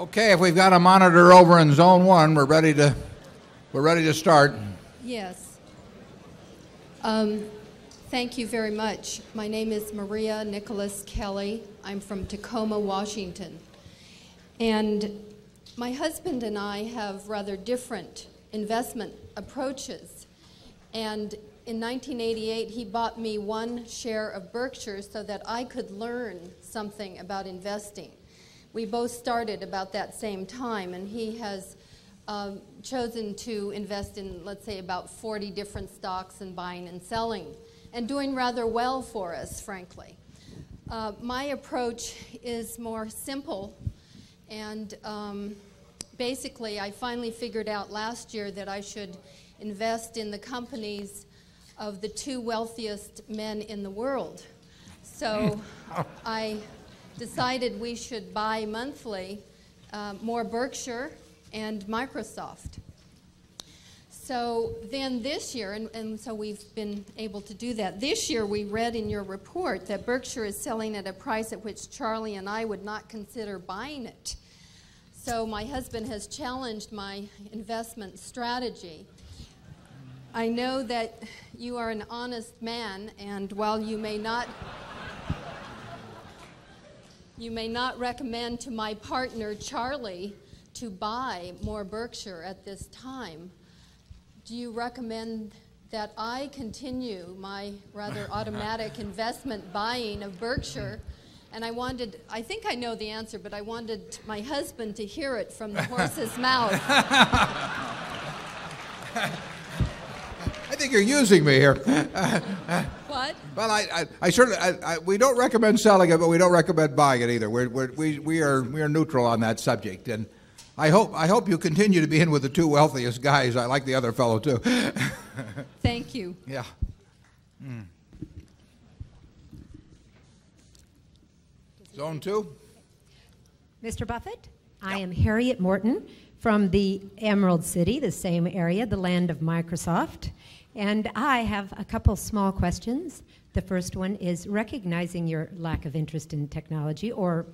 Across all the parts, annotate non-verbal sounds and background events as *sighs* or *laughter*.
Okay, if we've got a monitor over in zone 1, we're ready to we're ready to start. Yes. Um, thank you very much. My name is Maria Nicholas Kelly. I'm from Tacoma, Washington. And my husband and I have rather different investment approaches. And in 1988, he bought me one share of Berkshire so that I could learn something about investing. We both started about that same time, and he has um, chosen to invest in, let's say, about 40 different stocks and buying and selling, and doing rather well for us, frankly. Uh, my approach is more simple, and um, basically, I finally figured out last year that I should invest in the companies of the two wealthiest men in the world. So *laughs* I decided we should buy monthly uh, more Berkshire and Microsoft. So then this year, and, and so we've been able to do that. This year, we read in your report that Berkshire is selling at a price at which Charlie and I would not consider buying it. So my husband has challenged my investment strategy. I know that you are an honest man, and while you may not you may not recommend to my partner, Charlie, to buy more Berkshire at this time. Do you recommend that I continue my rather *laughs* automatic investment buying of Berkshire? And I wanted, I think I know the answer, but I wanted my husband to hear it from the horse's mouth. *laughs* I think you're using me here. what? Well, I, I, I certainly, I, I, we don't recommend selling it, but we don't recommend buying it either. We're, we're, we, we, are, we are neutral on that subject. And I hope, I hope you continue to be in with the two wealthiest guys. I like the other fellow, too. *laughs* Thank you. Yeah. Mm. Zone two? Mr. Buffett, I am Harriet Morton from the Emerald City, the same area, the land of Microsoft. And I have a couple small questions. The first one is recognizing your lack of interest in technology or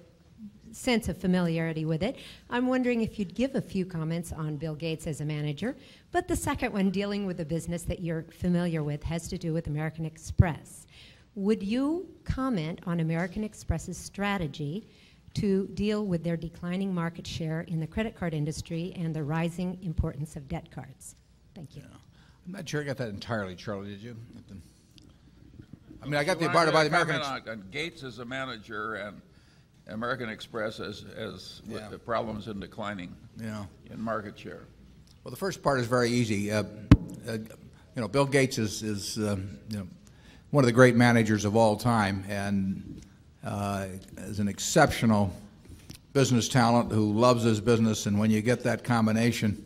sense of familiarity with it. I'm wondering if you'd give a few comments on Bill Gates as a manager. But the second one, dealing with a business that you're familiar with, has to do with American Express. Would you comment on American Express's strategy to deal with their declining market share in the credit card industry and the rising importance of debit cards? Thank you. Yeah. I'm not sure I got that entirely, Charlie. Did you? I mean, I got the part about the American. On, on Gates as a manager and American Express as, as yeah. the problems in declining yeah. in market share. Well, the first part is very easy. Uh, uh, you know, Bill Gates is, is uh, you know, one of the great managers of all time, and uh, is an exceptional business talent who loves his business. And when you get that combination uh,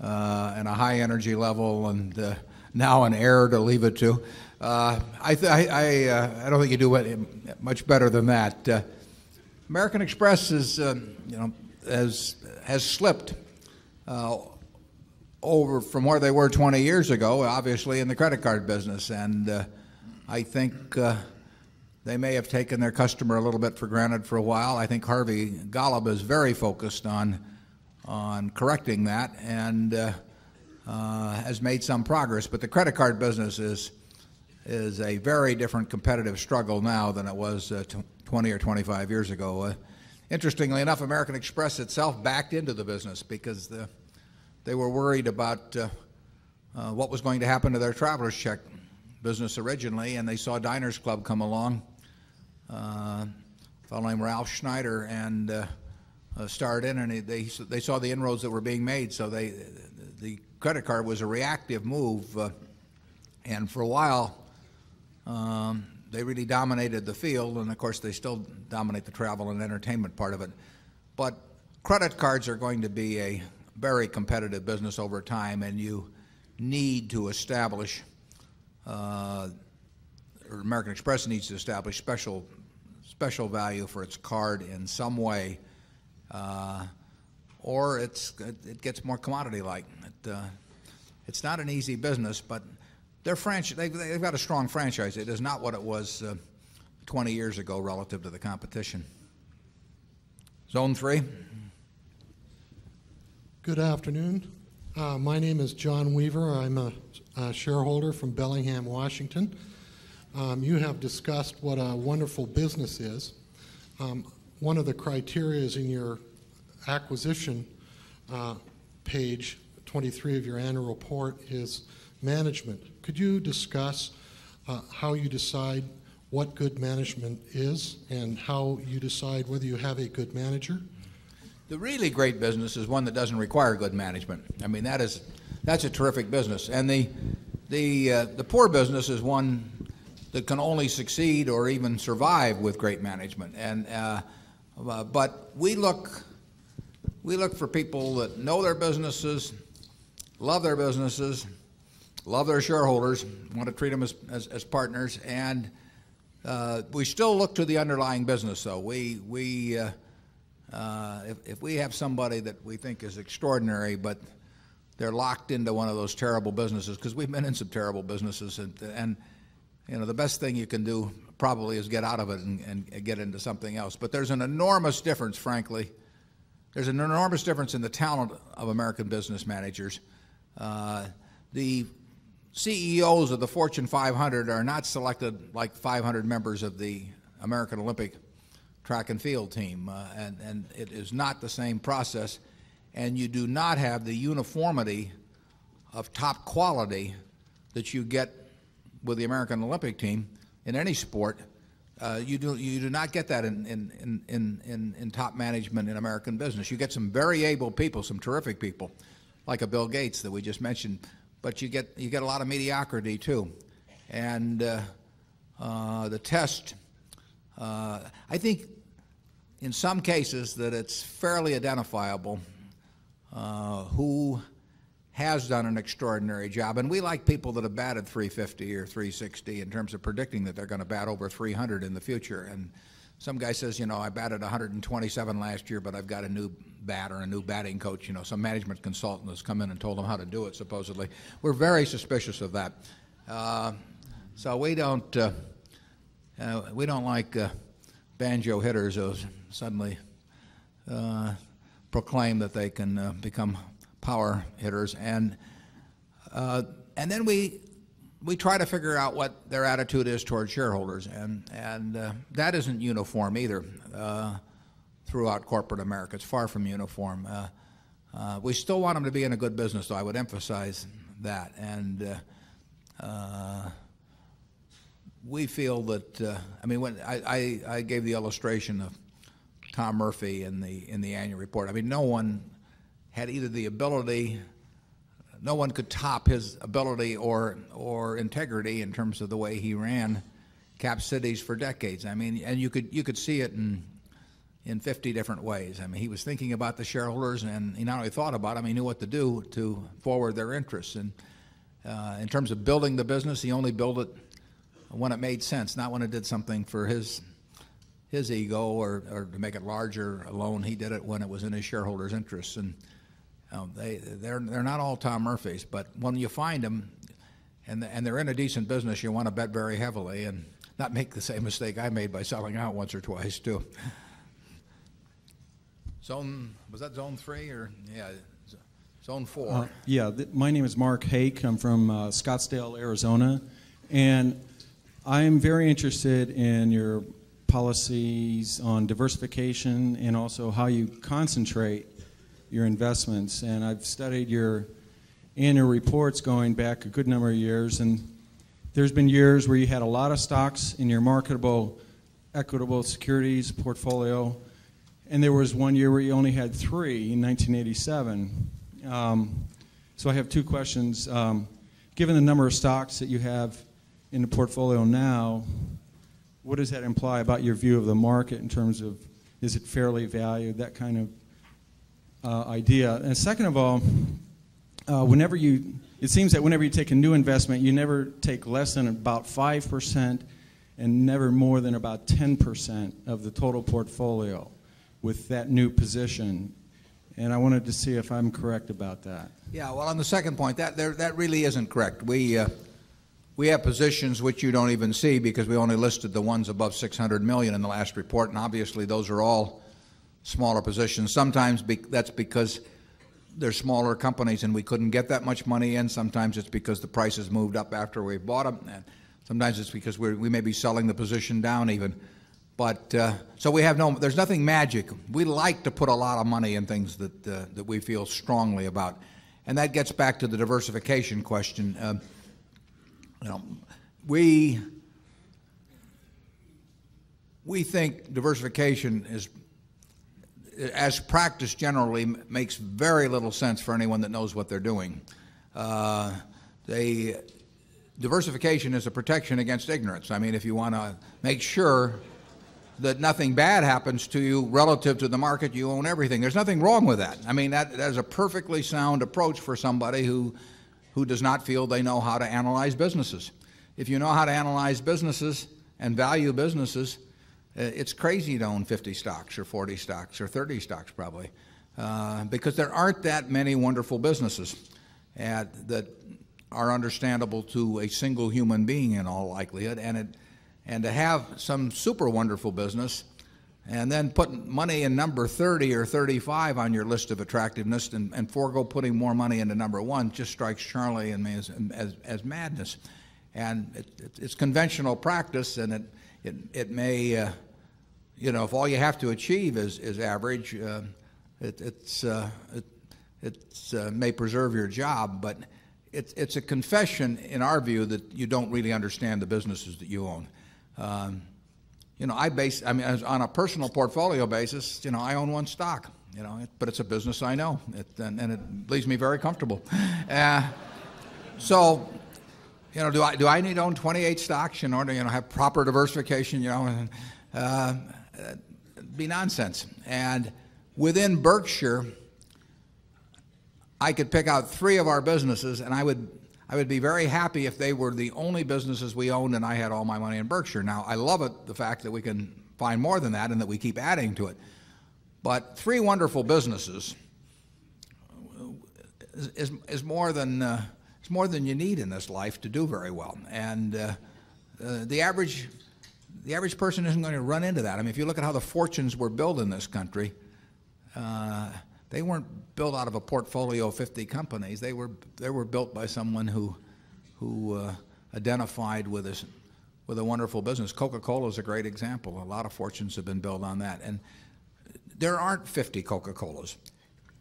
and a high energy level and uh, now an heir to leave it to, uh, I, I, I, uh, don't think you do much better than that. Uh, American Express is, you know, has, has slipped over from where they were 20 years ago, obviously in the credit card business. And I think they may have taken their customer a little bit for granted for a while. I think Harvey Golub is very focused on, on correcting that and uh, uh, has made some progress. But the credit card business is, is a very different competitive struggle now than it was uh, 20 or 25 years ago. Interestingly enough, American Express itself backed into the business because the, they were worried about uh, what was going to happen to their traveler's check business originally, and they saw Diners Club come along uh, fellow named Ralph Schneider and uh, uh, started in, and they, they saw the inroads that were being made. So they, the credit card was a reactive move, uh, and for a while, um, they really dominated the field, and of course, they still dominate the travel and entertainment part of it. But credit cards are going to be a very competitive business over time, and you need to establish, uh, or American Express needs to establish special special value for its card in some way, or it's, it gets more commodity-like. It, uh, it's not an easy business, but their franchise, they've, they've got a strong franchise. It is not what it was uh, 20 years ago relative to the competition. Zone three. Good afternoon. Uh, my name is John Weaver. I'm a, shareholder from Bellingham, Washington. Um, you have discussed what a wonderful business is. One of the criteria is in your acquisition uh, page 23 of your annual report is management. Could you discuss uh, how you decide what good management is and how you decide whether you have a good manager? The really great business is one that doesn't require good management. I mean, that is, that's a terrific business. And the, the, uh, the poor business is one that can only succeed or even survive with great management. And, uh, uh, but we look, we look for people that know their businesses, love their businesses, love their shareholders, want to treat them as, as, as partners, and uh, we still look to the underlying business, though. We, we, uh, uh, if, if we have somebody that we think is extraordinary, but they're locked into one of those terrible businesses, because we've been in some terrible businesses, and, and you know, the best thing you can do probably is get out of it and, and get into something else. But there's an enormous difference, frankly. There's an enormous difference in the talent of American business managers. Uh, the CEOs of the Fortune 500 are not selected like 500 members of the American Olympic track and field team, uh, and, and it is not the same process, and you do not have the uniformity of top quality that you get with the American Olympic team in any sport. Uh, you, do, you do not get that in, in, in, in, in top management in American business. You get some very able people, some terrific people, like a Bill Gates that we just mentioned, but you get, you get a lot of mediocrity too. And uh, uh, the test, uh, I think in some cases that it's fairly identifiable uh, who has done an extraordinary job. And we like people that have batted 350 or 360 in terms of predicting that they're going to bat over 300 in the future. And some guy says, you know, I batted 127 last year, but I've got a new bat or a new batting coach. You know, some management consultant has come in and told them how to do it, supposedly. We're very suspicious of that. Uh, so we don't, uh, uh, we don't like uh, banjo hitters who suddenly uh, proclaim that they can uh, become power hitters. And, and then we we try to figure out what their attitude is toward shareholders, and and uh, that isn't uniform either uh, throughout corporate America. It's far from uniform. Uh, uh we still want them to be in a good business, though. I would emphasize that, and uh, uh, we feel that. I mean, when I, I, I gave the illustration of Tom Murphy in the in the annual report. I mean, no one had either the ability no one could top his ability or, or integrity in terms of the way he ran cap cities for decades. I mean, and you could, you could see it in, in 50 different ways. I mean, he was thinking about the shareholders, and he not only thought about them, he knew what to do to forward their interests. And uh, in terms of building the business, he only built it when it made sense, not when it did something for his his ego or, or to make it larger alone. He did it when it was in his shareholders' interests. And um, they, they're, they're not all Tom Murphys, but when you find them and, and they're in a decent business, you want to bet very heavily and not make the same mistake I made by selling out once or twice, too. Zone, was that zone three or, yeah, zone four? Uh, yeah, my name is Mark Hake. I'm from uh, Scottsdale, Arizona. And I'm very interested in your policies on diversification and also how you concentrate your investments. And I've studied your annual reports going back a good number of years. And there's been years where you had a lot of stocks in your marketable, equitable securities portfolio. And there was one year where you only had three in 1987. Um, so I have two questions. Um, given the number of stocks that you have in the portfolio now, what does that imply about your view of the market in terms of is it fairly valued, that kind of uh, idea. And second of all, uh, whenever you, it seems that whenever you take a new investment, you never take less than about 5% and never more than about 10% of the total portfolio with that new position. And I wanted to see if I'm correct about that. Yeah, well, on the second point, that, there, that really isn't correct. We, uh, we have positions which you don't even see because we only listed the ones above 600 million in the last report, and obviously those are all smaller positions. Sometimes be, that's because they're smaller companies and we couldn't get that much money in. Sometimes it's because the prices moved up after we bought them. And sometimes it's because we may be selling the position down even. But uh, so we have no, there's nothing magic. We like to put a lot of money in things that, uh, that we feel strongly about. And that gets back to the diversification question. Uh, you know, we, we think diversification is as practice generally makes very little sense for anyone that knows what they're doing. Uh, they, diversification is a protection against ignorance. I mean, if you want to make sure that nothing bad happens to you relative to the market, you own everything. There's nothing wrong with that. I mean, that, that is a perfectly sound approach for somebody who, who does not feel they know how to analyze businesses. If you know how to analyze businesses and value businesses, it's crazy to own 50 stocks or 40 stocks or 30 stocks probably uh, because there aren't that many wonderful businesses at, that are understandable to a single human being in all likelihood and it, and to have some super wonderful business and then put money in number 30 or 35 on your list of attractiveness and, and forego putting more money into number one just strikes Charlie and me as, as, as madness. And it, it, it's conventional practice and it, it, it may, uh, you know, if all you have to achieve is, is average, uh, it, it's, uh, it it's, uh, may preserve your job, but it's, it's a confession, in our view, that you don't really understand the businesses that you own. Um, you know, I base, I mean, on a personal portfolio basis, you know, I own one stock, you know, it, but it's a business I know, it, and, and, it leaves me very comfortable. *laughs* Uh, so, you know, do I, do I need to own 28 stocks in order to, you know, have proper diversification, you know? Uh, it'd be nonsense. And within Berkshire, I could pick out three of our businesses, and I would I would be very happy if they were the only businesses we owned and I had all my money in Berkshire. Now, I love it, the fact that we can find more than that and that we keep adding to it. But three wonderful businesses is, is, is more than uh, is more than you need in this life to do very well. And uh, uh, the average the average person isn't going to run into that. I mean, if you look at how the fortunes were built in this country, uh, they weren't built out of a portfolio of 50 companies. They were, they were built by someone who, who uh, identified with a, with a wonderful business. Coca-Cola is a great example. A lot of fortunes have been built on that. And there aren't 50 Coca-Colas.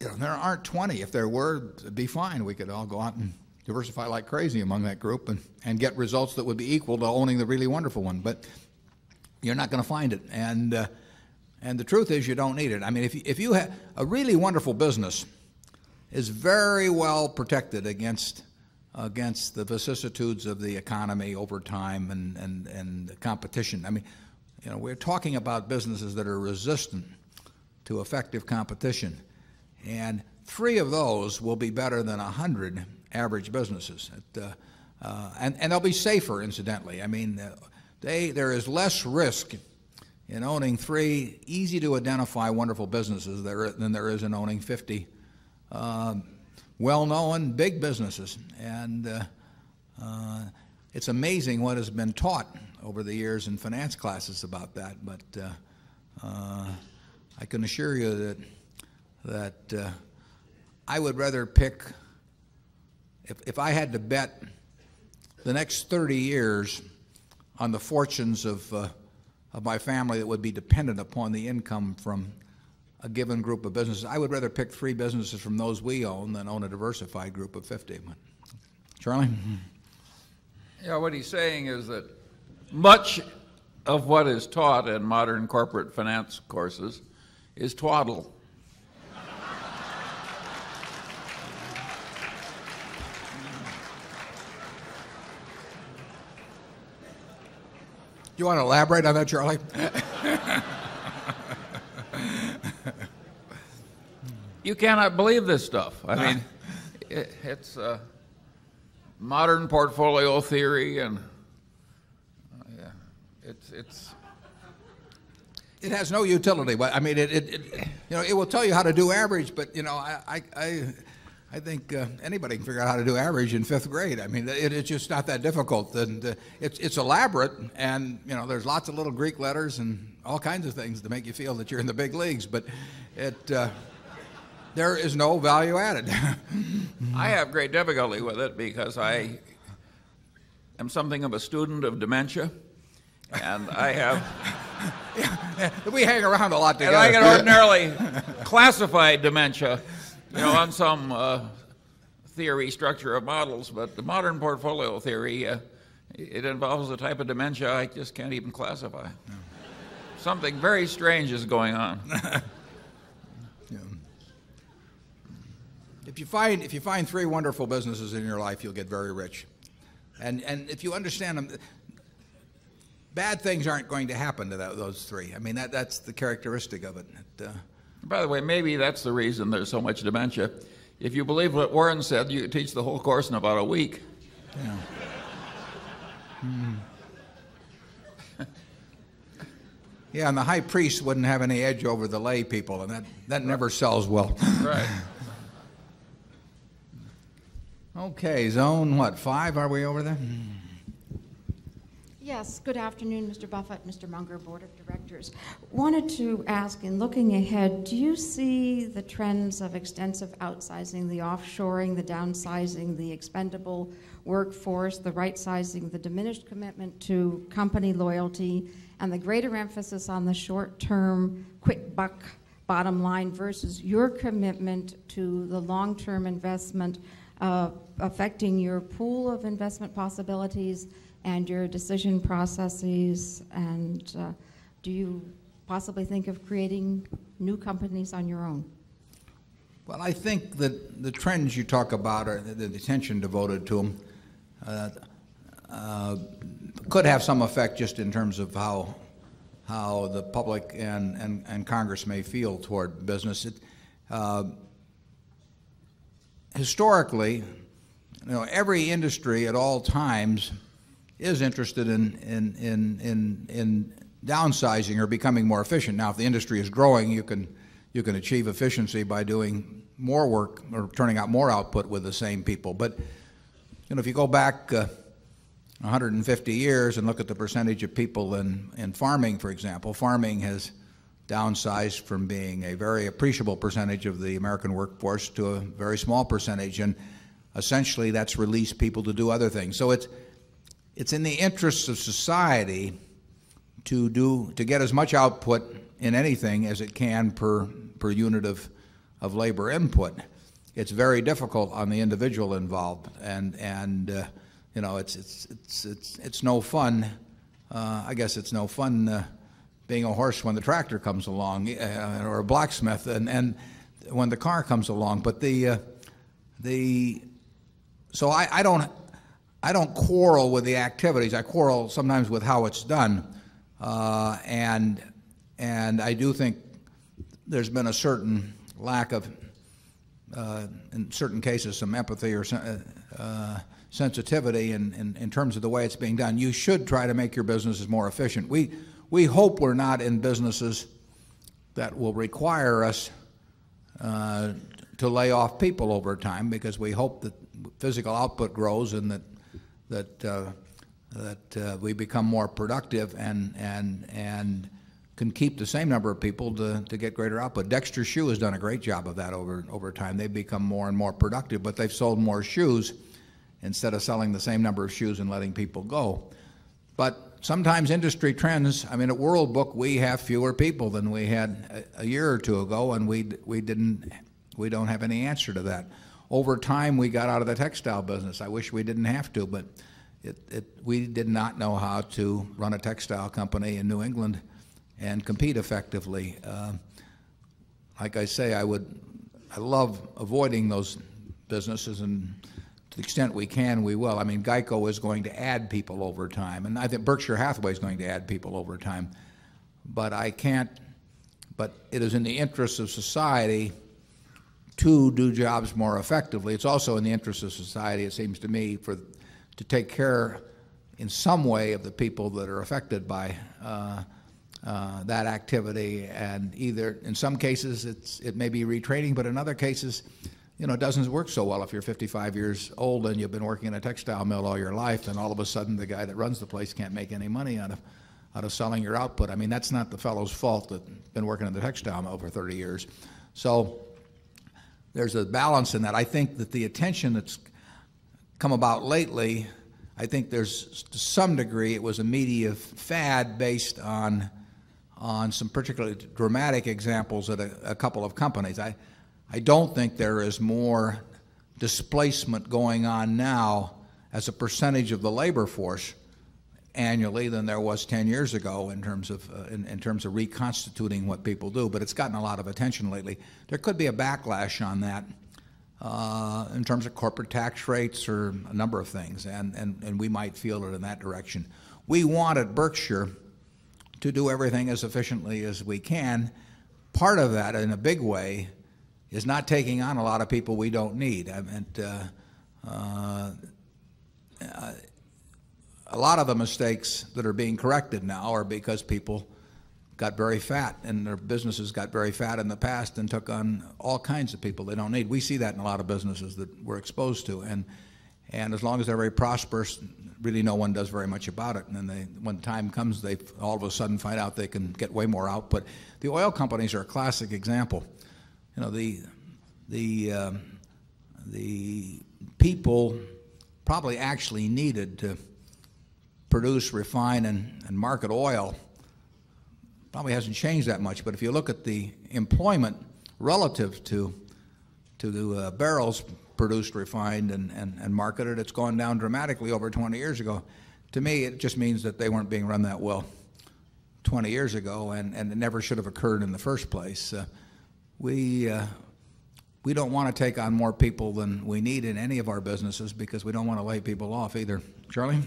You know, there aren't 20. If there were, it'd be fine. We could all go out and diversify like crazy among that group and, and get results that would be equal to owning the really wonderful one. But you're not going to find it. And uh, and the truth is, you don't need it. I mean, if you, if you have a really wonderful business, is very well protected against against the vicissitudes of the economy over time and and and competition. I mean, you know, we're talking about businesses that are resistant to effective competition, and three of those will be better than hundred average businesses. Uh, uh, and and they'll be safer, incidentally. I mean, uh, they there is less risk in owning three easy to identify wonderful businesses there, than there is in owning 50 uh, well known big businesses. And uh, uh, it's amazing what has been taught over the years in finance classes about that. But uh, uh, I can assure you that, that uh, I would rather pick, if, if I had to bet the next 30 years on the fortunes of uh, of my family that would be dependent upon the income from a given group of businesses. I would rather pick three businesses from those we own than own a diversified group of 50. Charlie? Mm-hmm. Yeah, what he's saying is that much of what is taught in modern corporate finance courses is twaddle. You want to elaborate on that, Charlie? *laughs* you cannot believe this stuff. I mean, it, it's uh, modern portfolio theory, and uh, yeah, it's it's. It has no utility. I mean, it, it, it, you know, it will tell you how to do average, but you know, I, I, I think uh, anybody can figure out how to do average in fifth grade. I mean, it, it's just not that difficult, and uh, it's it's elaborate, and you know, there's lots of little Greek letters and all kinds of things to make you feel that you're in the big leagues. But it, uh, there is no value added. *laughs* I have great difficulty with it because I am something of a student of dementia, and I have, *laughs* we hang around a lot together. and. I can ordinarily classify dementia, you know, on some uh, theory structure of models, but the modern portfolio theory, uh, it involves a type of dementia I just can't even classify. Something very strange is going on. *laughs* If you find if you find three wonderful businesses in your life, you'll get very rich. And and if you understand them, bad things aren't going to happen to that, those three. I mean that that's the characteristic of it. It, uh, By the way, maybe that's the reason there's so much dementia. If you believe what Warren said, you could teach the whole course in about a week. yeah. Hmm. *laughs* Yeah, and the high priest wouldn't have any edge over the lay people, and that, that never sells well. Right. *laughs* Okay, zone what, five? Are we over there? Yes, good afternoon, Mr. Buffett, Mr. Munger, Board of Directors. Wanted to ask, in looking ahead, do you see the trends of extensive outsizing, the offshoring, the downsizing, the expendable workforce, the right sizing, the diminished commitment to company loyalty, and the greater emphasis on the short term, quick buck bottom line versus your commitment to the long term investment uh, affecting your pool of investment possibilities and your decision processes? And uh, do you possibly think of creating new companies on your own? Well, I think that the trends you talk about, or the, the attention devoted to them, uh, uh, could have some effect just in terms of how how the public and, and, and Congress may feel toward business. It, uh, historically, you know, every industry at all times is interested in, in, in, in, in downsizing or becoming more efficient. Now, if the industry is growing, you can, you can achieve efficiency by doing more work or turning out more output with the same people. But you know, if you go back uh, 150 years and look at the percentage of people in, in farming, for example, farming has downsized from being a very appreciable percentage of the American workforce to a very small percentage. And essentially, that's released people to do other things. So it's, it's in the interests of society to, do, to get as much output in anything as it can per, per unit of, of labor input. It's very difficult on the individual involved, and, and uh, you know, it's, it's, it's, it's, it's no fun. Uh, I guess it's no fun uh, being a horse when the tractor comes along, uh, or a blacksmith, and, and when the car comes along. But the, uh, the so I, I don't I don't quarrel with the activities. I quarrel sometimes with how it's done, uh, and and I do think there's been a certain lack of, uh, in certain cases, some empathy or uh, sensitivity in, in, in terms of the way it's being done. You should try to make your businesses more efficient. We we hope we're not in businesses that will require us uh, to lay off people over time because we hope that physical output grows and that that uh, that uh, we become more productive and and and can keep the same number of people to, to get greater output. Dexter Shoe has done a great job of that over over time. They've become more and more productive, but they've sold more shoes instead of selling the same number of shoes and letting people go. But sometimes industry trends. I mean, at World Book, we have fewer people than we had a, a year or two ago, and we we didn't we don't have any answer to that. Over time, we got out of the textile business. I wish we didn't have to, but it, it, we did not know how to run a textile company in New England and compete effectively. Uh, like I say, I would, I love avoiding those businesses, and to the extent we can, we will. I mean, Geico is going to add people over time, and I think Berkshire Hathaway is going to add people over time. But I can't. But it is in the interest of society to do jobs more effectively. It's also in the interest of society, it seems to me, for to take care in some way of the people that are affected by uh, uh, that activity. And either in some cases it's it may be retraining, but in other cases, you know, it doesn't work so well if you're 55 years old and you've been working in a textile mill all your life, and all of a sudden the guy that runs the place can't make any money out of out of selling your output. I mean, that's not the fellow's fault that's been working in the textile mill for 30 years. So there's a balance in that. I think that the attention that's come about lately, I think there's to some degree it was a media fad based on on some particularly dramatic examples at a, a couple of companies. I I don't think there is more displacement going on now as a percentage of the labor force annually than there was 10 years ago in terms of uh, in, in terms of reconstituting what people do but it's gotten a lot of attention lately. There could be a backlash on that uh, in terms of corporate tax rates or a number of things and, and, and we might feel it in that direction. We want at Berkshire to do everything as efficiently as we can. Part of that in a big way is not taking on a lot of people we don't need. I meant uh, uh, a lot of the mistakes that are being corrected now are because people got very fat and their businesses got very fat in the past and took on all kinds of people they don't need. We see that in a lot of businesses that we're exposed to. And, and as long as they're very prosperous, really no one does very much about it. And then they, when time comes, they all of a sudden find out they can get way more output. The oil companies are a classic example. You know, the, the, um, the people probably actually needed to produce, refine, and, and market oil probably hasn't changed that much. But if you look at the employment relative to, to the uh, barrels produced, refined, and, and, and marketed, it's gone down dramatically over 20 years ago. To me, it just means that they weren't being run that well 20 years ago, and, and it never should have occurred in the first place. Uh, we, uh, we don't want to take on more people than we need in any of our businesses because we don't want to lay people off either. Charlie?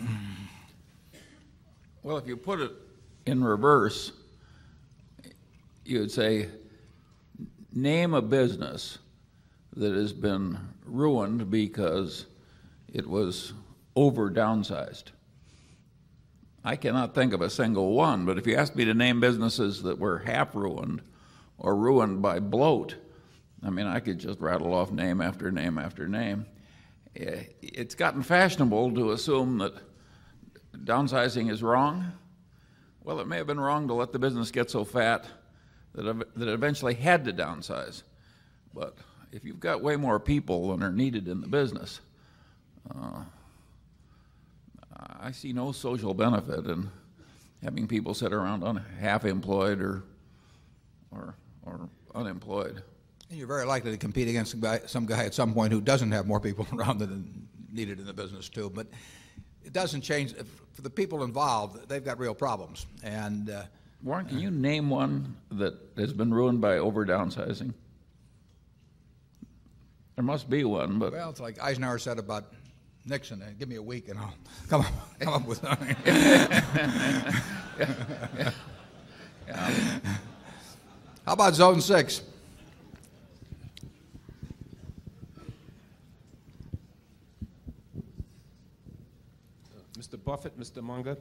Well, if you put it in reverse, you would say, name a business that has been ruined because it was over downsized. I cannot think of a single one, but if you ask me to name businesses that were half ruined or ruined by bloat, I mean, I could just rattle off name after name after name. Eh, it's gotten fashionable to assume that downsizing is wrong? Well, it may have been wrong to let the business get so fat that, that it eventually had to downsize. But if you've got way more people than are needed in the business, uh, I see no social benefit in having people sit around un- half employed or, or, or unemployed. And you're very likely to compete against some guy, some guy at some point who doesn't have more people *laughs* around than needed in the business, too. But it doesn't change for the people involved. They've got real problems. And uh, Warren, can you name one that has been ruined by over downsizing? There must be one, but well, it's like Eisenhower said about Nixon. Give me a week and I'll *laughs* come up, come up with *laughs* something. yeah. *laughs* How about Zone Six? Mr. Buffett, Mr. Munger.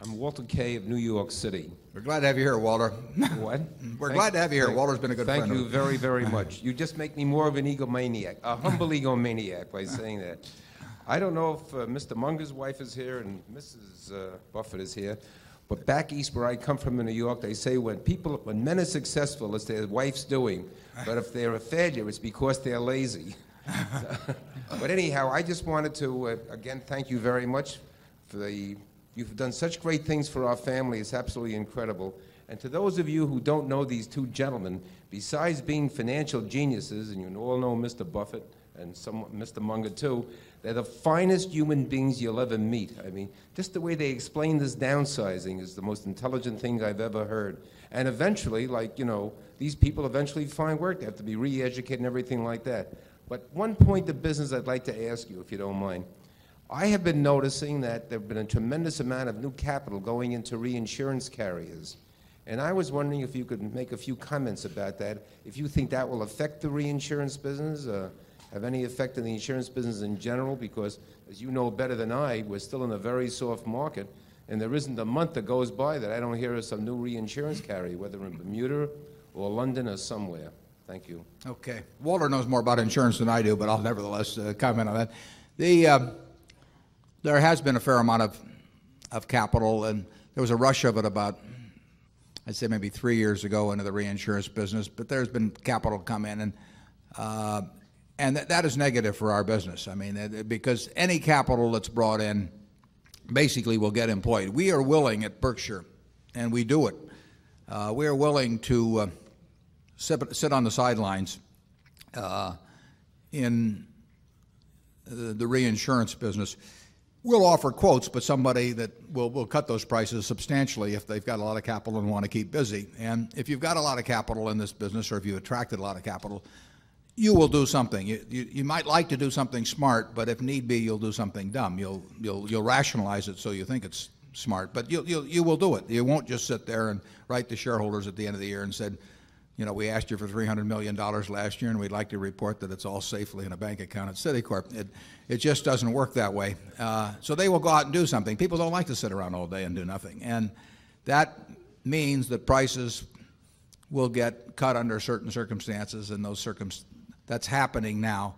I'm Walter Kaye of New York City. We're glad to have you here, Walter. What? *laughs* We're Thank- glad to have you here. thank- Walter's been a good Thank friend. Thank you very, very much. You just make me more of an egomaniac, a humble *laughs* egomaniac by saying that. I don't know if uh, Mr. Munger's wife is here and Mrs. Uh, Buffett is here, but back east where I come from in New York, they say when people, when men are successful, it's their wife's doing. But if they're a failure, it's because they're lazy. *laughs* but anyhow, I just wanted to, uh, again, thank you very much the You've done such great things for our family. It's absolutely incredible. And to those of you who don't know these two gentlemen, besides being financial geniuses, and you all know Mr. Buffett and some, Mr. Munger too, they're the finest human beings you'll ever meet. I mean, just the way they explain this downsizing is the most intelligent thing I've ever heard. And eventually, like, you know, these people eventually find work. They have to be re educated and everything like that. But one point of business I'd like to ask you, if you don't mind. I have been noticing that there have been a tremendous amount of new capital going into reinsurance carriers. And I was wondering if you could make a few comments about that, if you think that will affect the reinsurance business, uh, have any effect on the insurance business in general, because as you know better than I, we're still in a very soft market, and there isn't a month that goes by that I don't hear of some new reinsurance carrier, whether in Bermuda or London or somewhere. Thank you. Okay. Walter knows more about insurance than I do, but I'll nevertheless uh, comment on that. The, uh, there has been a fair amount of, of capital, and there was a rush of it about, I'd say maybe three years ago into the reinsurance business, but there's been capital come in. And uh, and that, is negative for our business. I mean, because any capital that's brought in basically will get employed. We are willing at Berkshire, and we do it. Uh, we are willing to uh, sit, sit on the sidelines uh, in the, the reinsurance business. We'll offer quotes, but somebody that will, will cut those prices substantially if they've got a lot of capital and want to keep busy. And if you've got a lot of capital in this business, or if you attracted a lot of capital, you will do something. You, you, you, might like to do something smart, but if need be, you'll do something dumb. You'll, you'll, you'll rationalize it so you think it's smart, but you'll, you'll, you will do it. You won't just sit there and write to shareholders at the end of the year and said, you know, we asked you for $300 million last year, and we'd like to report that it's all safely in a bank account at Citicorp. It, it just doesn't work that way. Uh, so they will go out and do something. People don't like to sit around all day and do nothing. And that means that prices will get cut under certain circumstances, and those circumstances that's happening now.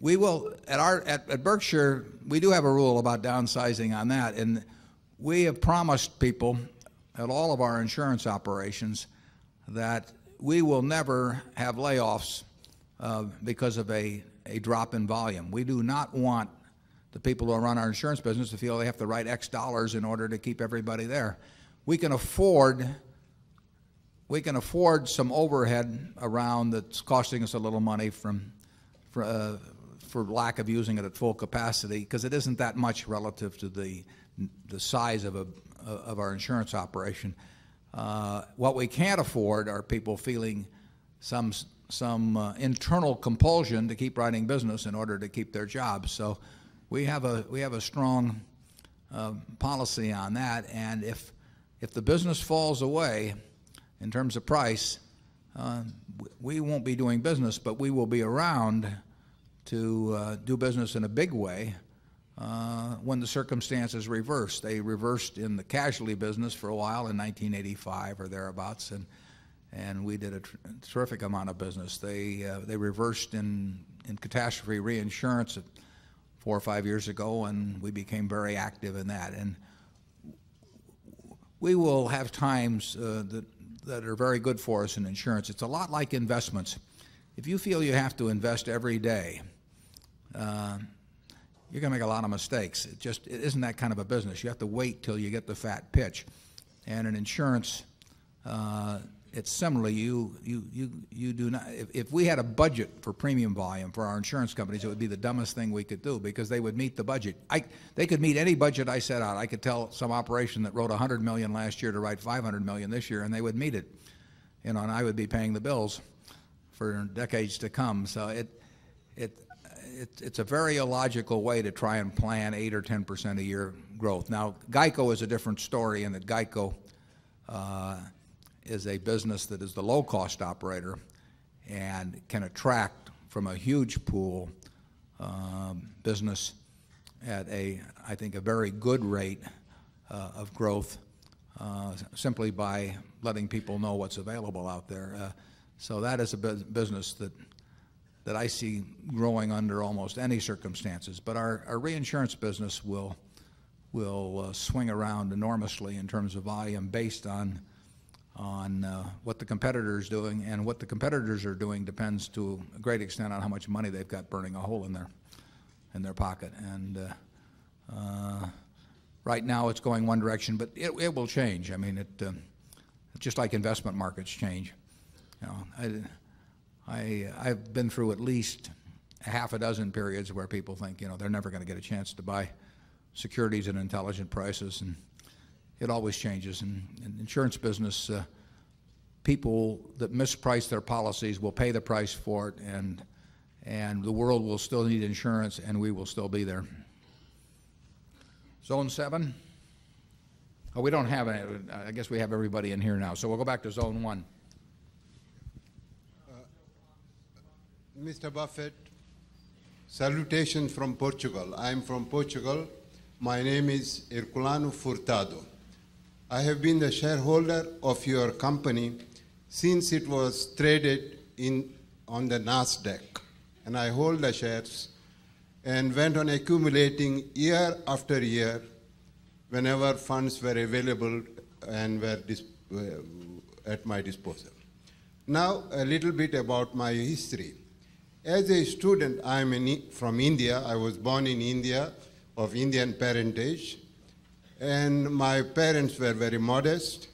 We will at our at, at Berkshire we do have a rule about downsizing on that, and we have promised people at all of our insurance operations that we will never have layoffs uh, because of a, a drop in volume. We do not want the people who run our insurance business to feel they have to write X dollars in order to keep everybody there. We can afford we can afford some overhead around that's costing us a little money from, for, uh, for lack of using it at full capacity because it isn't that much relative to the, the size of, a, of our insurance operation. Uh, what we can't afford are people feeling some, some uh, internal compulsion to keep writing business in order to keep their jobs. So we have a, we have a strong uh, policy on that. And if, if the business falls away, in terms of price, uh, we won't be doing business, but we will be around to uh, do business in a big way uh, when the circumstances reversed. They reversed in the casualty business for a while in 1985 or thereabouts, and and we did a tr terrific amount of business. They uh, they reversed in in catastrophe reinsurance four or five years ago, and we became very active in that. And we will have times uh, that that are very good for us in insurance. It's a lot like investments. If you feel you have to invest every day, uh, you're going to make a lot of mistakes. It just it isn't that kind of a business. You have to wait till you get the fat pitch. And in insurance, uh, it's similarly, you, you, you, you do not, if, if we had a budget for premium volume for our insurance companies, it would be the dumbest thing we could do because they would meet the budget. I, they could meet any budget I set out. I could tell some operation that wrote 100 million last year to write 500 million this year, and they would meet it. You know, and I would be paying the bills for decades to come. So it, it, it, it's a very illogical way to try and plan 8 or 10% a year growth. Now, Geico is a different story in that Geico, uh, is a business that is the low cost operator and can attract from a huge pool um, business at a, I think, a very good rate uh, of growth uh, simply by letting people know what's available out there. Uh, so that is a bu business that that I see growing under almost any circumstances. But our, reinsurance business will will uh, swing around enormously in terms of volume based on on uh, what the competitor is doing, and what the competitors are doing depends to a great extent on how much money they've got burning a hole in their in their pocket. And uh, right now, it's going one direction, but it, it will change. I mean, it just like investment markets change. You know, I I've been through at least a half a dozen periods where people think you know they're never going to get a chance to buy securities at intelligent prices and it always changes. And in insurance business, uh, people that misprice their policies will pay the price for it, and and the world will still need insurance, and we will still be there. Zone seven. Oh, we don't have any. I guess we have everybody in here now. So we'll go back to zone one. Mr. Buffett, salutations from Portugal. I'm from Portugal. My name is Herculano Furtado. I have been the shareholder of your company since it was traded in, on the NASDAQ. And I hold the shares and went on accumulating year after year whenever funds were available and were uh, at my disposal. Now, a little bit about my history. As a student, I'm in, from India. I was born in India of Indian parentage. And my parents were very modest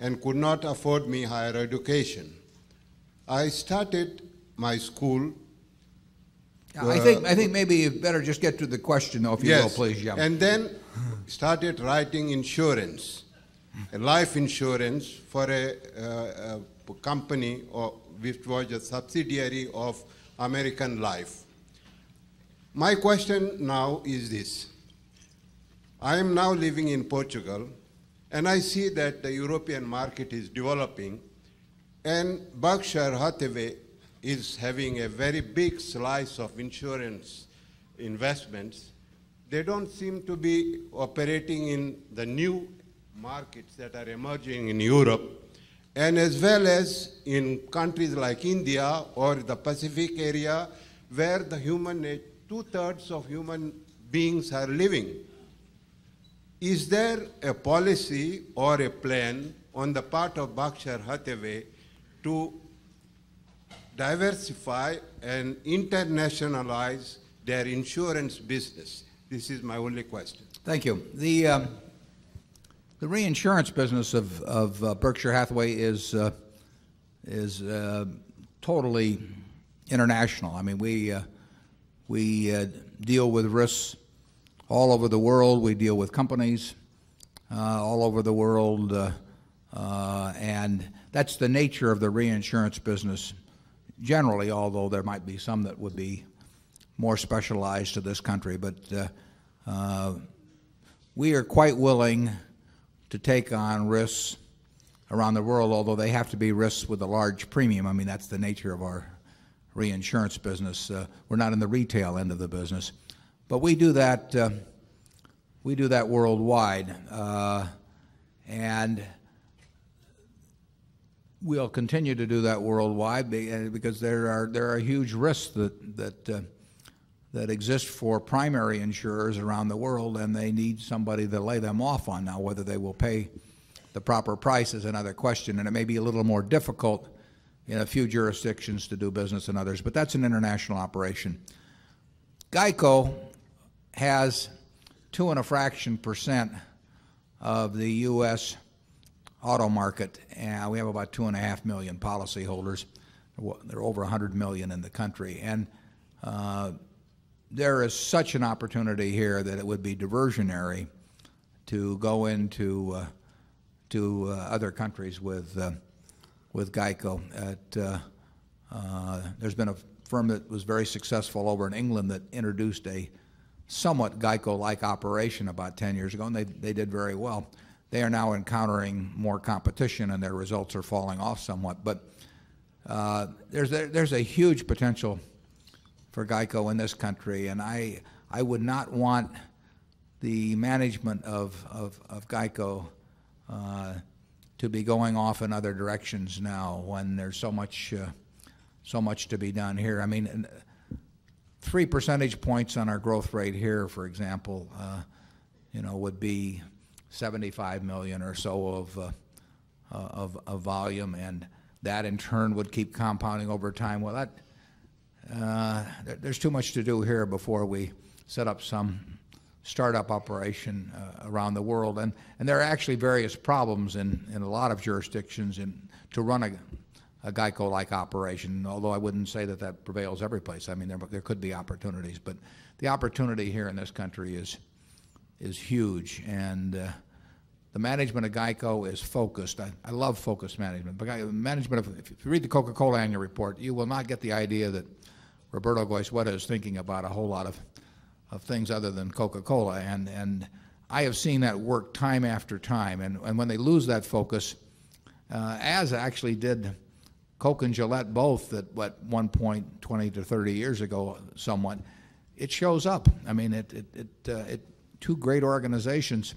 and could not afford me higher education. I started my school. I think, I think maybe you better just get to the question, though, if you yes, will, please, Jim. And then started writing insurance, a life insurance for a, uh, a company or, which was a subsidiary of American Life. My question now is this. I am now living in Portugal, and I see that the European market is developing, and Berkshire Hathaway is having a very big slice of insurance investments. They don't seem to be operating in the new markets that are emerging in Europe, and as well as in countries like India or the Pacific area, where the human two-thirds of human beings are living. Is there a policy or a plan on the part of Berkshire Hathaway to diversify and internationalize their insurance business? This is my only question. Thank you. The, um, the reinsurance business of, of uh, Berkshire Hathaway is, uh, is uh, totally international. I mean, we, uh, we uh, deal with risks all over the world. We deal with companies uh, all over the world. and that's the nature of the reinsurance business generally, although there might be some that would be more specialized to this country. But we are quite willing to take on risks around the world, although they have to be risks with a large premium. I mean, that's the nature of our reinsurance business. Uh, we're not in the retail end of the business, but we do that. Uh, we do that worldwide, uh, and we'll continue to do that worldwide because there are there are huge risks that that that exist for primary insurers around the world, and they need somebody to lay them off on. Now, whether they will pay the proper price is another question, and it may be a little more difficult in a few jurisdictions to do business than others, but that's an international operation. GEICO has two and a fraction percent of the U.S. auto market, and we have about two and a half million policyholders. There are over 100 million in the country, and uh, there is such an opportunity here that it would be diversionary to go into uh, to uh, other countries with uh, with Geico. At, uh, uh, there's been a firm that was very successful over in England that introduced a somewhat Geico-like operation about 10 years ago, and they, they did very well. They are now encountering more competition, and their results are falling off somewhat. But uh, there's there's a huge potential for Geico in this country, and I I would not want the management of of, of Geico uh, to be going off in other directions now when there's so much uh, so much to be done here. I mean, three percentage points on our growth rate here, for example, uh, you know, would be 75 million or so of, uh, of, of volume, and that in turn would keep compounding over time. Well, that there's too much to do here before we set up some startup operation uh, around the world. And, and there are actually various problems in, a lot of jurisdictions in, to run a, Geico-like operation, although I wouldn't say that that prevails every place. I mean, there, there could be opportunities, but the opportunity here in this country is, is huge. And uh, the management of Geico is focused. I, love focused management. But management of, if you read the Coca-Cola annual report, you will not get the idea that Roberto Goizueta is thinking about a whole lot of, of things other than Coca-Cola. And, and I have seen that work time after time. And, and when they lose that focus, uh, as actually did Coke and Gillette both at what one point 20 to 30 years ago somewhat, it shows up. I mean, it, it, it, uh, it two great organizations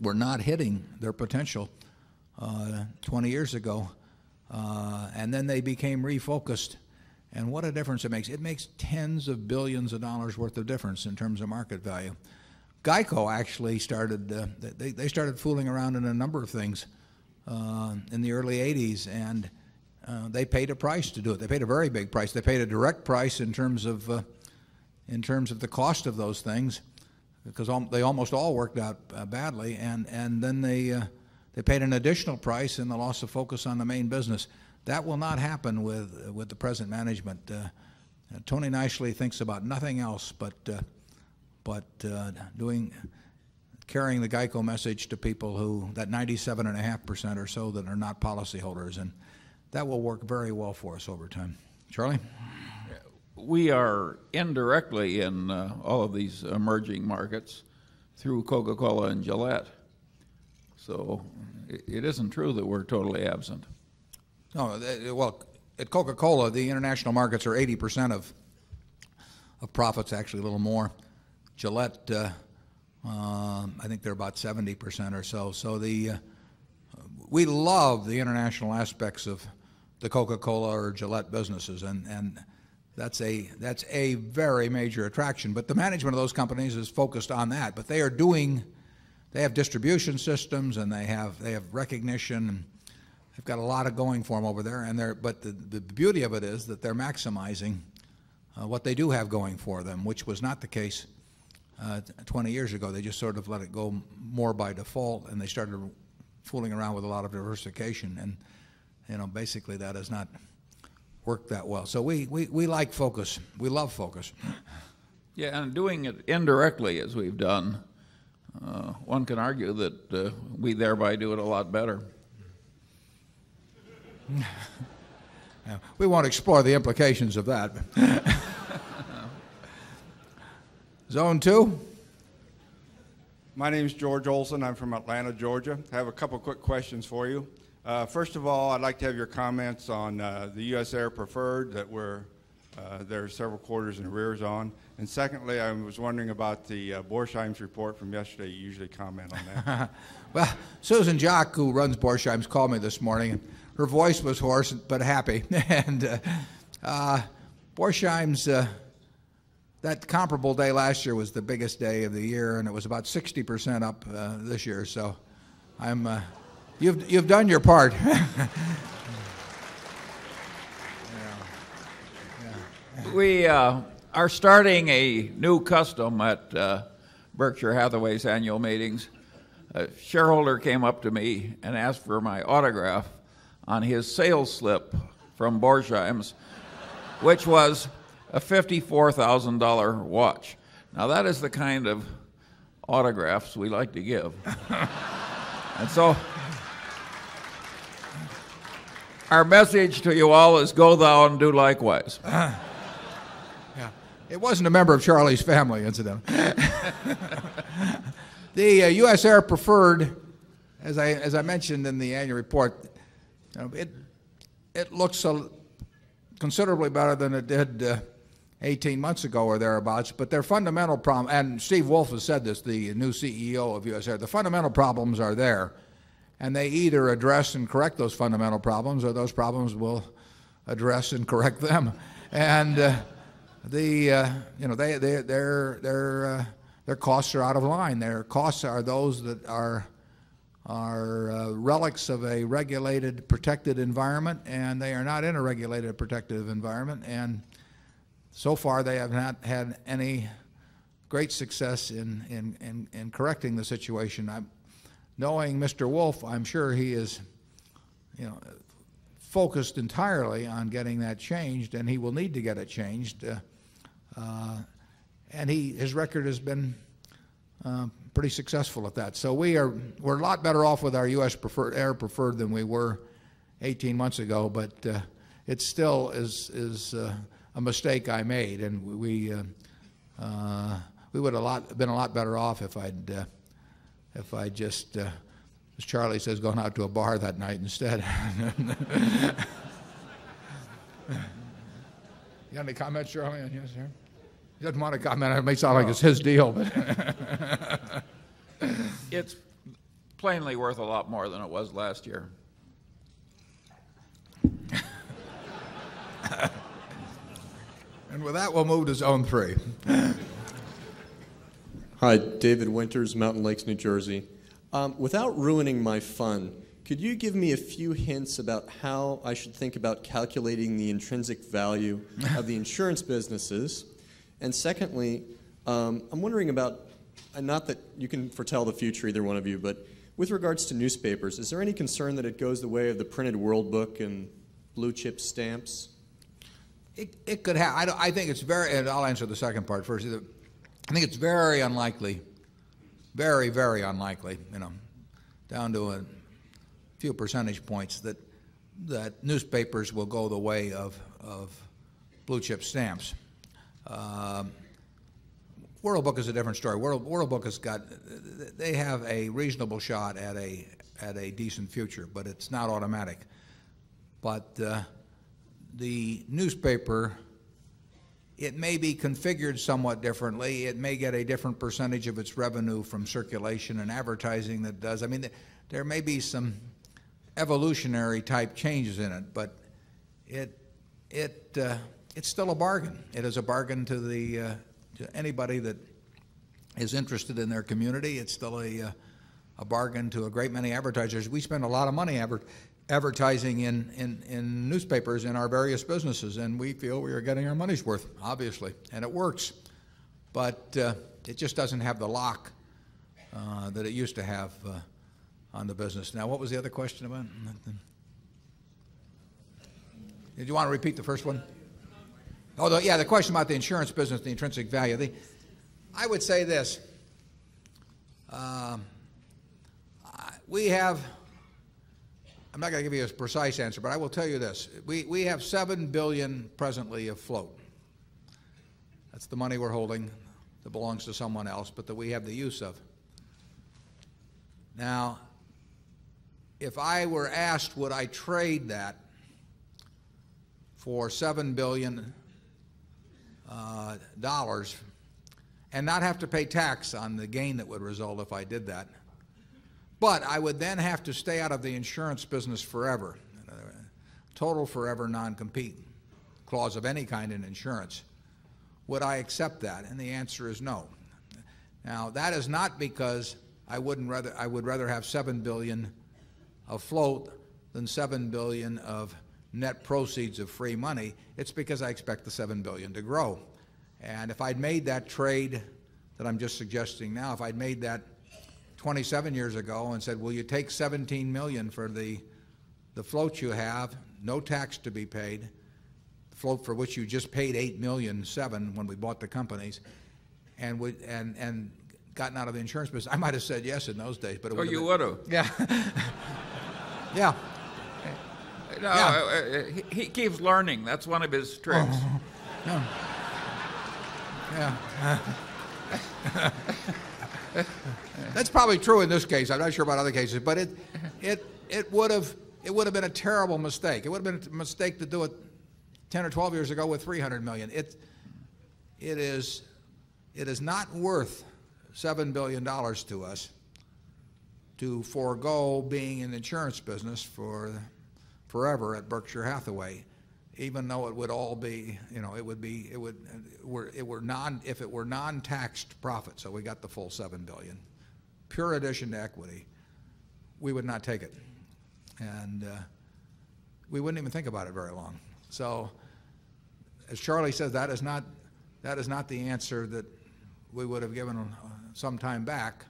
were not hitting their potential uh, 20 years ago. Uh, and then they became refocused and what a difference it makes. It makes tens of billions of dollars worth of difference in terms of market value. Geico actually started, uh, they, they started fooling around in a number of things uh, in the early 80s. And uh, they paid a price to do it. They paid a very big price. They paid a direct price in terms of, uh, in terms of the cost of those things, because al- they almost all worked out uh, badly, and, and then they, uh, they paid an additional price in the loss of focus on the main business. That will not happen with, with the present management. Uh, uh, Tony Nicely thinks about nothing else but, uh, but uh, doing, carrying the Geico message to people who, that 97.5% or so that are not policyholders, and that will work very well for us over time. Charlie? We are indirectly in uh, all of these emerging markets through Coca-Cola and Gillette. So it isn't true that we're totally absent. No, th- well, at Coca-Cola, the international markets are 80% of, of profits, actually a little more. Gillette, uh, um, I think they're about 70% or so. So the, uh, we love the international aspects of the Coca-Cola or Gillette businesses, and, and that's a, that's a very major attraction. But the management of those companies is focused on that. But they are doing, they have distribution systems and they have, they have recognition they've got a lot of going for them over there. And they're, but the, the beauty of it is that they're maximizing uh, what they do have going for them, which was not the case uh, 20 years ago. They just sort of let it go more by default, and they started fooling around with a lot of diversification. And you know, basically, that has not worked that well. So we, we, we like focus. We love focus. Yeah, and doing it indirectly as we've done, uh, one can argue that uh, we thereby do it a lot better. *laughs* We won't explore the implications of that. *laughs* Zone two. My name is George Olson. I'm from Atlanta, Georgia. I have a couple quick questions for you. Uh, first of all, I'd like to have your comments on uh, the U.S. Air Preferred that we're uh, there are several quarters in arrears on. And secondly, I was wondering about the uh, Borsheim's report from yesterday. You usually comment on that. *laughs* Well, Susan Jacques, who runs Borsheim's, called me this morning. Her voice was hoarse but happy. *laughs* and uh, uh, Borsheim's, uh, that comparable day last year was the biggest day of the year, and it was about 60% up uh, this year. So I'm, uh, you've, you've done your part. *laughs* We uh, are starting a new custom at Berkshire Hathaway's annual meetings. A shareholder came up to me and asked for my autograph on his sales slip from Borsheim's, which was a $54,000 watch. Now, that is the kind of autographs we like to give. and so, our message to you all is go thou and do likewise. *laughs* It wasn't a member of Charlie's family, incidentally. *laughs* the uh, U.S. Air Preferred, as I, as I mentioned in the annual report, you know, it, it looks a, considerably better than it did uh, 18 months ago or thereabouts. But their fundamental problem, and Steve Wolf has said this, the new CEO of U.S. Air, the fundamental problems are there. And they either address and correct those fundamental problems or those problems will address and correct them. And uh, the uh, you know they they their their uh, their costs are out of line. Their costs are those that are are uh, relics of a regulated, protected environment, and they are not in a regulated, protected environment. And so far, they have not had any great success in in in, in correcting the situation. I'm, knowing Mr. Wolf, I'm sure he is, you know, focused entirely on getting that changed, and he will need to get it changed. Uh, uh, and he, his record has been uh, pretty successful at that. So we are we're a lot better off with our U.S. preferred air preferred than we were 18 months ago, but uh, it still is is uh, a mistake I made, and we uh, uh, we would have lot, been a lot better off if I'd uh, if I just, uh, as Charlie says, gone out to a bar that night instead. *laughs* you got any comments, Charlie? Yes, sir. He doesn't want to comment. It may sound like it's his deal, but *laughs* *clears throat* it's plainly worth a lot more than it was last year. *laughs* and with that, we'll move to zone three. *laughs* Hi, David Winters, Mountain Lakes, New Jersey. Um, without ruining my fun, Could you give me a few hints about how I should think about calculating the intrinsic value of the *laughs* insurance businesses? And secondly, um, I'm wondering about, and not that you can foretell the future, either one of you, but with regards to newspapers, is there any concern that it goes the way of the printed World Book and blue chip stamps? It, it could have. I, I think it's very, and I'll answer the second part first. I think it's very unlikely, very, very unlikely, you know, down to a few percentage points that, that newspapers will go the way of, of blue chip stamps. Um, World Book is a different story. World, World Book has got, they have a reasonable shot at a, at a decent future, but it's not automatic. But uh, the newspaper, it may be configured somewhat differently. It may get a different percentage of its revenue from circulation and advertising that does. I mean, there may be some evolutionary type changes in it, but it, it, uh, it's still a bargain. It is a bargain to, the, uh, to anybody that is interested in their community. It's still a, uh, a bargain to a great many advertisers. We spend a lot of money adver- advertising in, in, in newspapers in our various businesses, and we feel we are getting our money's worth, obviously, and it works. But uh, it just doesn't have the lock uh, that it used to have uh, on the business. Now, what was the other question about? Did you want to repeat the first one? The, yeah, the question about the insurance business, the intrinsic value. The, I would say this. Um, we have, I'm not going to give you a precise answer, but I will tell you this. We, we have 7 billion presently afloat. That's the money we're holding that belongs to someone else, but that we have the use of. Now, if I were asked, would I trade that for $7 billion uh, dollars and not have to pay tax on the gain that would result if I did that. But I would then have to stay out of the insurance business forever. Total forever non-compete clause of any kind in insurance. Would I accept that? And the answer is no. Now, that is not because I wouldn't rather I would rather have 7 billion afloat than 7 billion of net proceeds of free money. It's because I expect the 7 billion to grow. And if I'd made that trade that I'm just suggesting now, if I'd made that 27 years ago and said, "Will you take 17 million for the the float you have, no tax to be paid, the float for which you just paid 8 million 7 when we bought the companies, and would and and gotten out of the insurance business," I might have said yes in those days. But it Oh, you would have. *laughs* Yeah. *laughs* yeah. No, Yeah. uh, uh, he, he keeps learning. That's one of his tricks. Yeah. That's probably true in this case. I'm not sure about other cases, but it, it, it would have, it would have been a terrible mistake. It would have been a mistake to do it 10 or 12 years ago with 300 million. It, it is, it is not worth $7 billion to us to forego being in the insurance business for forever at Berkshire Hathaway, even though it would all be, you know, it would be, it would, were, it were non, if it were non-taxed profit, so we got the full 7 billion, pure addition to equity, we would not take it, and uh, we wouldn't even think about it very long. So, as Charlie says, that is not, that is not the answer that we would have given uh, some time back,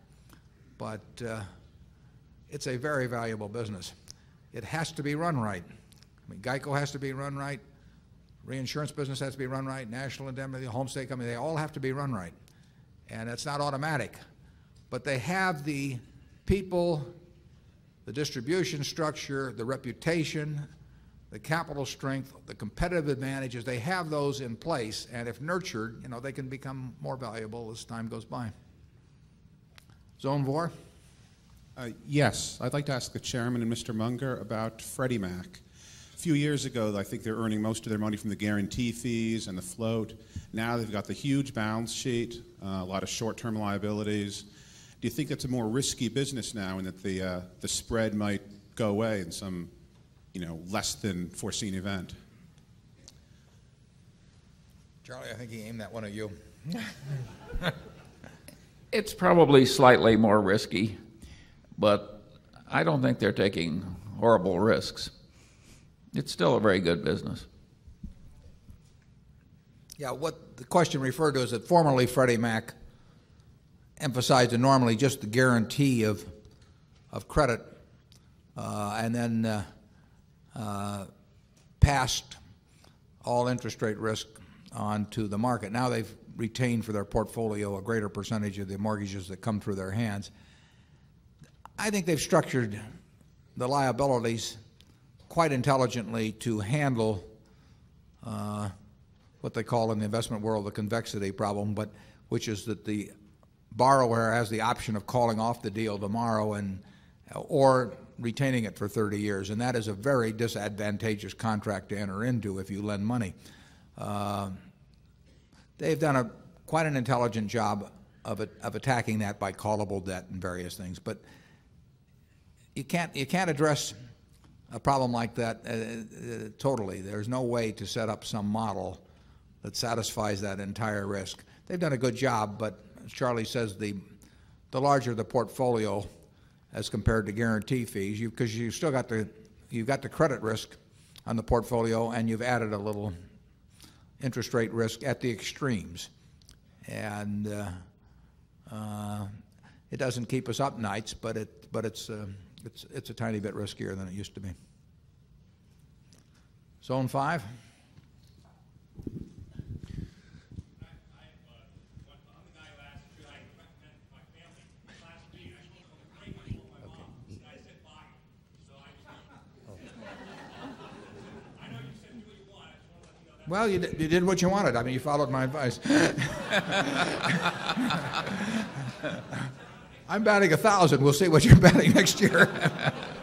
but. Uh, it's a very valuable business. It has to be run right. I mean, Geico has to be run right. Reinsurance business has to be run right. National Indemnity, Home State Company, they all have to be run right. And it's not automatic. But they have the people, the distribution structure, the reputation, the capital strength, the competitive advantages. They have those in place. And if nurtured, you know, they can become more valuable as time goes by. Zone Vor? Uh, yes, I'd like to ask the chairman and Mr. Munger about Freddie Mac. A few years ago, I think they're earning most of their money from the guarantee fees and the float. Now they've got the huge balance sheet, uh, a lot of short-term liabilities. Do you think that's a more risky business now, and that the uh, the spread might go away in some, you know, less than foreseen event? Charlie, I think he aimed that one at you. *laughs* *laughs* It's probably slightly more risky, but I don't think they're taking horrible risks. It's still a very good business. Yeah, what the question referred to is that formerly Freddie Mac emphasized normally just the guarantee of, of credit uh, and then uh, uh, passed all interest rate risk onto the market. Now they've retained for their portfolio a greater percentage of the mortgages that come through their hands. I think they've structured the liabilities quite intelligently to handle uh, what they call in the investment world the convexity problem, but which is that the borrower has the option of calling off the deal tomorrow and or retaining it for 30 years, and that is a very disadvantageous contract to enter into if you lend money. Uh, they've done a quite an intelligent job of, it, of attacking that by callable debt and various things, but you can't you can't address a problem like that uh, uh, totally. There's no way to set up some model that satisfies that entire risk. They've done a good job, but as Charlie says, the the larger the portfolio, as compared to guarantee fees, because you, have still got the you've got the credit risk on the portfolio, and you've added a little interest rate risk at the extremes, and uh, uh, it doesn't keep us up nights, but it but it's uh, it's it's a tiny bit riskier than it used to be. Zone five. Well, you you did what you wanted. I mean, you followed my advice. *laughs* I'm batting a thousand. We'll see what you're *laughs* batting next year. *laughs*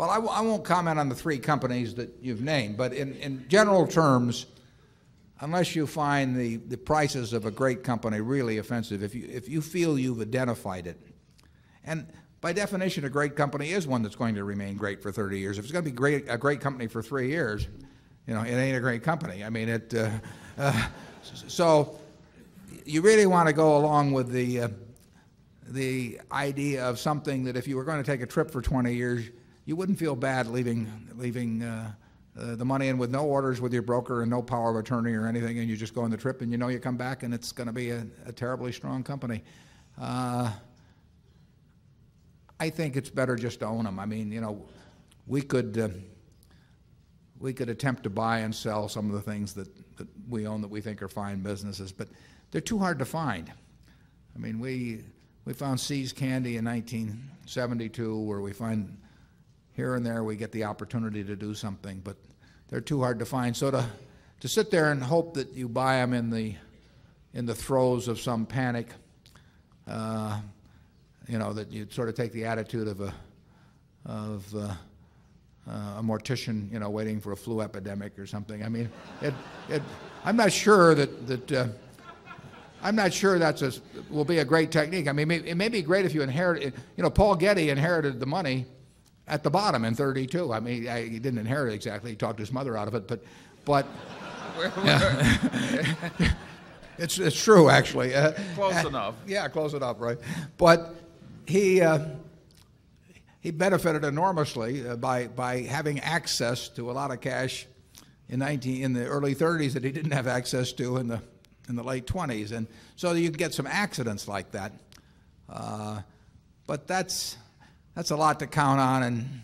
Well, I w- I won't comment on the three companies that you've named, but in, in general terms, unless you find the, the prices of a great company really offensive, if you, if you feel you've identified it, and by definition, a great company is one that's going to remain great for 30 years. If it's going to be great, a great company for three years, you know, it ain't a great company. I mean, it. Uh, uh, so you really want to go along with the uh, the idea of something that if you were going to take a trip for 20 years, you wouldn't feel bad leaving, leaving uh, uh, the money in with no orders with your broker and no power of attorney or anything, and you just go on the trip and you know you come back and it's going to be a, a, terribly strong company. Uh, I think it's better just to own them. I mean, you know, we could uh, we could attempt to buy and sell some of the things that, that we own that we think are fine businesses, but they're too hard to find. I mean, we we found See's Candy in 1972, where we find here and there we get the opportunity to do something, but they're too hard to find. So to, to sit there and hope that you buy them in the, in the throes of some panic, uh, you know, that you sort of take the attitude of a, of uh, uh, a mortician, you know, waiting for a flu epidemic or something. I mean, it, it, I'm not sure that, that uh, I'm not sure that's a, will be a great technique. I mean, it may be great if you inherit, you know, Paul Getty inherited the money at the bottom in 32. I mean, I, he didn't inherit it exactly. He talked his mother out of it, but, but *laughs* *laughs* it's, it's true actually. Uh, close uh, enough. Yeah, close enough, right? But he, uh, he benefited enormously uh, by, by having access to a lot of cash in, 19, in the early 30s that he didn't have access to in the, in the late 20s. And so you get some accidents like that. Uh, but that's, that's a lot to count on. And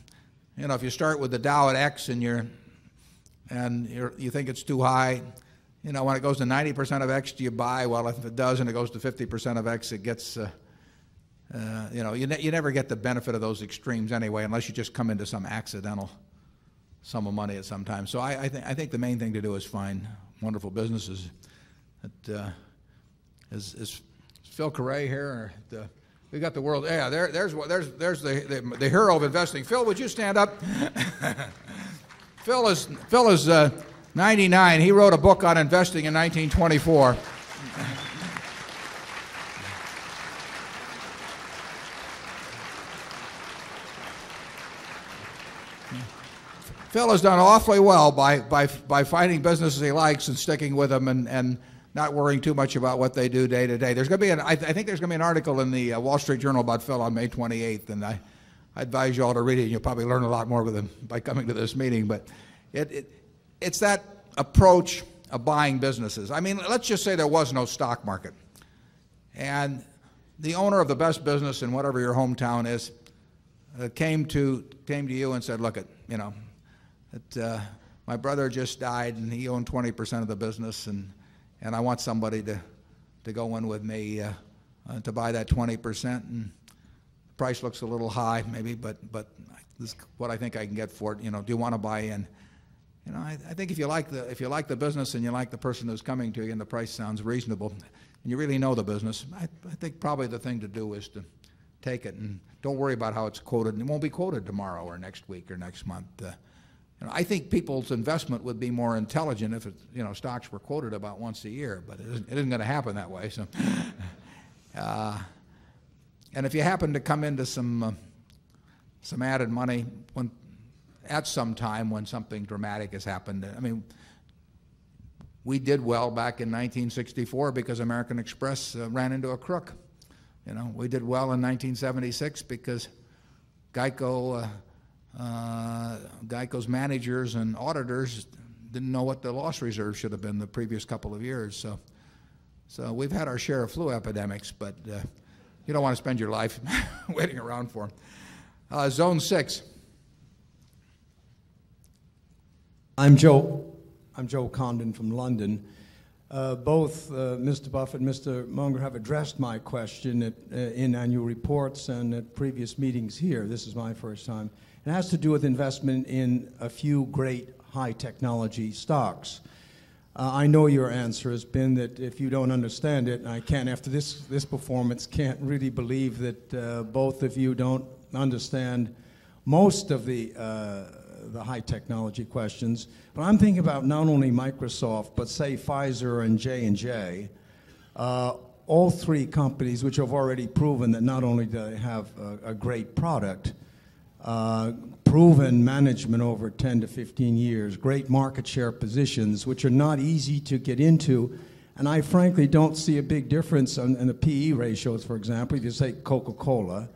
you know, if you start with the Dow at X and you're and you're, you think it's too high, you know, when it goes to 90% of X, do you buy? Well, if it does and it goes to 50% of X, it gets, uh, uh, you know, you, ne- you never get the benefit of those extremes anyway, unless you just come into some accidental sum of money at some time. So I, I, think I think the main thing to do is find wonderful businesses. That, uh, is, is Phil Carret here? Or the, we got the world. Yeah, there, there's, there's, there's the, the, the hero of investing. Phil, would you stand up? *laughs* Phil is, Phil is uh, 99. He wrote a book on investing in 1924. Phil has *laughs* done awfully well by, by, by finding businesses he likes and sticking with them and, and not worrying too much about what they do day to day. There's going to be an, I, I think there's going to be an article in the uh, Wall Street Journal about Phil on May 28th, and I, I advise you all to read it. You'll probably learn a lot more with him by coming to this meeting. But it, it, it's that approach of buying businesses. I mean, let's just say there was no stock market. And the owner of the best business in whatever your hometown is uh, came, to, came to you and said, look, it, you know, uh, my brother just died and he owned 20% of the business and, and I want somebody to, to go in with me uh, uh, to buy that 20% and the price looks a little high maybe, but, but this is what I think I can get for it. You know, do you want to buy in? You know, I, I think if you like the if you like the business and you like the person who's coming to you and the price sounds reasonable, and you really know the business, I, I think probably the thing to do is to take it and don't worry about how it's quoted. It won't be quoted tomorrow or next week or next month. Uh, you know, I think people's investment would be more intelligent if it, you know stocks were quoted about once a year, but it isn't, isn't going to happen that way. So, *laughs* uh, and if you happen to come into some uh, some added money when at some time when something dramatic has happened. I mean, we did well back in 1964 because American Express uh, ran into a crook. You know, we did well in 1976 because Geico, uh, Geico's managers and auditors didn't know what the loss reserve should have been the previous couple of years. So, so we've had our share of flu epidemics, but uh, you don't want to spend your life *laughs* waiting around for them. Uh, zone six. I'm Joe. I'm Joe Condon from London. Uh, both uh, Mr. Buffett and Mr. Munger have addressed my question at, uh, in annual reports and at previous meetings here. This is my first time. It has to do with investment in a few great high technology stocks. Uh, I know your answer has been that if you don't understand it, and I can't, after this, this performance, can't really believe that uh, both of you don't understand most of the uh, the high technology questions. But I'm thinking about not only Microsoft, but say Pfizer and J and J, uh, all three companies which have already proven that not only do they have a, a great product, uh, proven management over 10 to 15 years, great market share positions, which are not easy to get into. And I frankly don't see a big difference in, in the PE ratios, for example, if you say Coca-Cola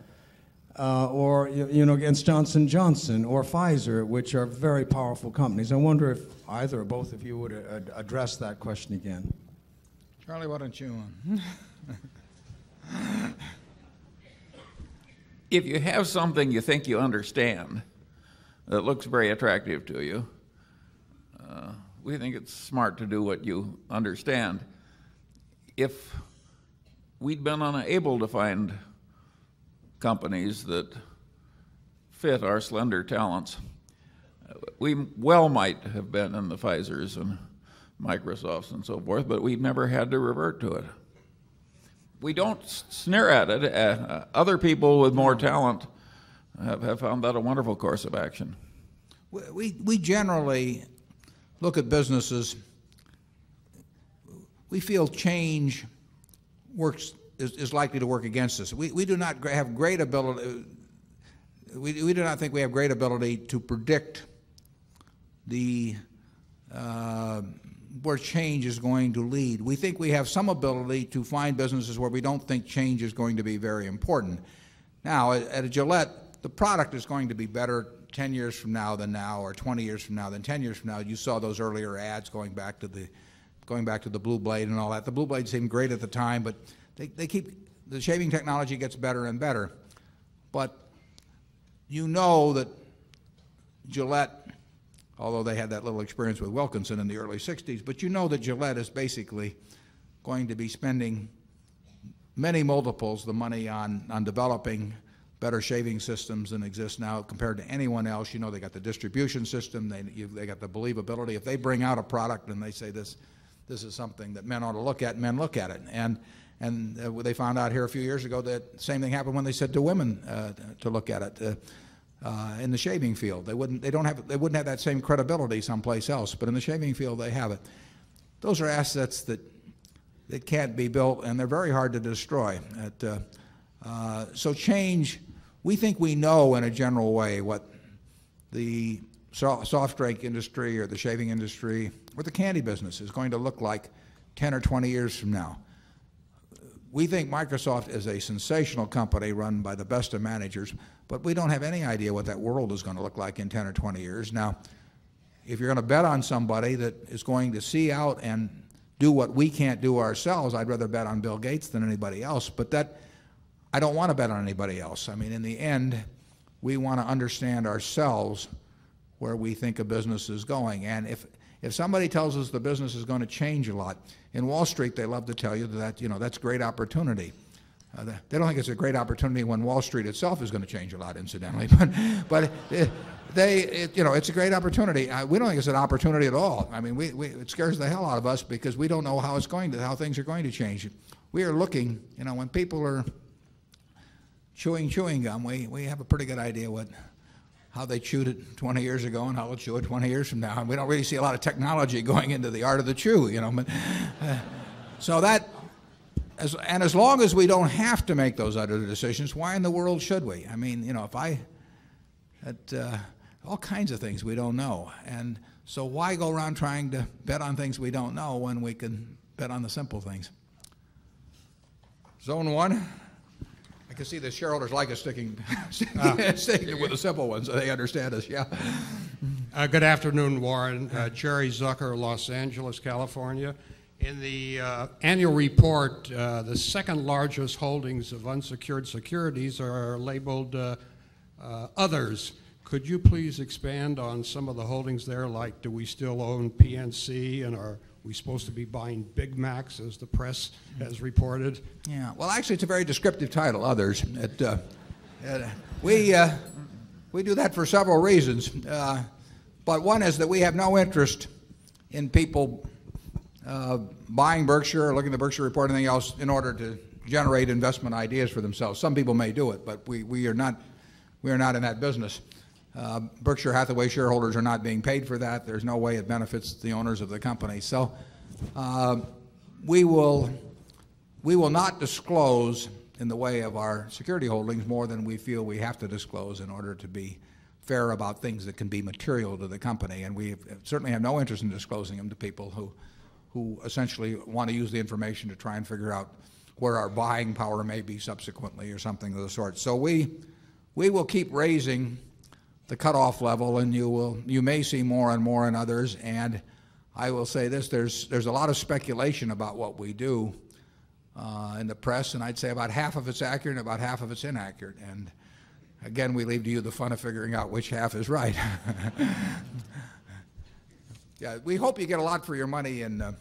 uh, or you know against Johnson Johnson or Pfizer, which are very powerful companies. I wonder if either or both of you would uh, address that question again. Charlie, why don't you? *laughs* if you have something you think you understand that looks very attractive to you, uh, we think it's smart to do what you understand. If we'd been unable to find companies that fit our slender talents. We well might have been in the Pfizers and Microsofts and so forth, but we've never had to revert to it. We don't sneer at it. Uh, other people with more talent have, have found that a wonderful course of action. We, we generally look at businesses, we feel change works is, is likely to work against us. We, we do not have great ability, we, we do not think we have great ability to predict the, uh, where change is going to lead. We think we have some ability to find businesses where we don't think change is going to be very important. Now, at, Gillette, the product is going to be better 10 years from now than now, or 20 years from now than 10 years from now. You saw those earlier ads going back to the, going back to the Blue Blade and all that. The Blue Blade seemed great at the time, but they, they keep, the shaving technology gets better and better. But you know that Gillette although they had that little experience with Wilkinson in the early 60s. But you know that Gillette is basically going to be spending many multiples the money on, on developing better shaving systems than exist now compared to anyone else. You know, they got the distribution system, they, you, they got the believability. If they bring out a product and they say this, this is something that men ought to look at, men look at it. And, and uh, they found out here a few years ago that the same thing happened when they said to women uh, to look at it. Uh, uh, in the shaving field, they wouldn't. They don't have. They wouldn't have that same credibility someplace else. But in the shaving field, they have it. Those are assets that that can't be built, and they're very hard to destroy. At, uh, uh, so change. We think we know in a general way what the so, soft drink industry or the shaving industry or the candy business is going to look like 10 or 20 years from now. We think Microsoft is a sensational company run by the best of managers, but we don't have any idea what that world is going to look like in 10 or 20 years. Now, if you're going to bet on somebody that is going to see out and do what we can't do ourselves, I'd rather bet on Bill Gates than anybody else. But that, I don't want to bet on anybody else. I mean, in the end, we want to understand ourselves where we think a business is going. And if, if somebody tells us the business is going to change a lot, in Wall Street they love to tell you that you know that's great opportunity. Uh, they don't think it's a great opportunity when Wall Street itself is going to change a lot, incidentally. *laughs* But, but it, they, it, you know, it's a great opportunity. Uh, we don't think it's an opportunity at all. I mean, we, we, it scares the hell out of us because we don't know how it's going to, how things are going to change. We are looking, you know, when people are chewing chewing gum, we, we have a pretty good idea what, how they chewed it 20 years ago and how they'll chew it 20 years from now. And we don't really see a lot of technology *laughs* going into the art of the chew, you know. But, uh, so that, as, and as long as we don't have to make those other decisions, why in the world should we? I mean, you know, if I, at, uh, all kinds of things we don't know. And so why go around trying to bet on things we don't know when we can bet on the simple things? Zone one. Can see the shareholders like us sticking, sticking, *laughs* sticking with the simple ones so they understand us. Yeah. Uh, good afternoon, Warren. Uh, Jerry Zucker, Los Angeles, California. In the uh, annual report, uh, the second largest holdings of unsecured securities are labeled uh, uh, others. Could you please expand on some of the holdings there? Like, do we still own PNC and are we supposed to be buying Big Macs as the press has reported? Yeah, well, actually, it's a very descriptive title, Others. It, uh, it, we, uh, we do that for several reasons. Uh, but one is that we have no interest in people uh, buying Berkshire or looking at the Berkshire report or anything else in order to generate investment ideas for themselves. Some people may do it, but we, we, are, not, we are not in that business. Uh, Berkshire Hathaway shareholders are not being paid for that. There's no way it benefits the owners of the company. So uh, we, will, we will not disclose in the way of our security holdings more than we feel we have to disclose in order to be fair about things that can be material to the company. And we certainly have no interest in disclosing them to people who, who essentially want to use the information to try and figure out where our buying power may be subsequently or something of the sort. So we, we will keep raising the cutoff level, and you will you may see more and more in others. And I will say this: there's there's a lot of speculation about what we do uh, in the press, and I'd say about half of it's accurate and about half of it's inaccurate. And again, we leave to you the fun of figuring out which half is right. *laughs* yeah, we hope you get a lot for your money in uh,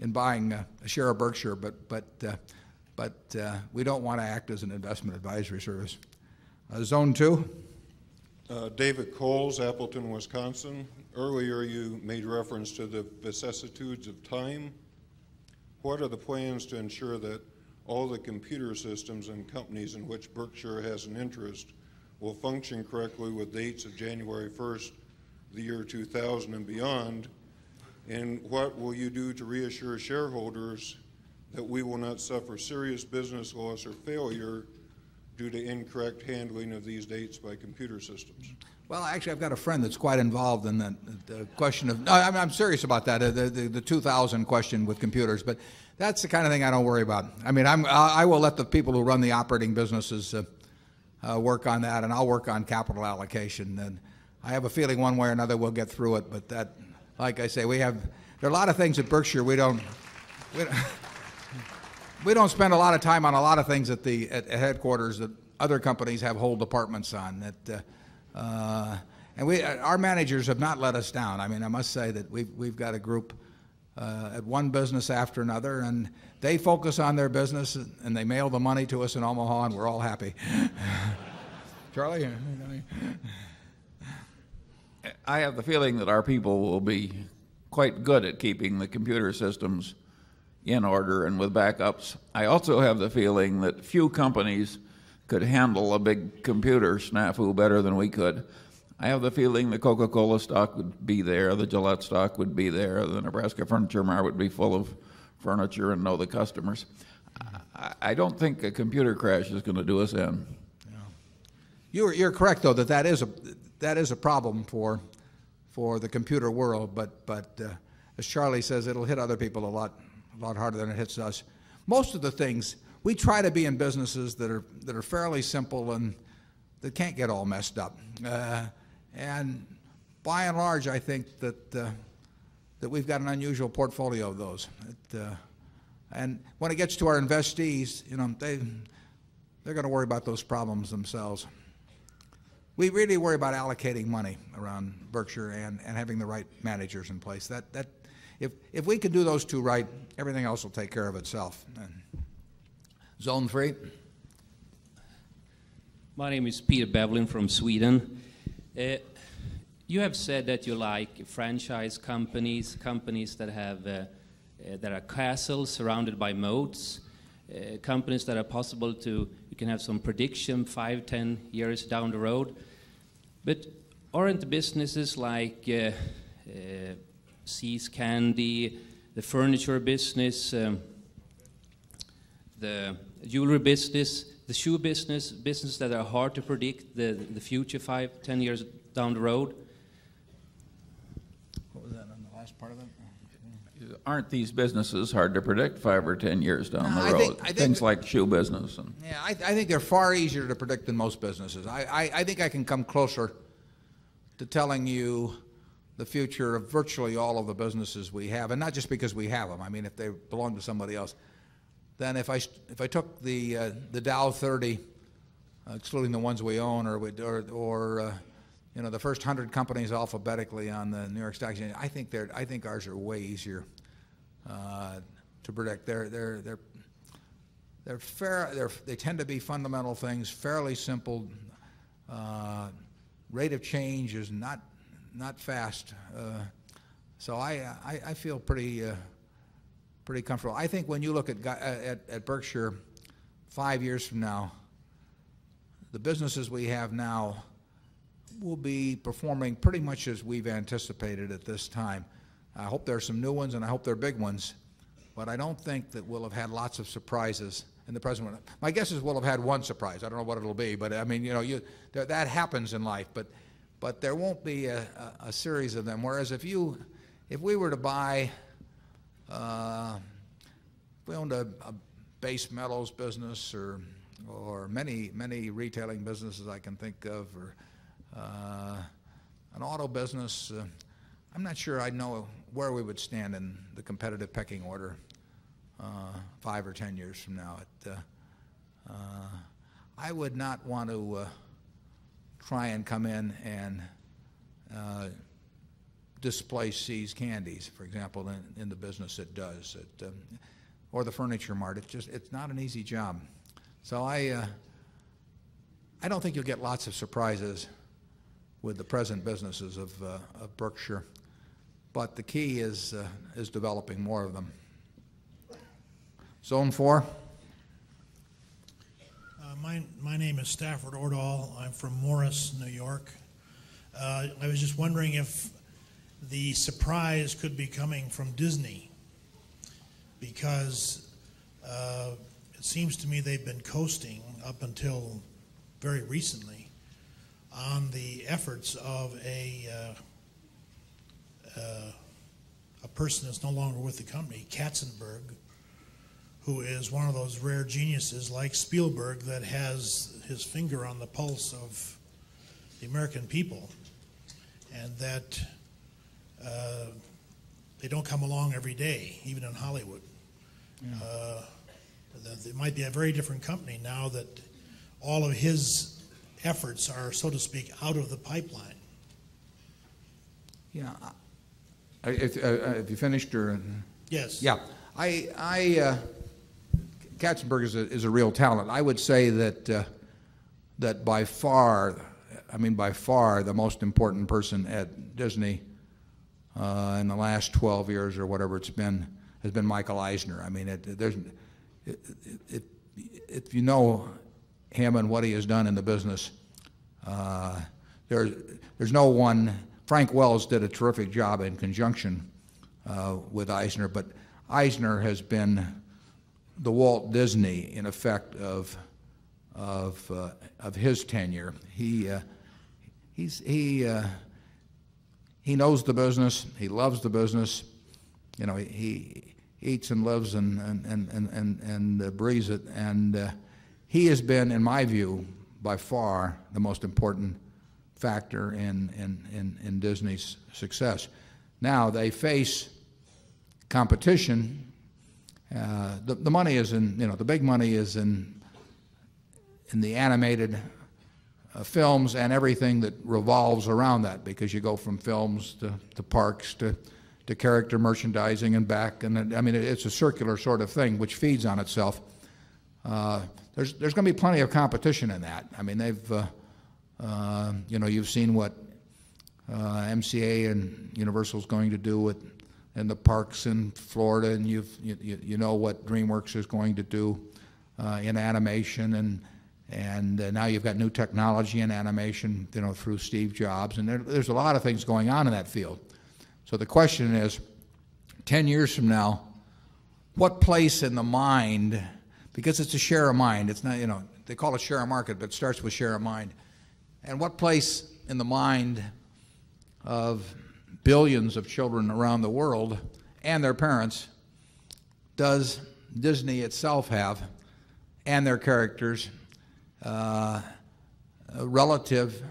in buying uh, a share of Berkshire, but but uh, but uh, we don't want to act as an investment advisory service. Uh, zone two. Uh, David Coles, Appleton, Wisconsin. Earlier you made reference to the vicissitudes of time. What are the plans to ensure that all the computer systems and companies in which Berkshire has an interest will function correctly with dates of January 1st, the year 2000 and beyond? And what will you do to reassure shareholders that we will not suffer serious business loss or failure due to incorrect handling of these dates by computer systems? Well, actually, I've got a friend that's quite involved in that the question of. No, I'm, I'm serious about that. The, the, the 2000 question with computers, but that's the kind of thing I don't worry about. I mean, I'm, I will let the people who run the operating businesses uh, uh, work on that, and I'll work on capital allocation. And I have a feeling one way or another we'll get through it. But that, like I say, we have there are a lot of things at Berkshire we don't. We don't *laughs* we don't spend a lot of time on a lot of things at the at, headquarters that other companies have whole departments on. That, uh, uh, and we, our managers have not let us down. I mean, I must say that we've, we've got a group uh, at one business after another, and they focus on their business and they mail the money to us in Omaha, and we're all happy. *laughs* Charlie? I have the feeling that our people will be quite good at keeping the computer systems in order and with backups. I also have the feeling that few companies could handle a big computer snafu better than we could. I have the feeling the Coca Cola stock would be there, the Gillette stock would be there, the Nebraska Furniture Mart would be full of furniture and know the customers. I, don't think a computer crash is going to do us in. You're, you're correct, though, that that is a, that is a problem for, for the computer world, but, but uh, as Charlie says, it'll hit other people a lot, a lot harder than it hits us. Most of the things, we try to be in businesses that are, that are fairly simple and that can't get all messed up. Uh, and by and large, I think that, uh, that we've got an unusual portfolio of those. It, uh, and when it gets to our investees, you know, they, they're going to worry about those problems themselves. We really worry about allocating money around Berkshire and, and having the right managers in place. That, that, if, if we can do those two right, everything else will take care of itself. Zone three. My name is Peter Bevelin from Sweden. Uh, you have said that you like franchise companies, companies that have uh, uh, that are castles surrounded by moats, uh, companies that are possible to you can have some prediction five, ten years down the road. But aren't businesses like uh, uh, See's Candy, the furniture business, um, the jewelry business, the shoe business, business that are hard to predict the, the future five, ten years down the road? What was that on the last part of it? Aren't these businesses hard to predict five or ten years down No, the I road? think- I think Things that- like shoe business and Yeah, I, I think they're far easier to predict than most businesses. I, I, I think I can come closer to telling you the future of virtually all of the businesses we have, and not just because we have them. I mean, if they belong to somebody else, then if I if I took the uh, the Dow 30, uh, excluding the ones we own, or we, or, or uh, you know the first hundred companies alphabetically on the New York Stock Exchange, I think they're I think ours are way easier uh, to predict. They're they're they're they're fair. They're, they tend to be fundamental things, fairly simple. Uh, rate of change is not not fast. Uh, so I, I I feel pretty uh, pretty comfortable. I think when you look at, at at Berkshire five years from now, the businesses we have now will be performing pretty much as we've anticipated at this time. I hope there are some new ones, and I hope they're big ones. But I don't think that we'll have had lots of surprises in the present. My guess is we'll have had one surprise. I don't know what it'll be, but I mean, you know, you, that, that happens in life. But, but there won't be a, a, a series of them. Whereas if you, if we were to buy, uh, we owned a, a base metals business or, or many, many retailing businesses I can think of, or uh, an auto business, uh, I'm not sure I'd know where we would stand in the competitive pecking order uh, five or ten years from now. It, uh, uh, I would not want to try and come in and uh, displace See's Candies, for example, in, in the business it does, it, um, or the Furniture Mart. It's just it's not an easy job. So I uh, I don't think you'll get lots of surprises with the present businesses of, uh, of Berkshire, but the key is uh, is developing more of them. Zone four. My, my name is Stafford Ordahl. I'm from Morris, New York. Uh, I was just wondering if the surprise could be coming from Disney because uh, it seems to me they've been coasting up until very recently on the efforts of a, uh, uh, a person that's no longer with the company, Katzenberg, who is one of those rare geniuses like Spielberg that has his finger on the pulse of the American people, and that uh, they don't come along every day, even in Hollywood. Uh, that it might be a very different company now that all of his efforts are, so to speak, out of the pipeline. Yeah. I- If, uh, uh, if you finished or? Yes. Yeah. I, I, uh, Katzenberg is a, is a real talent. I would say that, uh, that by far, I mean, by far, the most important person at Disney uh, in the last 12 years or whatever it's been has been Michael Eisner. I mean, it, there's, if you know him and what he has done in the business, uh, there's, there's no one. Frank Wells did a terrific job in conjunction uh, with Eisner, but Eisner has been the Walt Disney, in effect, of, of, uh, of his tenure. He, uh, he's, he, uh, he knows the business. He loves the business. You know, he, he eats and lives and, and, and, and, and, uh, breathes it. And uh, he has been, in my view, by far the most important factor in, in, in, in Disney's success. Now, they face competition. Uh, the, the money is in, you know, the big money is in, in the animated uh, films and everything that revolves around that because you go from films to, to parks to, to character merchandising and back. And I mean, it, it's a circular sort of thing which feeds on itself. Uh, there's there's going to be plenty of competition in that. I mean, they've, uh, uh, you know, you've seen what MCA and Universal's going to do with in the parks in Florida, and you've, you, you you know what DreamWorks is going to do uh, in animation, and and uh, now you've got new technology in animation, you know, through Steve Jobs, and there, there's a lot of things going on in that field. So the question is, 10 years from now, what place in the mind, because it's a share of mind, it's not, you know, they call it share of market, but it starts with share of mind. And what place in the mind of billions of children around the world and their parents does Disney itself have and their characters uh, relative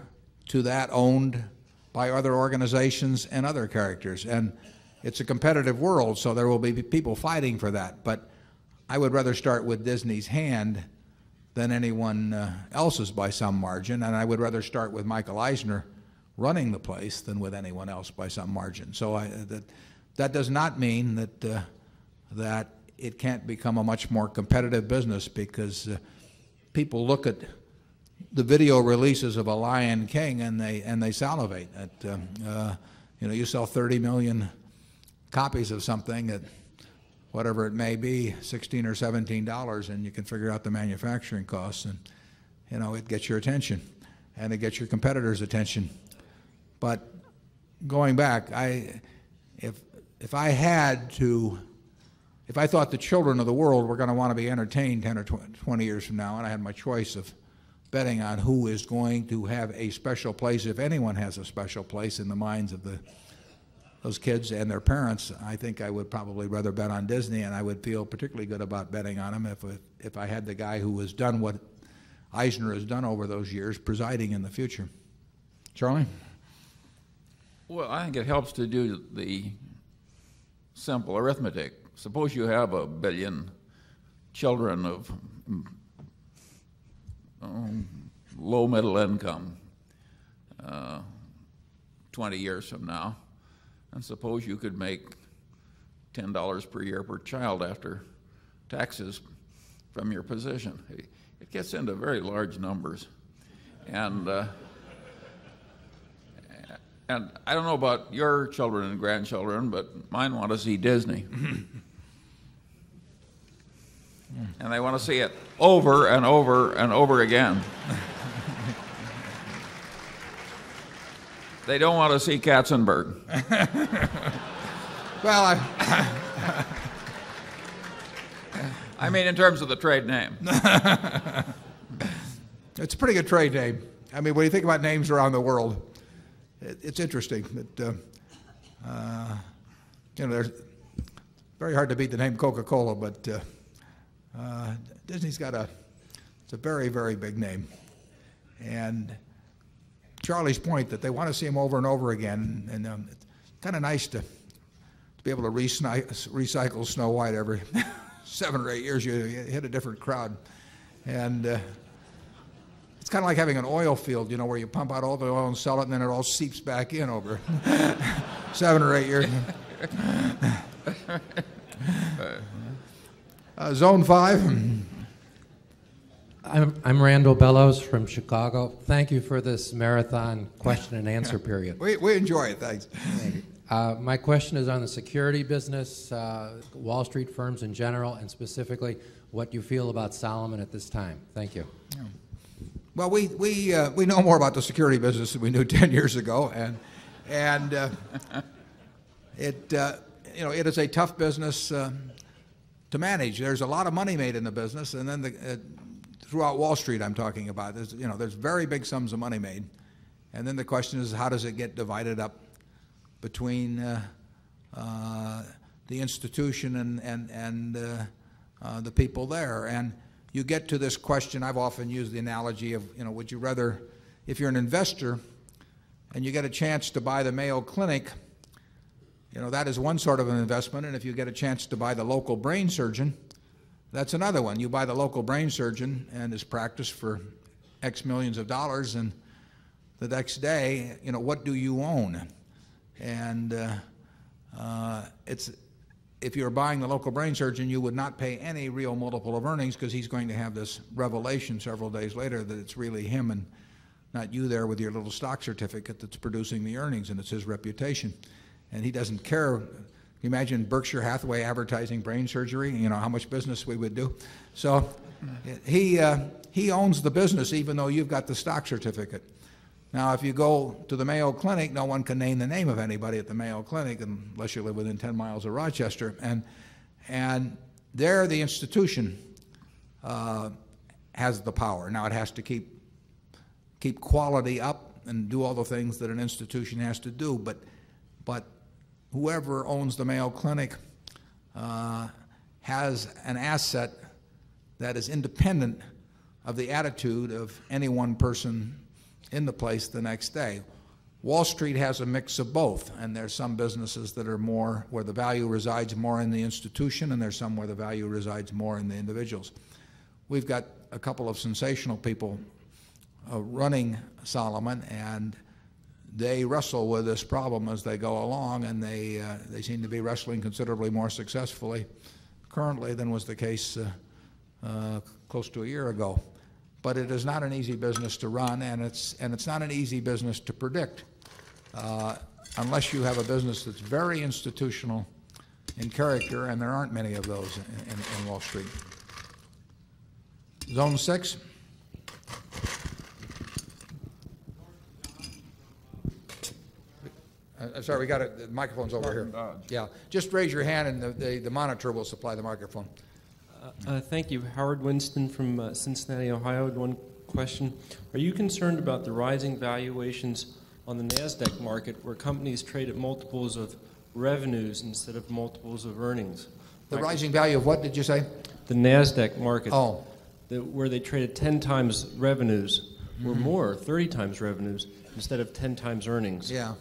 to that owned by other organizations and other characters. And it's a competitive world, so there will be people fighting for that. But I would rather start with Disney's hand than anyone uh, else's by some margin, and I would rather start with Michael Eisner running the place than with anyone else by some margin. So I, that, that does not mean that, uh, that it can't become a much more competitive business because uh, people look at the video releases of a Lion King and they and they salivate. At, um, uh, you know, you sell 30 million copies of something at whatever it may be, 16 or 17 dollars, and you can figure out the manufacturing costs, and you know it gets your attention, and it gets your competitors' attention. But going back, I if if I had to if I thought the children of the world were going to want to be entertained 10 or 20 years from now, and I had my choice of betting on who is going to have a special place, if anyone has a special place in the minds of the, those kids and their parents, I think I would probably rather bet on Disney, and I would feel particularly good about betting on him if, if I had the guy who has done what Eisner has done over those years presiding in the future. Charlie? Well, I think it helps to do the simple arithmetic suppose you have a billion children of um, low middle income uh, 20 years from now, and suppose you could make $10 per year per child after taxes from your position. It gets into very large numbers. And, uh, and I don't know about your children and grandchildren, but mine want to see Disney. *laughs* and they want to see it over and over and over again. *laughs* they don't want to see Katzenberg. *laughs* well, I, I mean, in terms of the trade name. it's a pretty good trade name. I mean, when you think about names around the world, it, it's interesting that, uh, uh, you know, there's very hard to beat the name Coca Cola, but uh, uh, Disney's got a, it's a very, very big name. And Charlie's point that they want to see him over and over again, and um, it's kind of nice to, to be able to recycle Snow White every *laughs* seven or eight years. You, hit a different crowd. And it's kind of like having an oil field, you know, where you pump out all the oil and sell it, and then it all seeps back in over *laughs* seven or eight years. *laughs* Uh, zone five. I'm, I'm Randall Bellows from Chicago. Thank you for this marathon question and answer period. We, we enjoy it, thanks. Uh, my question is on the security business, uh, Wall Street firms in general, and specifically what you feel about Salomon at this time. Thank you. Well, we, we, uh, we know more about the security business than we knew *laughs* 10 years ago, and, and uh, it, uh, you know, it is a tough business uh, to manage. There's a lot of money made in the business, and then the, uh, throughout Wall Street, I'm talking about, there's, you know, there's very big sums of money made. And then the question is, how does it get divided up between uh, uh, the institution and, and, and the people there? And you get to this question, I've often used the analogy of, you know, would you rather, if you're an investor and you get a chance to buy the Mayo Clinic, you know, that is one sort of an investment. And if you get a chance to buy the local brain surgeon, that's another one. You buy the local brain surgeon and his practice for X millions of dollars, and the next day, you know, what do you own? And uh, uh, it's if you're buying the local brain surgeon, you would not pay any real multiple of earnings because he's going to have this revelation several days later that it's really him and not you there with your little stock certificate that's producing the earnings, and it's his reputation. And he doesn't care. Imagine Berkshire Hathaway advertising brain surgery? You know how much business we would do. So he uh, he owns the business, even though you've got the stock certificate. Now, if you go to the Mayo Clinic, no one can name the name of anybody at the Mayo Clinic unless you live within 10 miles of Rochester. And, and there, the institution uh, has the power. Now, it has to keep, keep quality up and do all the things that an institution has to do. But, but whoever owns the Mayo Clinic uh, has an asset that is independent of the attitude of any one person in the place the next day. Wall Street has a mix of both, and there's some businesses that are more where the value resides more in the institution, and there's some where the value resides more in the individuals. We've got a couple of sensational people uh, running Salomon, and they wrestle with this problem as they go along, and they, uh, they seem to be wrestling considerably more successfully currently than was the case uh, uh close to a year ago but it is not an easy business to run, and it's, and it's not an easy business to predict uh, unless you have a business that's very institutional in character, and there aren't many of those in, in, in Wall Street. Zone 6. Uh, sorry, we got it. The microphone's over here. Yeah, just raise your hand, and the, the, the monitor will supply the microphone. Uh, thank you. Howard Winston from uh, Cincinnati, Ohio. One question. Are you concerned about the rising valuations on the NASDAQ market where companies trade at multiples of revenues instead of multiples of earnings? The rising value of what did you say? The NASDAQ market. Oh. The, where they traded 10 times revenues or Mhm. more, 30 times revenues instead of 10 times earnings. Yeah.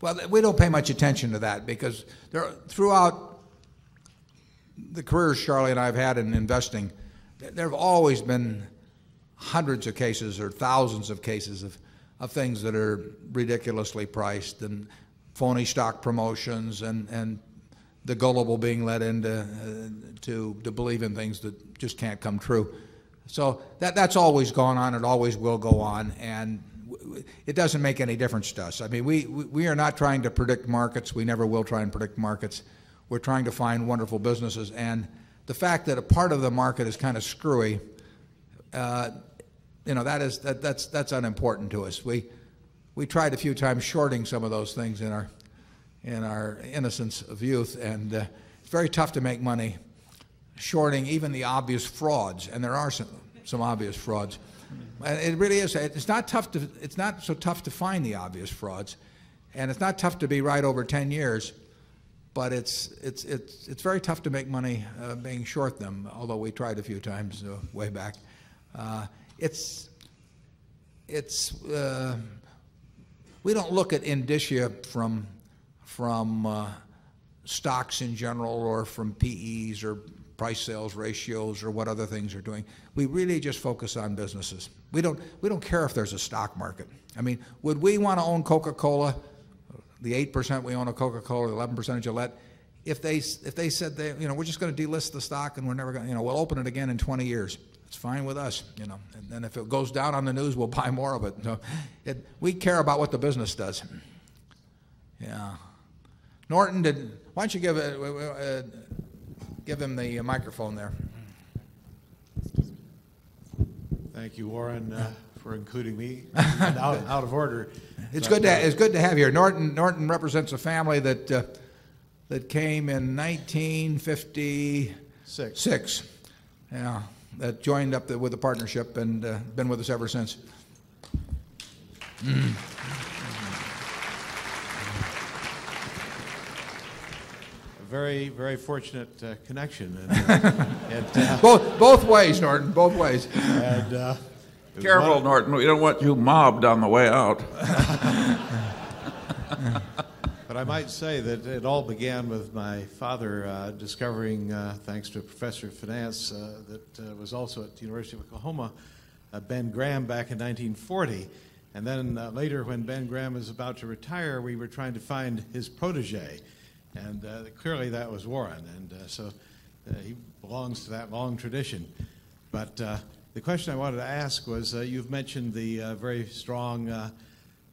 Well, we don't pay much attention to that because there, throughout the careers Charlie and I have had in investing, there have always been hundreds of cases or thousands of cases of, of things that are ridiculously priced and phony stock promotions and, and the gullible being led into uh, to, to believe in things that just can't come true. So that, that's always gone on. It always will go on. And it doesn't make any difference to us. I mean, we, we are not trying to predict markets. We never will try and predict markets. We're trying to find wonderful businesses. And the fact that a part of the market is kind of screwy, uh, you know, that is, that, that's, that's unimportant to us. We, we tried a few times shorting some of those things in our, in our innocence of youth, and uh, it's very tough to make money shorting even the obvious frauds, and there are some, some obvious frauds. And it really is. It's not tough to. It's not so tough to find the obvious frauds, and it's not tough to be right over 10 years. But it's it's it's it's very tough to make money uh, being short them. Although we tried a few times uh, way back, uh, it's it's uh, we don't look at indicia from from uh, stocks in general or from PEs or price sales ratios or what other things are doing. We really just focus on businesses. We don't, we don't care if there's a stock market. I mean, would we want to own Coca-Cola, the 8% we own of Coca-Cola, the 11% of Gillette, if they, if they said, they, you know, we're just going to delist the stock and we're never going to, you know, we'll open it again in 20 years. It's fine with us, you know. And then if it goes down on the news, we'll *laughs* buy more of it. So it, we care about what the business does. Yeah. Norton, did, why don't you give, it, uh, give him the microphone there? Thank you, Warren, uh, for including me. *laughs* out, out of order. It's good, to, it's good to have you here. Norton, Norton represents a family that, uh, that came in 1956. Six. Yeah, that joined up the, with the partnership and uh, been with us ever since. Mm. very, very fortunate uh, connection. And, *laughs* uh, and, uh, both, both ways, Norton, both ways. And, uh, it was Careful, one- Norton. We don't want you mobbed on the way out. *laughs* But I might say that it all began with my father uh, discovering, uh, thanks to a professor of finance uh, that uh, was also at the University of Oklahoma, uh, Ben Graham back in 1940. And then uh, later, when Ben Graham was about to retire, we were trying to find his protege. And uh, clearly that was Warren. And uh, so uh, he belongs to that long tradition. But uh, the question I wanted to ask was uh, you've mentioned the uh, very strong uh,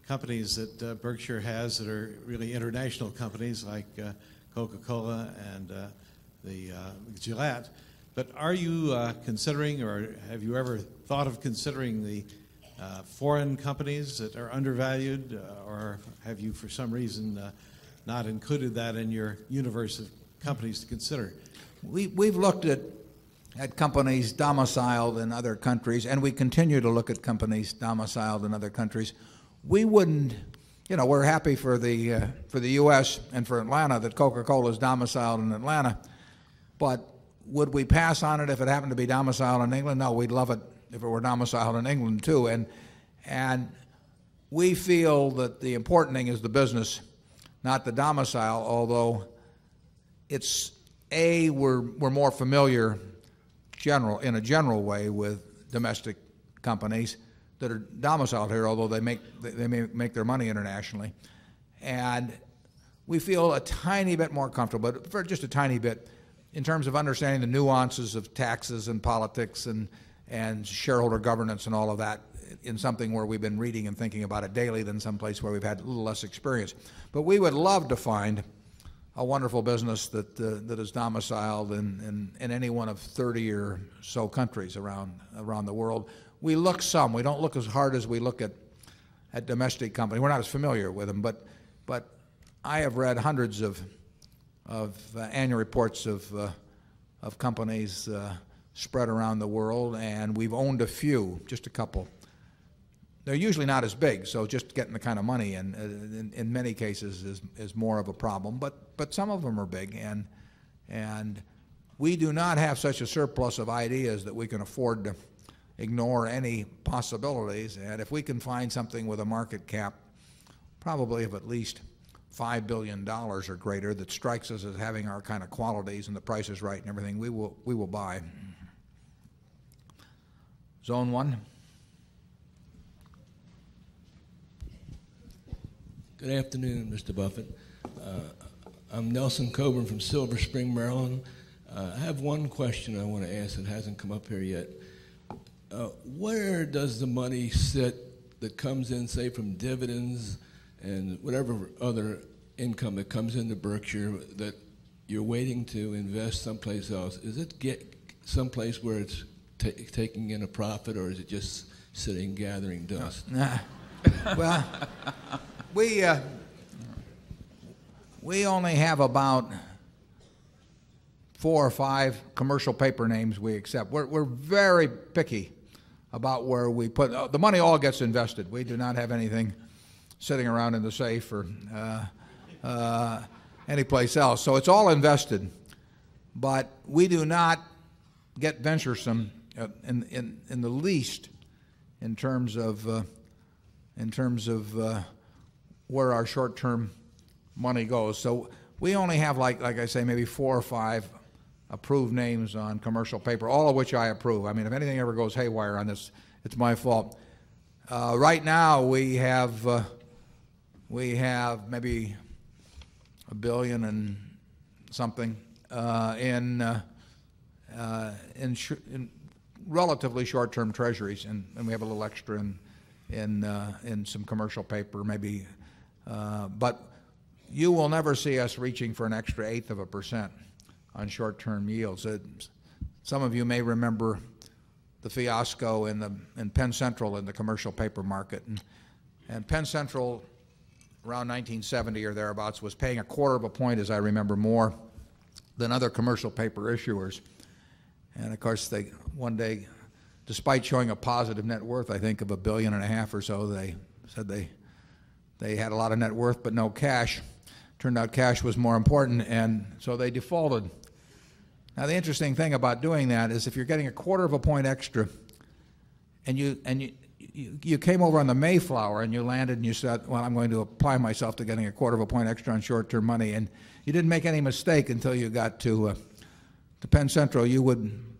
companies that uh, Berkshire has that are really international companies like uh, Coca Cola and uh, the Gillette. But are you considering, or have you ever thought of considering the foreign companies that are undervalued, or have you, for some reason, not included that in your universe of companies to consider? We, we've looked at, at companies domiciled in other countries, and we continue to look at companies domiciled in other countries. We wouldn't, you know, we're happy for the, uh, for the U.S. and for Atlanta that Coca-Cola is domiciled in Atlanta, but would we pass on it if it happened to be domiciled in England? No, we'd love it if it were domiciled in England too. And, and we feel that the important thing is the business, not the domicile, although it's a we're, we're more familiar general in a general way with domestic companies that are domiciled here, although they make they may make their money internationally, and we feel a tiny bit more comfortable, but for just a tiny bit, in terms of understanding the nuances of taxes and politics and and shareholder governance and all of that in something where we've been reading and thinking about it daily than someplace where we've had a little less experience. But we would love to find a wonderful business that, uh, that is domiciled in, in, in any one of 30 or so countries around, around the world. We look some. We don't look as hard as we look at, at domestic companies. We're not as familiar with them, but, but I have read hundreds of, of uh, annual reports of, uh, of companies uh, spread around the world, and we've owned a few, just a couple. They're usually not as big, so just getting the kind of money in, uh, in, in many cases is, is more of a problem. But, but some of them are big, and, and we do not have such a surplus of ideas that we can afford to ignore any possibilities. And if we can find something with a market cap, probably of at least $5 billion or greater, that strikes us as having our kind of qualities and the price is right and everything, we will, we will buy. Zone 1. Good afternoon, Mr. Buffett. Uh, I'm Nelson Coburn from Silver Spring, Maryland. Uh, I have one question I want to ask that hasn't come up here yet. Uh, where does the money sit that comes in, say, from dividends and whatever other income that comes into Berkshire that you're waiting to invest someplace else? Is it get someplace where it's ta taking in a profit, or is it just sitting gathering dust? *laughs* Well, we uh, we only have about four or five commercial paper names we accept. We're, we're very picky about where we put uh, the money. All gets invested. We do not have anything sitting around in the safe or uh, uh, anyplace else. So it's all invested, but we do not get venturesome uh, in, in, in the least in terms of uh, in terms of uh, where our short-term money goes. So we only have like like I say maybe four or five approved names on commercial paper, all of which I approve. I mean, if anything ever goes haywire on this, it's my fault. Uh, right now, we have uh, we have maybe a billion and something uh, in uh, uh, in, sh- in relatively short-term treasuries, and, and we have a little extra in in uh, in some commercial paper, maybe. Uh, but you will never see us reaching for an extra eighth of a percent on short-term yields. It, some of you may remember the fiasco in the in Penn Central in the commercial paper market, and, and Penn Central around 1970 or thereabouts was paying a quarter of a point, as I remember, more than other commercial paper issuers. And of course, they one day, despite showing a positive net worth, I think of a billion and a half or so, they said they they had a lot of net worth but no cash. Turned out cash was more important, and so they defaulted. Now the interesting thing about doing that is if you're getting a quarter of a point extra, and you and you you, you came over on the Mayflower and you landed and you said, well, I'm going to apply myself to getting a quarter of a point extra on short-term money, and you didn't make any mistake until you got to uh, to Penn Central. You would,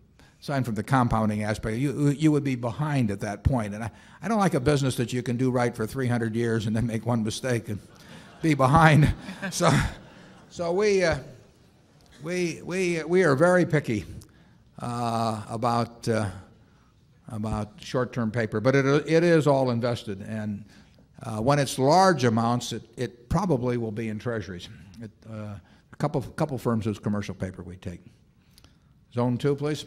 aside from the compounding aspect, you you would be behind at that point. And I, I don't like a business that you can do right for 300 years and then make one mistake and be behind. *laughs* so so we uh, we we we are very picky uh, about. Uh, about short-term paper, but it, it is all invested, and uh, when it's large amounts, it, it probably will be in treasuries. It, uh, a couple couple firms use commercial paper we take. Zone two, please.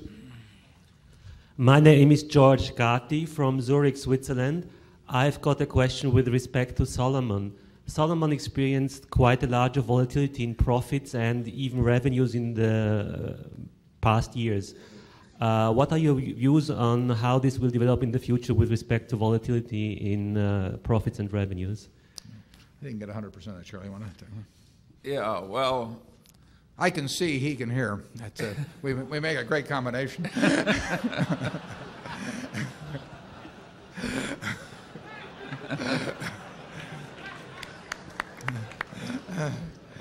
My name is George Gatti from Zurich, Switzerland. I've got a question with respect to Salomon. Salomon experienced quite a large volatility in profits and even revenues in the past years. Uh, what are your views on how this will develop in the future with respect to volatility in uh, profits and revenues? I didn't get 100% of that, Charlie. Want to? Yeah, well, I can see, he can hear. That's a, *laughs* we, we make a great combination. *laughs*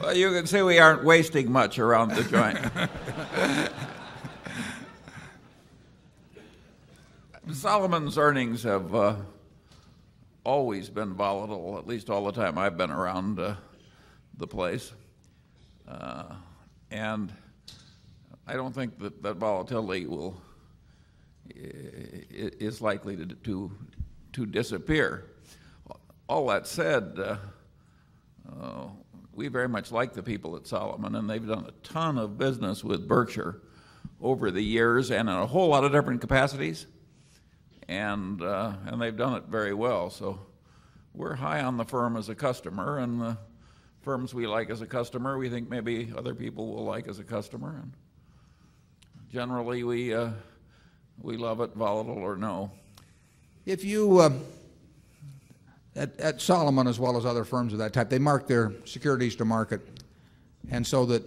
well, you can see we aren't wasting much around the joint. *laughs* Salomon's earnings have uh, always been volatile, at least all the time I've been around uh, the place. Uh, and I don't think that that volatility will is likely to, to, to disappear. All that said, uh, uh, we very much like the people at Salomon, and they've done a ton of business with Berkshire over the years and in a whole lot of different capacities and uh, and they've done it very well. So we're high on the firm as a customer, and the firms we like as a customer, we think maybe other people will like as a customer. And generally, we uh, we love it, volatile or no. If you um, at, at Salomon as well as other firms of that type, they mark their securities to market, and so that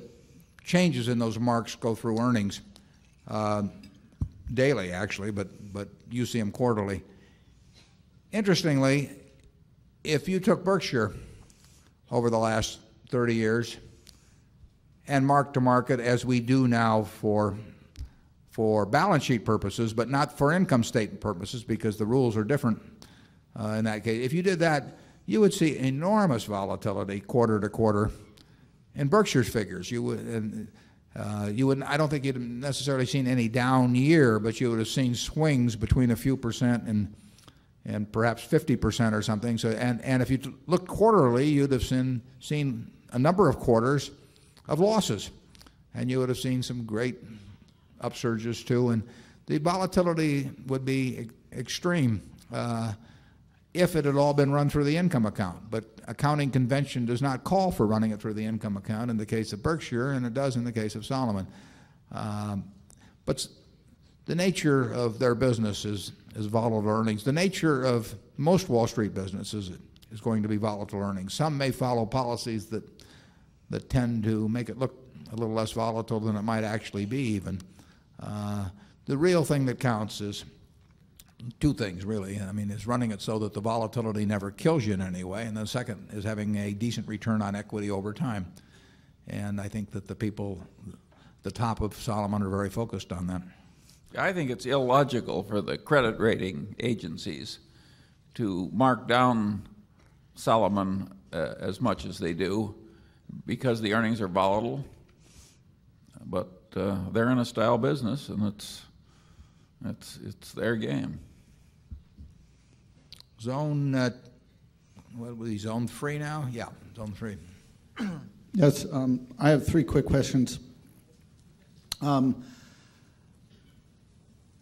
changes in those marks go through earnings. Uh, daily actually, but, but you see them quarterly. Interestingly, if you took Berkshire over the last 30 years and mark to market as we do now for, for balance sheet purposes, but not for income statement purposes because the rules are different uh, in that case. If you did that, you would see enormous volatility quarter to quarter in Berkshire's figures. You would, uh, you wouldn't, I don't think you'd necessarily seen any down year, but you would have seen swings between a few percent and, and perhaps 50% or something. So, and, and if you looked quarterly, you'd have seen, seen a number of quarters of losses. And you would have seen some great upsurges too. And the volatility would be extreme. Uh, if it had all been run through the income account. But accounting convention does not call for running it through the income account in the case of Berkshire, and it does in the case of Salomon. Um, but the nature of their business is, is volatile earnings. The nature of most Wall Street businesses is going to be volatile earnings. Some may follow policies that, that tend to make it look a little less volatile than it might actually be even. Uh, the real thing that counts is two things really. I mean, is running it so that the volatility never kills you in any way, and the second is having a decent return on equity over time. And I think that the people the top of Salomon are very focused on that. I think it's illogical for the credit rating agencies to mark down Salomon uh, as much as they do because the earnings are volatile. But uh, they're in a style business, and it's it's it's their game. Zone, uh, what was he, zone three now? Yeah, zone three. Yes, um, I have three quick questions. Um,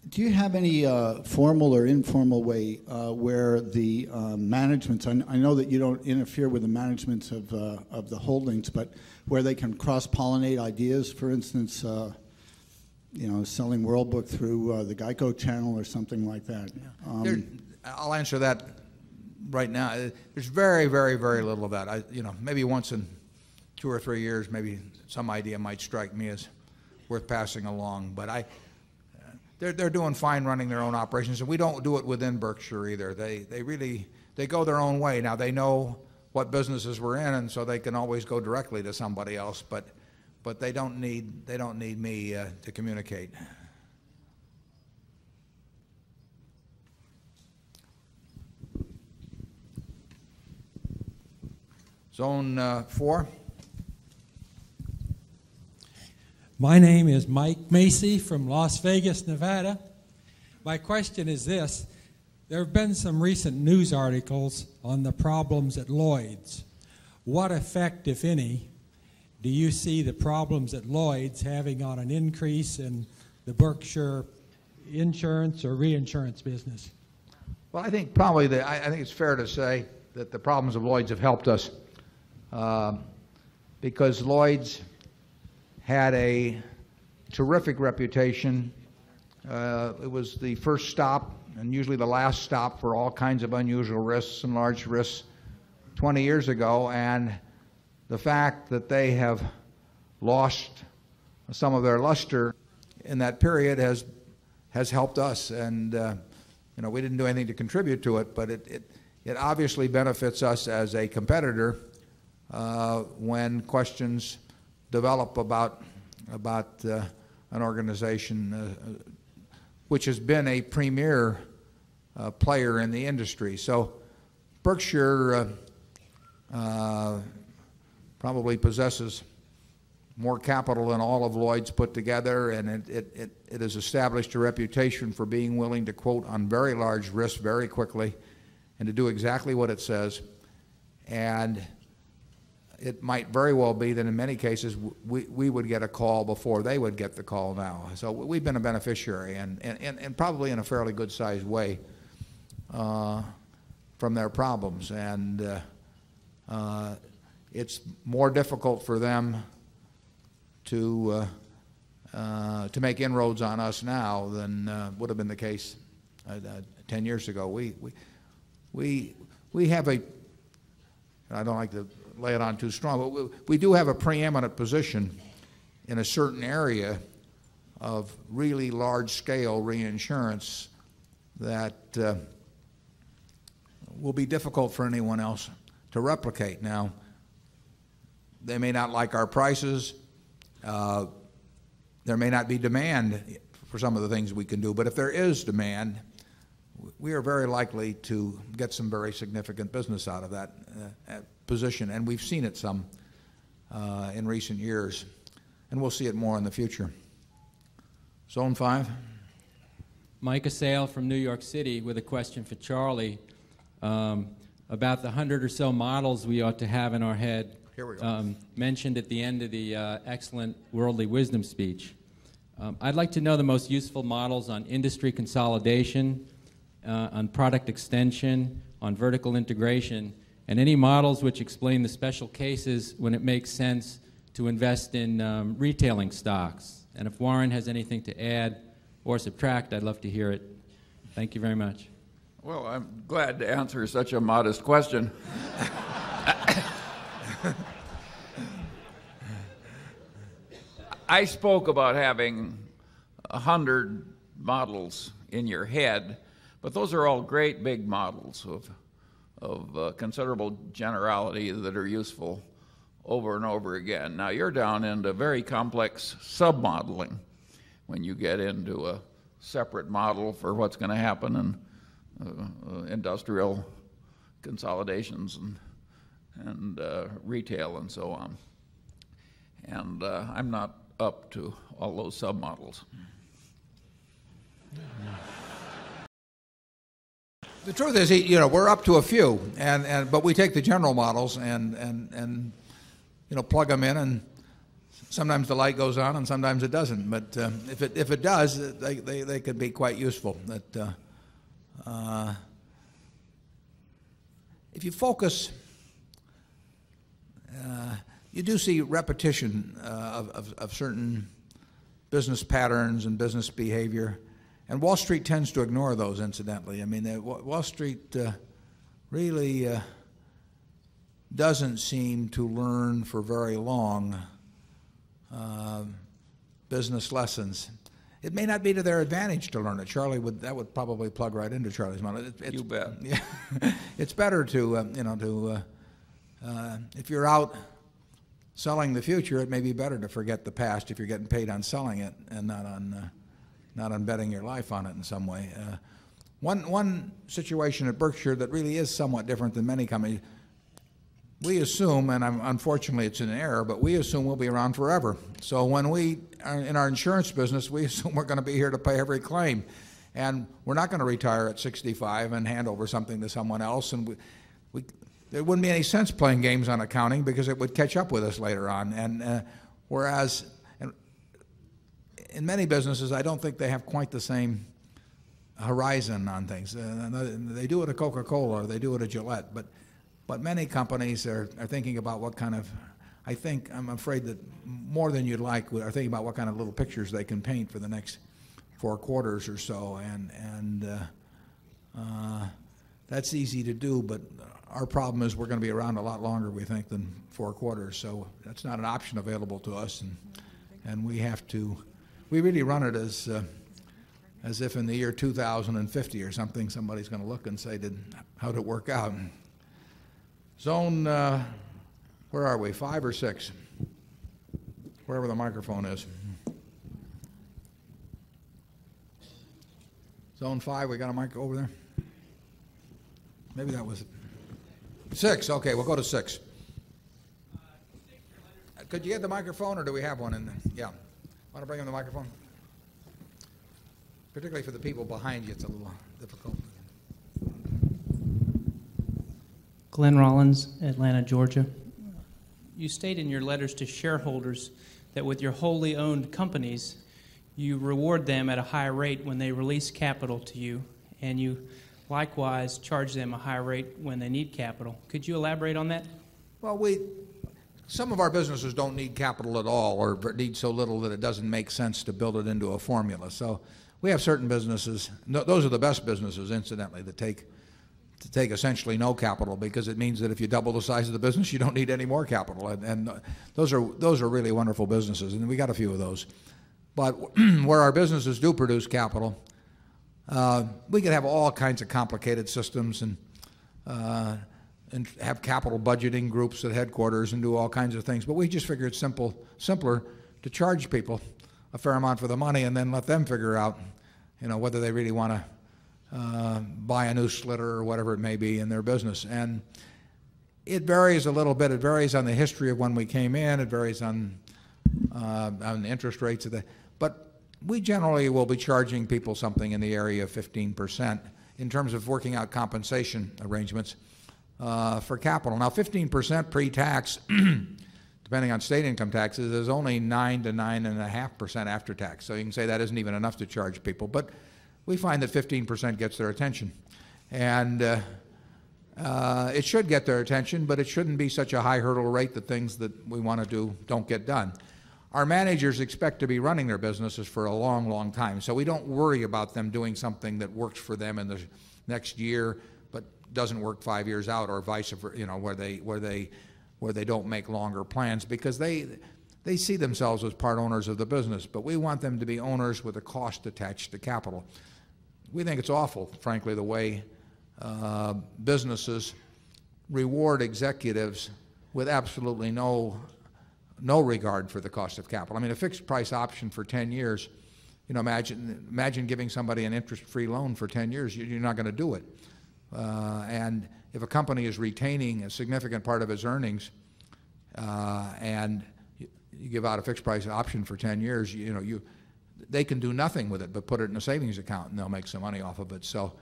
do you have any uh, formal or informal way uh, where the uh, managements, I, I know that you don't interfere with the managements of, uh, of the holdings, but where they can cross-pollinate ideas, for instance, uh, you know, selling World Book through uh, the Geico channel or something like that? Um, There- I'll answer that right now. There's very, very, very little of that. I, you know, maybe once in two or three years, maybe some idea might strike me as worth passing along. But I, they're, they're doing fine running their own operations, and we don't do it within Berkshire either. They, they really, they go their own way. Now, they know what businesses we're in, and so they can always go directly to somebody else, but, but they don't need, they don't need me uh, to communicate. Zone uh, four? My name is Mike Macy from Las Vegas, Nevada. My question is this there have been some recent news articles on the problems at Lloyd's. What effect, if any, do you see the problems at Lloyd's having on an increase in the Berkshire insurance or reinsurance business? Well, I think probably the, I, I think it's fair to say that the problems of Lloyd's have helped us uh, because Lloyd's had a terrific reputation. Uh, it was the first stop and usually the last stop for all kinds of unusual risks and large risks 20 years ago, and the fact that they have lost some of their luster in that period has has helped us. And uh, you know, we didn't do anything to contribute to it, but it it, it obviously benefits us as a competitor uh, when questions develop about about uh, an organization uh, which has been a premier uh, player in the industry. So Berkshire uh, uh, probably possesses more capital than all of Lloyd's put together, and it, it, it, it has established a reputation for being willing to quote on very large risks very quickly and to do exactly what it says. And it might very well be that in many cases we, we would get a call before they would get the call now. So we've been a beneficiary and, and, and probably in a fairly good sized way uh, from their problems. And uh, uh, it's more difficult for them to, uh, uh, to make inroads on us now than uh, would have been the case 10 years ago. We, we, we, we have a, I don't like to lay it on too strong, but we, we do have a preeminent position in a certain area of really large scale reinsurance that uh, will be difficult for anyone else to replicate. Now, they may not like our prices. Uh, there may not be demand for some of the things we can do, but if there is demand, we are very likely to get some very significant business out of that uh, position, and we've seen it some uh, in recent years, and we'll see it more in the future. Zone 5. Mike Asale from New York City with a question for Charlie um, about the hundred or so models we ought to have in our head Here we go. um, mentioned at the end of the uh, excellent worldly wisdom speech. Um, I'd like to know the most useful models on industry consolidation, uh, on product extension, on vertical integration, and any models which explain the special cases when it makes sense to invest in um, retailing stocks. And if Warren has anything to add or subtract, I'd love to hear it. Thank you very much. Well, I'm glad to answer such a modest question. *laughs* I spoke about having a hundred models in your head, but those are all great big models of, of uh, considerable generality that are useful over and over again. Now you're down into very complex submodeling when you get into a separate model for what's going to happen in uh, industrial consolidations and, and uh, retail and so on. And uh, I'm not up to all those submodels. The truth is, you know, we're up to a few, and, and, but we take the general models and, and, and you know, plug them in, and sometimes the light goes on and sometimes it doesn't. But uh, if, it, if it does, they, they, they could be quite useful. That, uh, uh, if you focus, uh, you do see repetition uh, of, of, of certain business patterns and business behavior. And Wall Street tends to ignore those, incidentally. I mean, uh, Wall Street uh, really uh, doesn't seem to learn for very long uh, business lessons. It may not be to their advantage to learn it. Charlie would that would probably plug right into Charlie's mind. It, it's, you bet. *laughs* Yeah, it's better to uh, you know to uh, if you're out selling the future, it may be better to forget the past if you're getting paid on selling it and not on not on betting your life on it in some way. Uh, one, one situation at Berkshire that really is somewhat different than many companies, we assume, and I'm, unfortunately it's an error, but we assume we'll be around forever. So when we are in our insurance business, we *laughs* assume we're going to be here to pay every claim. And we're not going to retire at 65 and hand over something to someone else. And we, we, there wouldn't be any sense playing games on accounting because it would catch up with us later on. And uh, whereas in many businesses, I don't think they have quite the same horizon on things. Uh, they do it at Coca-Cola or they do it at Gillette, but, but many companies are, are thinking about what kind of, I think, I'm afraid that more than you'd like, are thinking about what kind of little pictures they can paint for the next four quarters or so. And, and uh, uh, that's easy to do, but our problem is we're going to be around a lot longer, we think, than four quarters. So that's not an option available to us. And, and we have to we really run it as, uh, as if in the year 2050 or something, somebody's going to look and say, did, how did it work out? Zone, uh, where are we, five or six? Wherever the microphone is. Zone five, we got a mic over there? Maybe that was six. Okay, we'll go to six. Could you get the microphone or do we have one in there? Yeah. Want to bring him the microphone? Particularly for the people behind you, it's a little difficult. Glenn Rollins, Atlanta, Georgia. You state in your letters to shareholders that with your wholly owned companies, you reward them at a high rate when they release capital to you, and you likewise charge them a high rate when they need capital. Could you elaborate on that? Well, we some of our businesses don't need capital at all or need so little that it doesn't make sense to build it into a formula. So we have certain businesses, those are the best businesses, incidentally, that take, to take essentially no capital because it means that if you double the size of the business, you don't need any more capital. And, and those, are, those are really wonderful businesses, and we got a few of those. But *clears throat* where our businesses do produce capital, uh, we could have all kinds of complicated systems and uh, and have capital budgeting groups at headquarters and do all kinds of things. But we just figure it's simple, simpler to charge people a fair amount for the money and then let them figure out, you know, whether they really want to uh, buy a new slitter or whatever it may be in their business. And it varies a little bit. It varies on the history of when we came in. It varies on uh, on the interest rates of the. But we generally will be charging people something in the area of 15% in terms of working out compensation arrangements uh, for capital. Now, 15% pre-tax, *clears throat* depending on state income taxes, is only 9 to 9.5% after tax. So you can say that isn't even enough to charge people. But we find that 15% gets their attention. And uh, uh, it should get their attention, but it shouldn't be such a high hurdle rate that things that we want to do don't get done. Our managers expect to be running their businesses for a long, long time. So we don't worry about them doing something that works for them in the next year doesn't work five years out or vice versa, you know, where they, where they, where they don't make longer plans because they, they see themselves as part owners of the business, but we want them to be owners with a cost attached to capital. We think it's awful, frankly, the way uh, businesses reward executives with absolutely no, no regard for the cost of capital. I mean, a fixed price option for 10 years, you know, imagine, imagine giving somebody an interest-free loan for 10 years. You- You're not going to do it. Uh, and if a company is retaining a significant part of its earnings, uh, and you, you give out a fixed price option for 10 years, you, you know, you, they can do nothing with it but put it in a savings account and they'll make some money off of it. So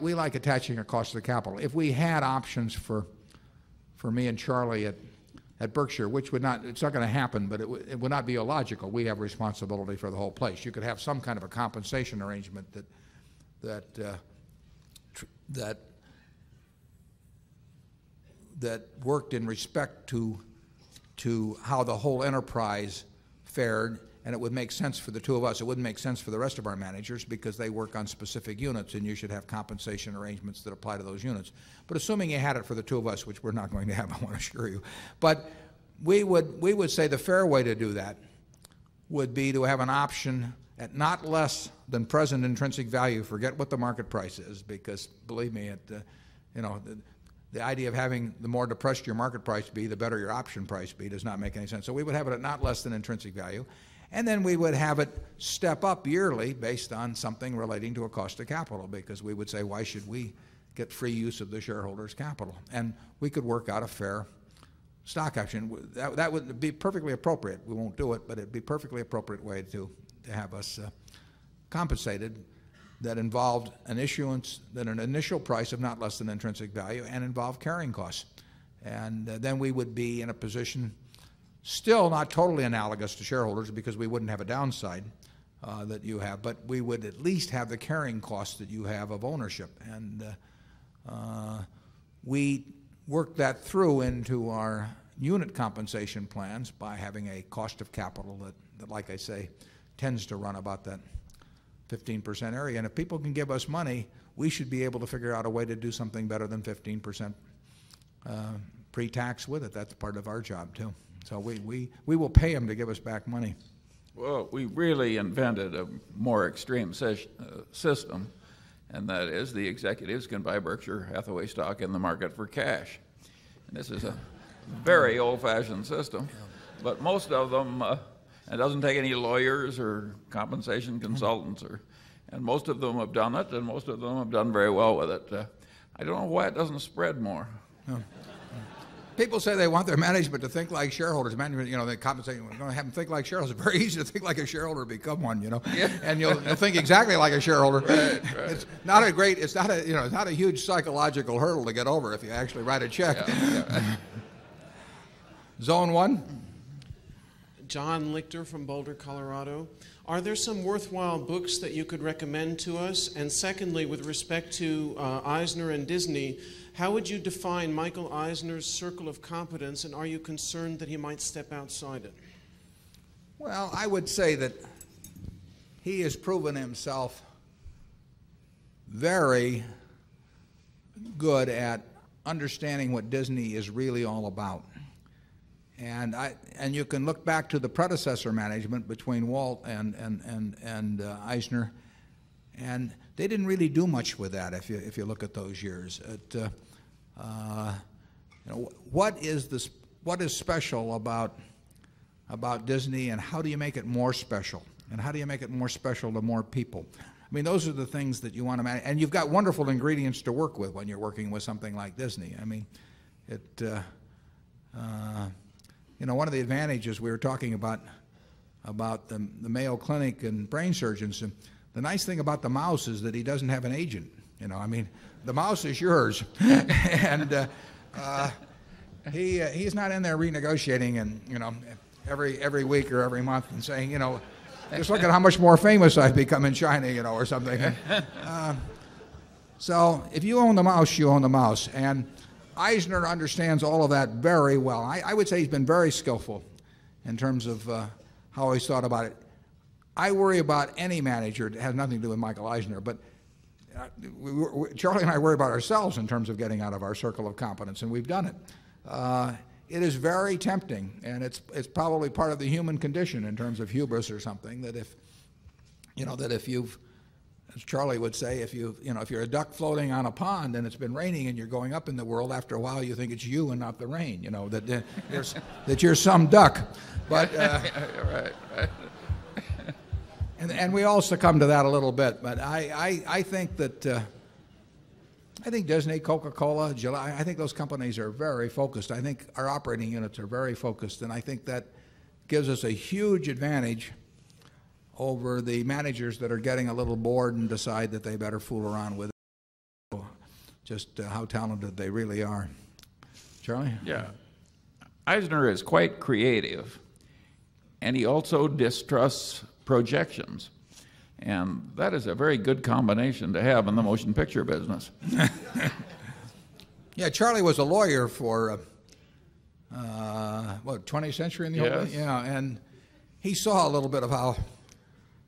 we like attaching a cost to the capital. If we had options for, for me and Charlie at, at Berkshire, which would not, it's not going to happen, but it, would- it would not be illogical. We have responsibility for the whole place. You could have some kind of a compensation arrangement that, that, uh, that, that worked in respect to, to how the whole enterprise fared, and it would make sense for the two of us. It wouldn't make sense for the rest of our managers because they work on specific units, and you should have compensation arrangements that apply to those units. But assuming you had it for the two of us, which we're not going to have, *laughs* I want to assure you, but we would, we would say the fair way to do that would be to have an option at not less than present intrinsic value. Forget what the market price is, because believe me, you know, the, the idea of having the more depressed your market price be, the better your option price be, does not make any sense. So we would have it at not less than intrinsic value, and then we would have it step up yearly based on something relating to a cost of capital, because we would say, why should we get free use of the shareholders' capital? And we could work out a fair stock option. That, that would be perfectly appropriate. We won't do it, but it'd be perfectly appropriate way to, to have us uh, compensated that involved an issuance, that an initial price of not less than intrinsic value and involved carrying costs. And uh, then we would be in a position, still not totally analogous to shareholders because we wouldn't have a downside uh, that you have, but we would at least have the carrying costs that you have of ownership. And uh, uh, we work that through into our unit compensation plans by having a cost of capital that, that like I say, tends to run about that 15% area. And if people can give us money, we should be able to figure out a way to do something better than 15% uh, pre-tax with it. That's part of our job too. So we, we, we will pay them to give us back money. Well, we really invented a more extreme uh, system, and that is the executives can buy Berkshire Hathaway stock in the market for cash. And this is a very old-fashioned system, but most of them, uh, it doesn't take any lawyers or compensation consultants, or, and most of them have done it, and most of them have done very well with it. Uh, I don't know why it doesn't spread more. People say they want their management to think like shareholders. Management, you know, they compensate. We're going to have them think like shareholders. It's *laughs* very easy to think like a shareholder, become one, you know, and you'll, you'll think exactly like a shareholder. *laughs* It's not a great. It's not a you know. It's not a huge psychological hurdle to get over if you actually write a check. *laughs* Zone one. John Lichter from Boulder, Colorado. Are there some worthwhile books that you could recommend to us? And secondly, with respect to uh, Eisner and Disney, how would you define Michael Eisner's circle of competence, and are you concerned that he might step outside it? Well, I would say that he has proven himself very good at understanding what Disney is really all about. And, I, and you can look back to the predecessor management between Walt and, and, and, and uh, Eisner, and they didn't really do much with that if you, if you look at those years. Uh, uh, you know, what, is this, what is special about, about Disney, and how do you make it more special? And how do you make it more special to more people? I mean, those are the things that you want to manage. And you've got wonderful ingredients to work with when you're working with something like Disney. I mean, it. You know, one of the advantages we were talking about about the, the Mayo Clinic and brain surgeons, and the nice thing about the mouse is that he doesn't have an agent. You know, I mean, the mouse is yours, *laughs* and uh, uh, he uh, he's not in there renegotiating and you know every every week or every month and saying you know just look at how much more famous I've become in China, you know, or something. *laughs* Uh, so if you own the mouse, you own the mouse, and Eisner understands all of that very well. I, I would say he's been very skillful in terms of uh, how he's thought about it. I worry about any manager. It has nothing to do with Michael Eisner, but uh, we, we, Charlie and I worry about ourselves in terms of getting out of our circle of competence, and we've done it. Uh, it is very tempting, and it's it's probably part of the human condition in terms of hubris or something that if you know that if you've as Charlie would say, if you, you know, if you're a duck floating on a pond and it's been raining and you're going up in the world, after a while you think it's you and not the rain, you know, that, there's, that you're some duck. But, uh, *laughs* right, right. and, and we all succumb to that a little bit. But I, I, I think that, uh, I think Disney, Coca-Cola, Gillette, I think those companies are very focused. I think our operating units are very focused, and I think that gives us a huge advantage over the managers that are getting a little bored and decide that they better fool around with it. Just uh, how talented they really are. Charlie? Yeah. Eisner is quite creative, and he also distrusts projections. And that is a very good combination to have in the motion picture business. *laughs* yeah, Charlie was a lawyer for, uh, uh, what, 20th century in the yes. old Yeah, and he saw a little bit of how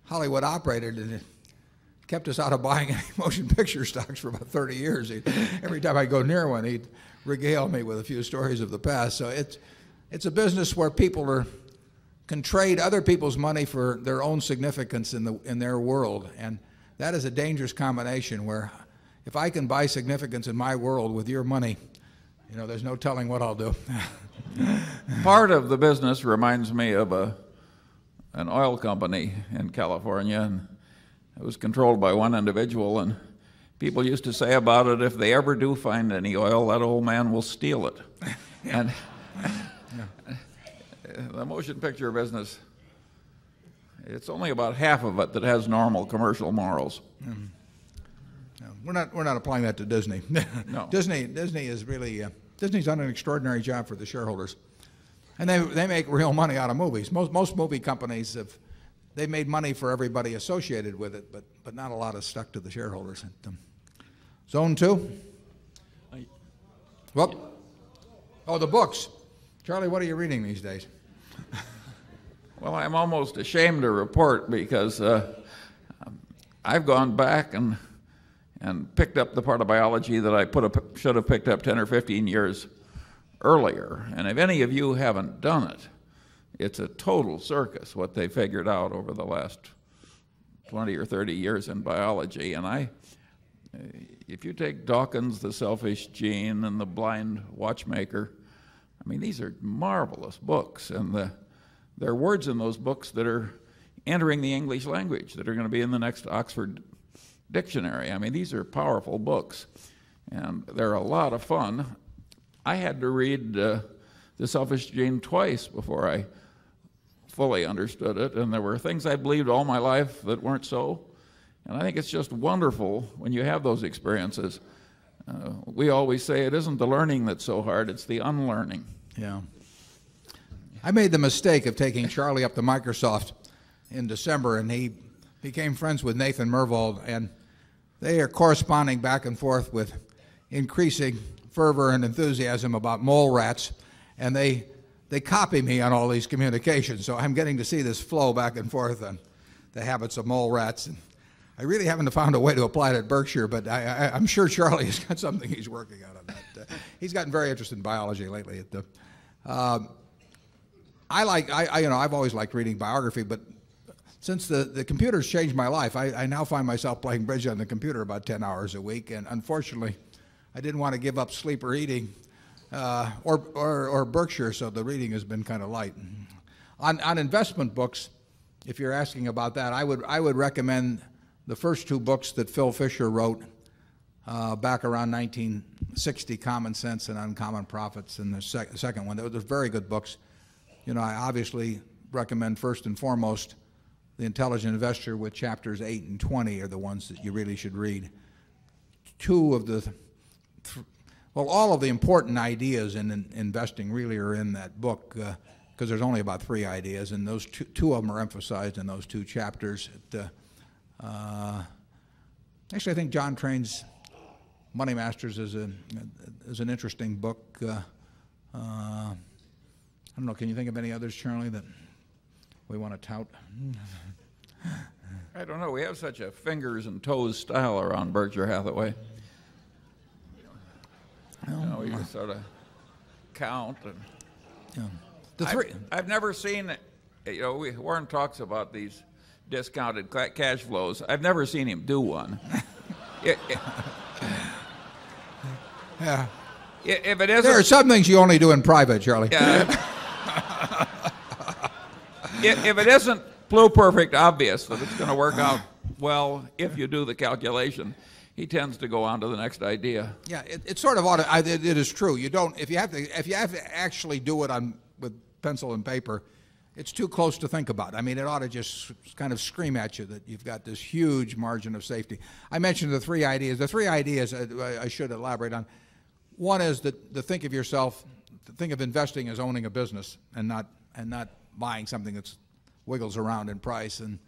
Hollywood operated, and it kept us out of buying any *laughs* motion picture stocks for about 30 years. He'd, every time I'd go near one, he'd regale me with a few stories of the past. So it's, it's a business where people are, can trade other people's money for their own significance in, the, in their world. And that is a dangerous combination where if I can buy significance in my world with your money, you know, there's no telling what I'll do. *laughs* Part of the business reminds me of a an oil company in California, and it was controlled by one individual. And people used to say about it, if they ever do find any oil, that old man will steal it. *laughs* and *laughs* the motion picture business, it's only about half of it that has normal commercial morals. Mm. No, we're not we're not applying that to Disney. *laughs* no. Disney Disney is really uh, Disney's done an extraordinary job for the shareholders. And they, they make real money out of movies. Most, most movie companies have they made money for everybody associated with it, but, but not a lot is stuck to the shareholders. Um, zone two? Whoop. Oh, the books. Charlie, what are you reading these days? *laughs* well, I'm almost ashamed to report because uh, I've gone back and, and picked up the part of biology that I put should have picked up 10 or 15 years earlier. And if any of you haven't done it, it's a total circus what they figured out over the last 20 or 30 years in biology. And I, if you take Dawkins, the selfish gene, and the blind watchmaker, I mean, these are marvelous books. And the, there are words in those books that are entering the English language that are going to be in the next Oxford dictionary. I mean, these are powerful books. And they're a lot of fun. I had to read uh, The Selfish Gene twice before I fully understood it, and there were things I believed all my life that weren't so. And I think it's just wonderful when you have those experiences. Uh, we always say it isn't the learning that's so hard, it's the unlearning. Yeah. I made the mistake of taking Charlie up to Microsoft in December, and he became friends with Nathan Myhrvold, and they are corresponding back and forth with increasing fervor and enthusiasm about mole rats, and they they copy me on all these communications. So I'm getting to see this flow back and forth on the habits of mole rats. And I really haven't found a way to apply it at Berkshire, but I, am sure Charlie has got something he's working on on that. Uh, he's gotten very interested in biology lately. At the, uh, I like I, I, you know I've always liked reading biography, but since the, the computer's changed my life, I, I now find myself playing bridge on the computer about 10 hours a week, and unfortunately, I didn't want to give up sleep or eating uh, or, or, or, Berkshire, so the reading has been kind of light. On, on investment books, if you're asking about that, I would, I would recommend the first two books that Phil Fisher wrote uh, back around 1960, Common Stocks and Uncommon Profits, and the sec second one. Those are very good books. You know, I obviously recommend first and foremost The Intelligent Investor with chapters 8 and 20 are the ones that you really should read. Two of the well, all of the important ideas in, in investing really are in that book because uh, there's only about three ideas, and those two, two of them are emphasized in those two chapters. Uh, uh, actually, I think John Train's Money Masters is, a, is an interesting book. Uh, uh, I don't know, can you think of any others, Charlie, that we want to tout? I don't know. We have such a fingers and toes style around Berkshire Hathaway. Oh, you know, we just sort of count. And yeah. The three. I've, I've, never seen, you know, we, Warren talks about these discounted ca- cash flows. I've never seen him do one. It- it- Yeah. if it isn't, There are some things you only do in private, Charlie. Yeah. if, if it isn't blue perfect obvious that it's going to work out well if you do the calculation, he tends to go on to the next idea. Yeah, it, sort of auto, I, it, it is true. You don't if you have to if you have to actually do it on with pencil and paper, it's too close to think about. I mean, it ought to just kind of scream at you that you've got this huge margin of safety. I mentioned the three ideas. The three ideas I, I should elaborate on. One is that to think of yourself, to think of investing as owning a business and not and not buying something that's wiggles around in price. And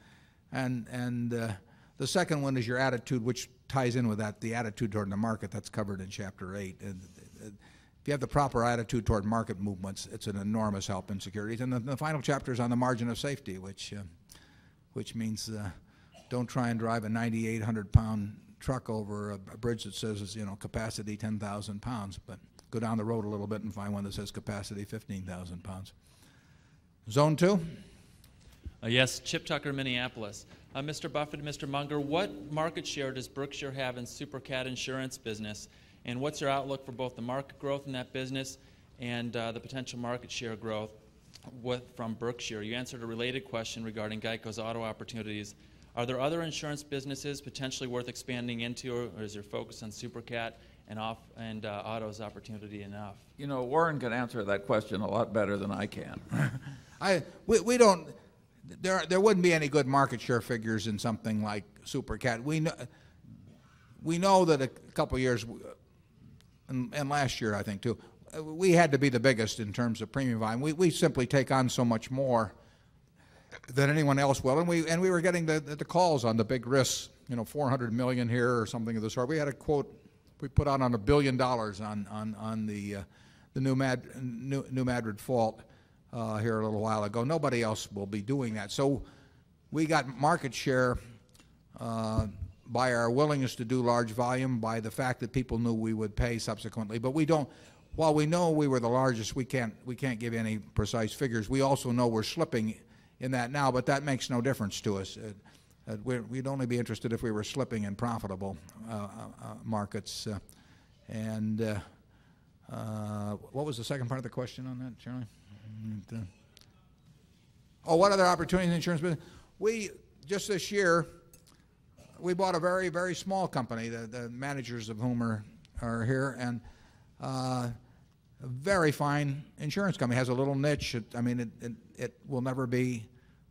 and and uh, the second one is your attitude, which ties in with that, the attitude toward the market. That's covered in chapter eight. And uh, if you have the proper attitude toward market movements, it's an enormous help in securities. And the, the final chapter is on the margin of safety, which uh, which means uh, don't try and drive a 9,800 pound truck over a, a bridge that says you know capacity 10,000 pounds, but go down the road a little bit and find one that says capacity 15,000 pounds. Zone two. Uh, yes, Chip Tucker, Minneapolis. Uh, Mr. Buffett, Mr. Munger, what market share does Berkshire have in Supercat insurance business? And what's your outlook for both the market growth in that business and uh, the potential market share growth with, from Berkshire? You answered a related question regarding Geico's auto opportunities. Are there other insurance businesses potentially worth expanding into, or is your focus on Supercat and, off, and uh, auto's opportunity enough? You know, Warren can answer that question a lot better than I can. *laughs* I we, we don't there there wouldn't be any good market share figures in something like Supercat. We know we know that a couple years and, and last year I think too we had to be the biggest in terms of premium volume. We we simply take on so much more than anyone else will, and we and we were getting the, the, the calls on the big risks. You know, 400 million here or something of the sort. We had a quote we put out on a billion dollars on on on the uh, the New Mad New, New Madrid fault uh, here a little while ago. Nobody else will be doing that. So we got market share uh, by our willingness to do large volume, by the fact that people knew we would pay subsequently. But we don't. While we know we were the largest, we can't we can't give any precise figures. We also know we're slipping in that now, but that makes no difference to us. Uh, uh, we're, we'd only be interested if we were slipping in profitable uh, uh, uh, markets. Uh, and uh, uh, what was the second part of the question on that, Charlie? And, oh, what other opportunities in the insurance business? We just this year we bought a very very small company. The, the managers of whom are are here, and uh, a very fine insurance company has a little niche. It, I mean, it, it, it will never be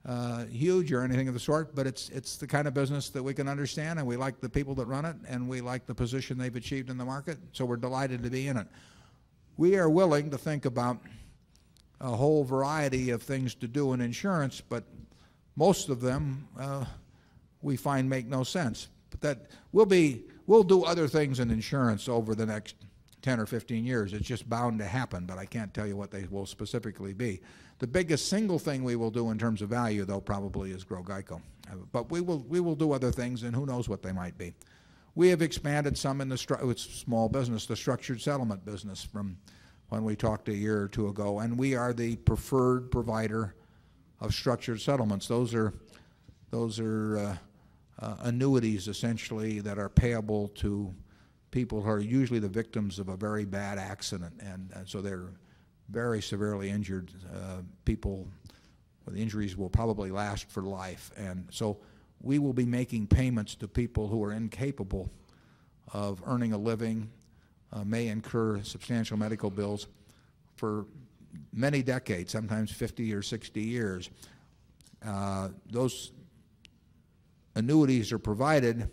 uh, huge or anything of the sort, but it's it's the kind of business that we can understand, and we like the people that run it, and we like the position they've achieved in the market. So we're delighted to be in it. We are willing to think about a whole variety of things to do in insurance, but most of them uh, we find make no sense. But that we'll be we'll do other things in insurance over the next 10 or 15 years. It's just bound to happen, but I can't tell you what they will specifically be. The biggest single thing we will do in terms of value, though, probably is grow Geico. Uh, But we will we will do other things, and who knows what they might be. We have expanded some in the small business, the structured settlement business from when we talked a year or two ago, and we are the preferred provider of structured settlements. Those are those are uh, uh, annuities essentially that are payable to people who are usually the victims of a very bad accident, and, and so they're very severely injured uh, people. The injuries will probably last for life, and so we will be making payments to people who are incapable of earning a living, uh, may incur substantial medical bills for many decades, sometimes 50 or 60 years. Uh, those annuities are provided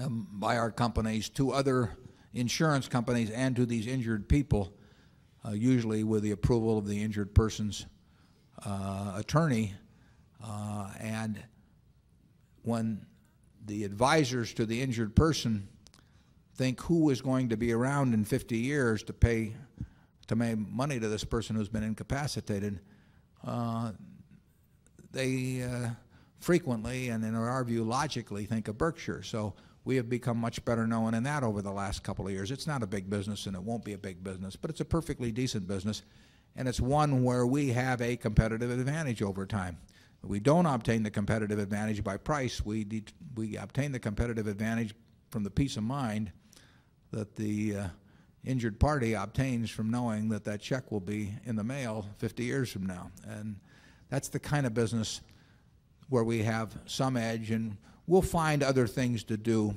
um, by our companies to other insurance companies and to these injured people, uh, usually with the approval of the injured person's uh, attorney. Uh, and when the advisors to the injured person think who is going to be around in 50 years to pay to pay money to this person who's been incapacitated, uh, they uh, frequently and in our view logically think of Berkshire. So we have become much better known in that over the last couple of years. It's not a big business and it won't be a big business, but it's a perfectly decent business and it's one where we have a competitive advantage over time. We don't obtain the competitive advantage by price. We, we obtain the competitive advantage from the peace of mind that the uh, injured party obtains from knowing that that check will be in the mail 50 years from now. And that's the kind of business where we have some edge, and we'll find other things to do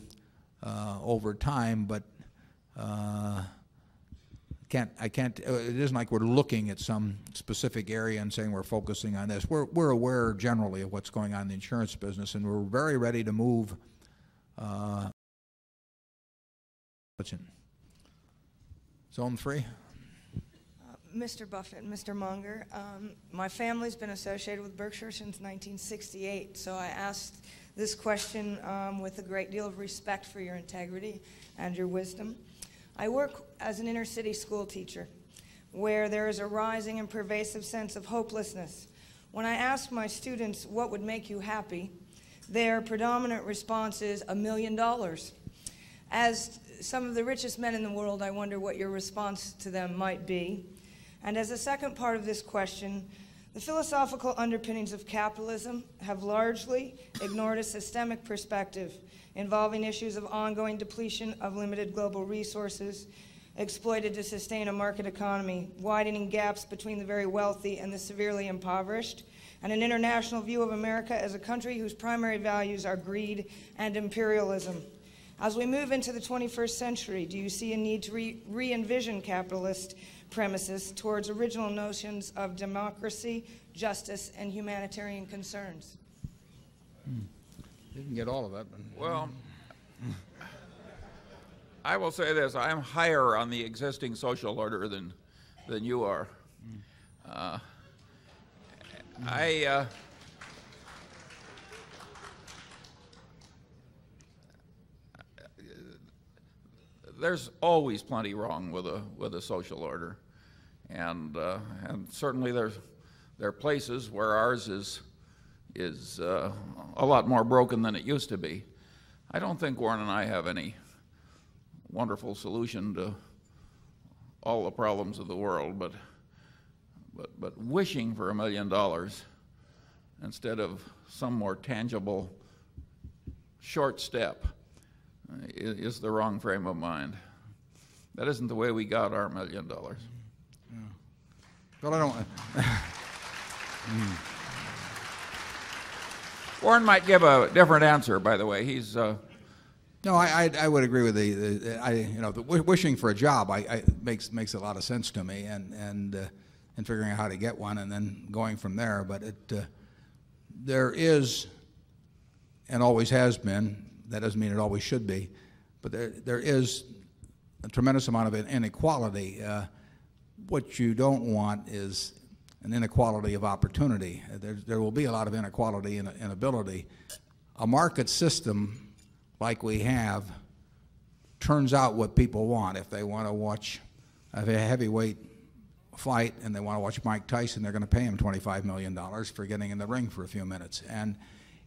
uh, over time, but uh, can't, I can't, it isn't like we're looking at some specific area and saying we're focusing on this. We're, we're aware generally of what's going on in the insurance business, and we're very ready to move. Uh, Zone three? Mr. Buffett, Mr. Munger, um, my family's been associated with Berkshire since 1968, so I asked this question um, with a great deal of respect for your integrity and your wisdom. I work as an inner city school teacher where there is a rising and pervasive sense of hopelessness. When I ask my students what would make you happy, their predominant response is a million dollars. As some of the richest men in the world, I wonder what your response to them might be. And as a second part of this question, the philosophical underpinnings of capitalism have largely ignored a systemic perspective involving issues of ongoing depletion of limited global resources exploited to sustain a market economy, widening gaps between the very wealthy and the severely impoverished, and an international view of America as a country whose primary values are greed and imperialism. As we move into the 21st century, do you see a need to re envision capitalist premises towards original notions of democracy, justice, and humanitarian concerns? Didn't get all of that. But Well, I will say this I'm higher on the existing social order than, than you are. Uh, I. Uh, there's always plenty wrong with a with a social order, and uh, and certainly there's there are places where ours is is uh, a lot more broken than it used to be. I don't think Warren and I have any wonderful solution to all the problems of the world, but but but wishing for a million dollars instead of some more tangible short step is, is the wrong frame of mind. That isn't the way we got our million dollars. Well, I don't. *sighs* Warren might give a different answer, by the way. He's. Uh, No, I, I, I would agree with the, the I, you know, the wi- wishing for a job I, I, makes, makes a lot of sense to me and, and, uh, and figuring out how to get one and then going from there. But it, uh, there is, and always has been, that doesn't mean it always should be, but there, there is a tremendous amount of inequality. Uh, what you don't want is an inequality of opportunity. There, there will be a lot of inequality in, in ability. A market system like we have turns out what people want. If they want to watch a heavyweight fight and they want to watch Mike Tyson, they're going to pay him $25 million for getting in the ring for a few minutes. And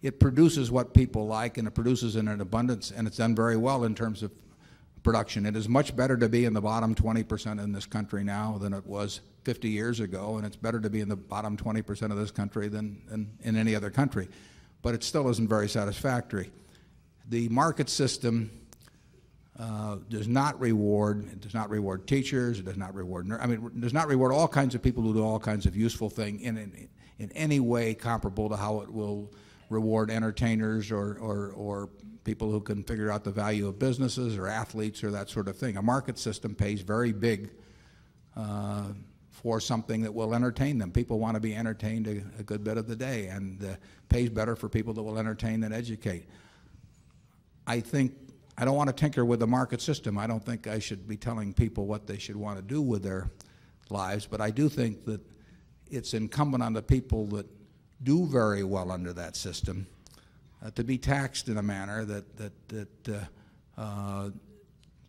it produces what people like and it produces in an abundance and it's done very well in terms of production. It is much better to be in the bottom 20% in this country now than it was 50 years ago, and it's better to be in the bottom 20% of this country than, than in any other country. But it still isn't very satisfactory. The market system uh, does not reward, it does not reward teachers, it does not reward, I mean, does not reward all kinds of people who do all kinds of useful things in, in, in any way comparable to how it will reward entertainers or, or, or people who can figure out the value of businesses or athletes or that sort of thing. A market system pays very big uh, for something that will entertain them. People want to be entertained a, a good bit of the day and uh, pays better for people that will entertain than educate. I think I don't want to tinker with the market system. I don't think I should be telling people what they should want to do with their lives, but I do think that it's incumbent on the people that do very well under that system uh, to be taxed in a manner that, that, that uh, uh,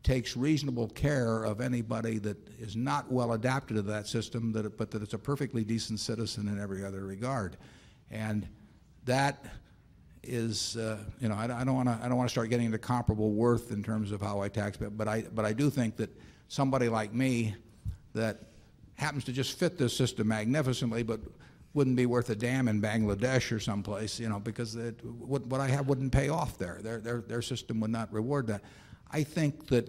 takes reasonable care of anybody that is not well adapted to that system, that but that it's a perfectly decent citizen in every other regard. And that is, uh, you know, I, I don't want to, I don't want to start getting into comparable worth in terms of how I tax, but, but I, but I do think that somebody like me that happens to just fit this system magnificently, but wouldn't be worth a damn in Bangladesh or someplace, you know, because it, what, what I have wouldn't pay off there. Their, their, their system would not reward that. I think that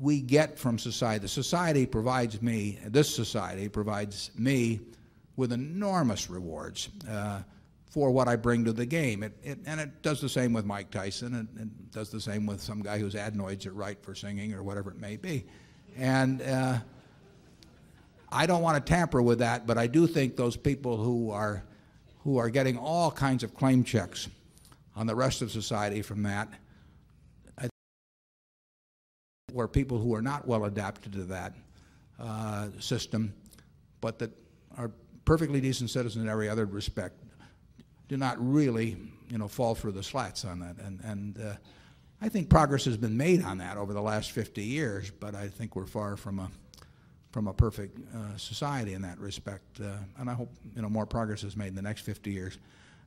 we get from society, the society provides me, this society provides me with enormous rewards uh, for what I bring to the game. It, it, and it does the same with Mike Tyson, and it does the same with some guy whose adenoids are right for singing or whatever it may be. And uh, I don't want to tamper with that, but I do think those people who are, who are getting all kinds of claim checks on the rest of society from that, were people who are not well adapted to that uh, system, but that are perfectly decent citizens in every other respect, do not really, you know, fall through the slats on that. And, and uh, I think progress has been made on that over the last 50 years, but I think we're far from a from a perfect uh, society in that respect. Uh, and I hope you know more progress is made in the next 50 years.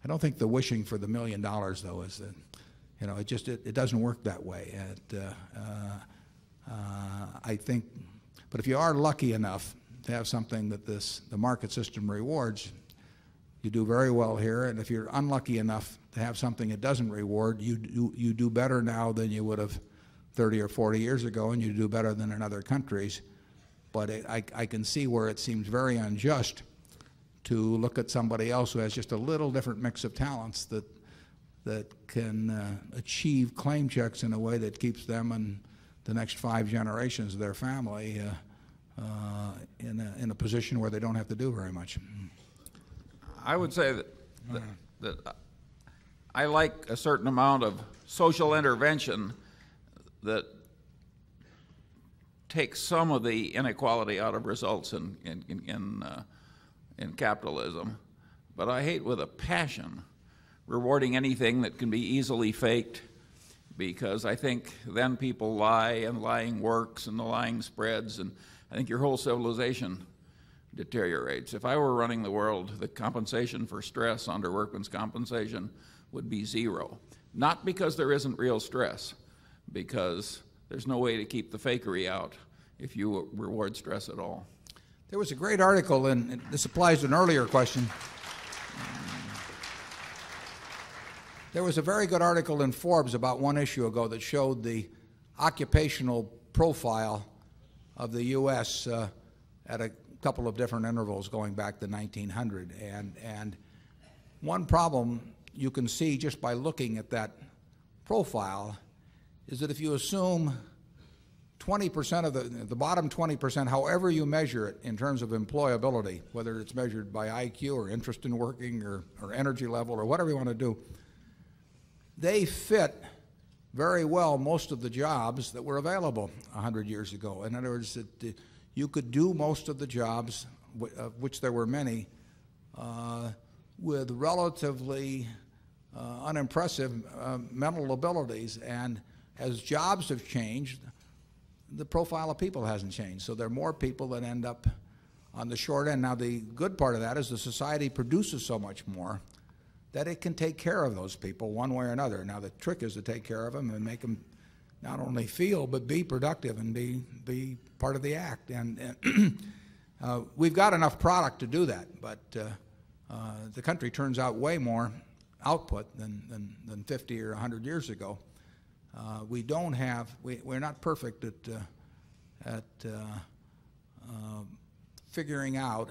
I don't think the wishing for the million dollars though is that you know it just it, it doesn't work that way. It, uh, uh, I think, but if you are lucky enough to have something that this the market system rewards, you do very well here. And if you're unlucky enough to have something it doesn't reward, you do, you do better now than you would have 30 or 40 years ago, and you do better than in other countries but it, I, I can see where it seems very unjust to look at somebody else who has just a little different mix of talents that that can uh, achieve claim checks in a way that keeps them and the next five generations of their family uh, uh, in, a, in a position where they don't have to do very much. I would say that, that, that I like a certain amount of social intervention that take some of the inequality out of results in, in, in, in, uh, in capitalism. But I hate with a passion rewarding anything that can be easily faked because I think then people lie and lying works and the lying spreads and I think your whole civilization deteriorates. If I were running the world, the compensation for stress under workman's compensation would be zero. Not because there isn't real stress, because there's no way to keep the fakery out if you reward stress at all. There was a great article, and this applies to an earlier question. There was a very good article in Forbes about one issue ago that showed the occupational profile of the U.S. Uh, at a couple of different intervals going back to 1900. And, and one problem you can see just by looking at that profile is that if you assume 20% of the, the bottom 20%, however you measure it in terms of employability, whether it's measured by IQ or interest in working or, or energy level or whatever you want to do, they fit very well most of the jobs that were available 100 years ago. In other words, it, you could do most of the jobs, of which there were many, uh, with relatively uh, unimpressive uh, mental abilities. And as jobs have changed, the profile of people hasn't changed. So there are more people that end up on the short end. Now, the good part of that is the society produces so much more that it can take care of those people one way or another. Now, the trick is to take care of them and make them not only feel, but be productive and be, be part of the act. And, and *clears throat* uh, we've got enough product to do that, but uh, uh, the country turns out way more output than, than, than 50 or 100 years ago. Uh, we don't have, we, we're not perfect at, uh, at uh, um, figuring out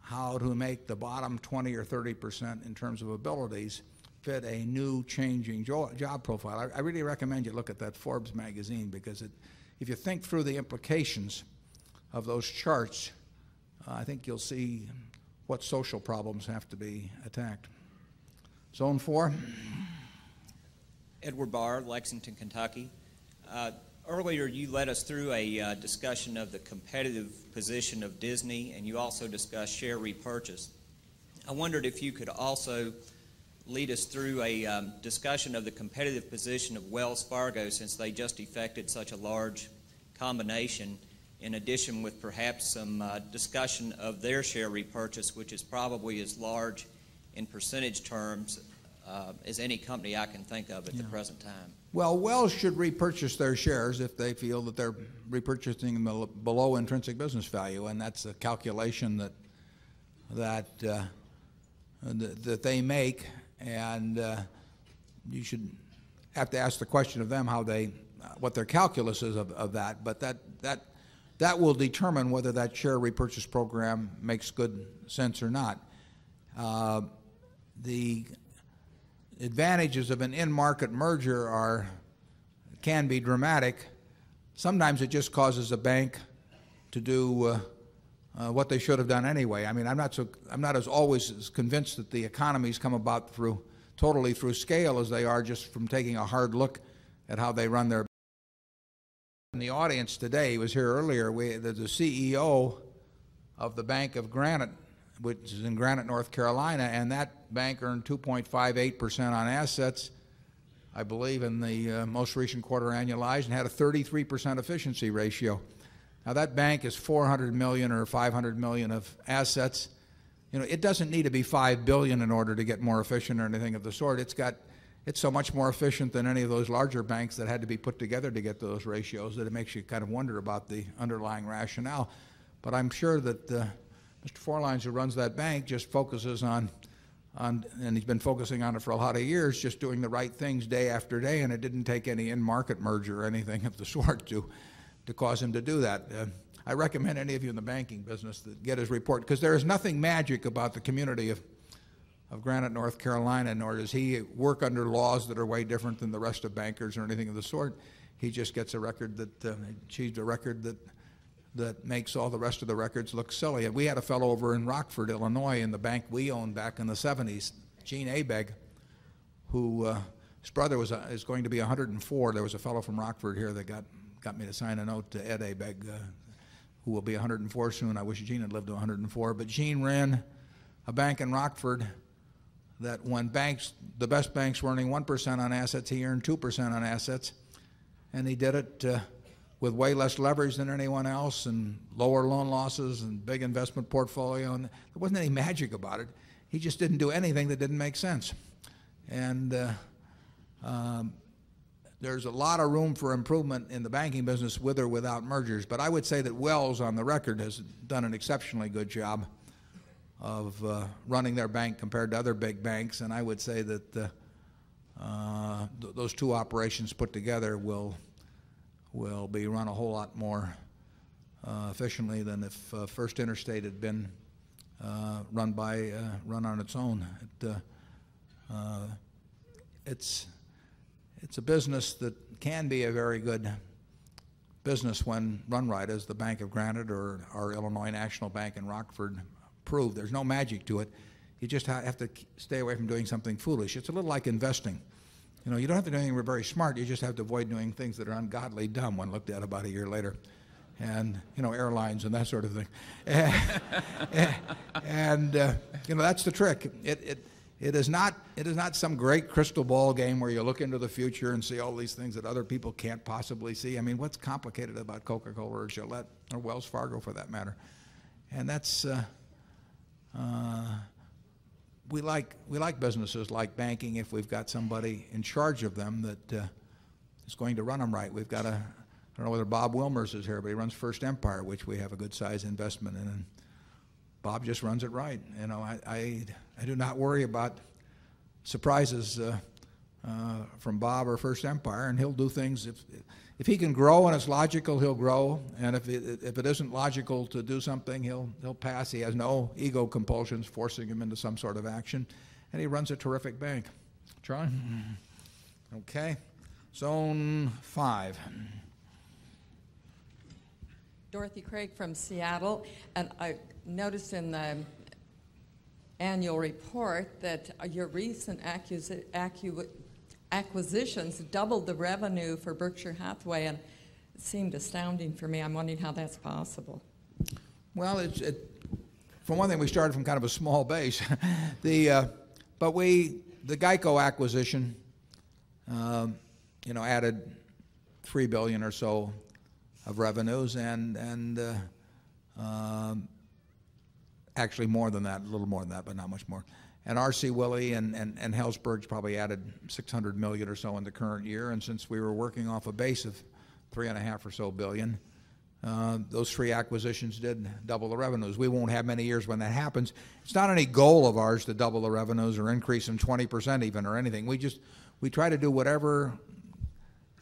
how to make the bottom 20 or 30 percent in terms of abilities fit a new changing jo job profile. I, I, really recommend you look at that Forbes magazine because it, if you think through the implications of those charts, uh, I think you'll see what social problems have to be attacked. Zone 4. Edward Barr, Lexington, Kentucky. Uh, earlier, you led us through a uh, discussion of the competitive position of Disney, and you also discussed share repurchase. I wondered if you could also lead us through a um, discussion of the competitive position of Wells Fargo since they just effected such a large combination, in addition with perhaps some uh, discussion of their share repurchase, which is probably as large in percentage terms uh, as any company I can think of at yeah. the present time. Well, Wells should repurchase their shares if they feel that they're repurchasing them below intrinsic business value, and that's a calculation that that, uh, that, that they make, and uh, you should have to ask the question of them how they, what their calculus is of, of that. But that, that, that will determine whether that share repurchase program makes good sense or not. Uh, the advantages of an in-market merger are can be dramatic. Sometimes it just causes a bank to do uh, uh, what they should have done anyway. I mean, I'm not so I'm not as always as convinced that the economies come about through totally through scale as they are just from taking a hard look at how they run their. In the audience today, was here earlier. We, the, the CEO of the Bank of Granite, which is in Granite, North Carolina, and that bank earned 2.58% on assets, I believe, in the uh, most recent quarter annualized, and had a 33% efficiency ratio. Now that bank is 400 million or 500 million of assets. You know, it doesn't need to be 5 billion in order to get more efficient or anything of the sort. It's got it's so much more efficient than any of those larger banks that had to be put together to get those ratios that it makes you kind of wonder about the underlying rationale. But I'm sure that uh, Mr. Forlines, who runs that bank, just focuses on, on, and he's been focusing on it for a lot of years, just doing the right things day after day, and it didn't take any in-market merger or anything of the sort to, to cause him to do that. Uh, I recommend any of you in the banking business that get his report because there is nothing magic about the community of, of Granite, North Carolina, nor does he work under laws that are way different than the rest of bankers or anything of the sort. He just gets a record that uh, achieved a record that that makes all the rest of the records look silly. We had a fellow over in Rockford, Illinois, in the bank we owned back in the 70s, Gene Abegg, who uh, his brother was uh, is going to be 104. There was a fellow from Rockford here that got got me to sign a note to Ed Abegg, uh, who will be 104 soon. I wish Gene had lived to 104. But Gene ran a bank in Rockford that when banks, the best banks were earning 1% on assets, he earned 2% on assets. And he did it uh, with way less leverage than anyone else and lower loan losses and big investment portfolio. And there wasn't any magic about it. He just didn't do anything that didn't make sense. And uh, um, there's a lot of room for improvement in the banking business with or without mergers. But I would say that Wells, on the record, has done an exceptionally good job of uh, running their bank compared to other big banks. And I would say that uh, uh, th those two operations put together will, will be run a whole lot more uh, efficiently than if uh, First Interstate had been uh, run by run on its own. It, it's it's a business that can be a very good business when run right, as the Bank of Granite or our Illinois National Bank in Rockford proved. There's no magic to it. You just have to stay away from doing something foolish. It's a little like investing. You know, you don't have to do anything very smart. You just have to avoid doing things that are ungodly dumb when looked at about a year later. And, you know, airlines and that sort of thing. *laughs* and, uh, you know, that's the trick. It, it, it is, not, it is not some great crystal ball game where you look into the future and see all these things that other people can't possibly see. I mean, what's complicated about Coca-Cola or Gillette or Wells Fargo for that matter? And that's, uh, uh, we like we like businesses like banking if we've got somebody in charge of them that uh, is going to run them right. We've got a I don't know whether Bob Wilmers is here, but he runs First Empire, which we have a good size investment in. And Bob just runs it right. You know, I I, I do not worry about surprises uh, uh, from Bob or First Empire, and he'll do things if if he can grow and it's logical, he'll grow. And if it, if it isn't logical to do something, he'll, he'll pass. He has no ego compulsions forcing him into some sort of action. And he runs a terrific bank. Charlie? Okay. Zone five. Dorothy Craig from Seattle. And I noticed in the annual report that your recent accusi- accu- acquisitions doubled the revenue for Berkshire Hathaway, and it seemed astounding for me. I'm wondering how that's possible. Well, it's, it, for one thing, we started from kind of a small base. *laughs* the, uh, but we, the Geico acquisition, um, you know, added three billion or so of revenues, and and uh, um, actually more than that, a little more than that, but not much more and R.C. Willey and, and, and Helzberg's probably added 600 million or so in the current year. And since we were working off a base of three and a half or so billion, uh, those three acquisitions did double the revenues. We won't have many years when that happens. It's not any goal of ours to double the revenues or increase them 20% even or anything. We just we try to do whatever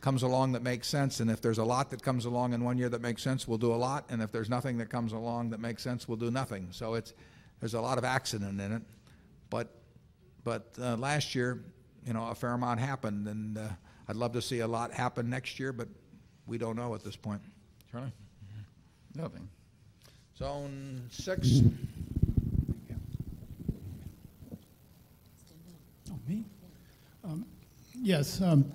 comes along that makes sense. And if there's a lot that comes along in one year that makes sense, we'll do a lot. And if there's nothing that comes along that makes sense, we'll do nothing. So it's there's a lot of accident in it. But but uh, last year, you know, a fair amount happened, and uh, I'd love to see a lot happen next year, but we don't know at this point. Charlie. Nothing. Zone six. Oh, me? Um, yes. Um,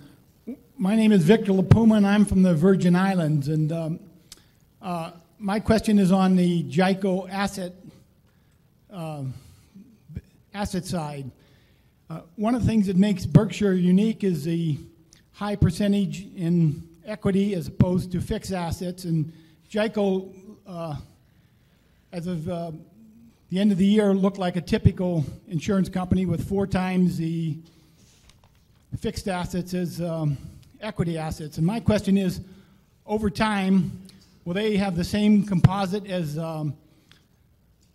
my name is Victor LaPuma, and I'm from the Virgin Islands. And um, uh, my question is on the GEICO asset uh, asset side. Uh, one of the things that makes Berkshire unique is the high percentage in equity as opposed to fixed assets. And GEICO, uh, as of uh, the end of the year, looked like a typical insurance company with four times the fixed assets as um, equity assets. And my question is, over time, will they have the same composite as um,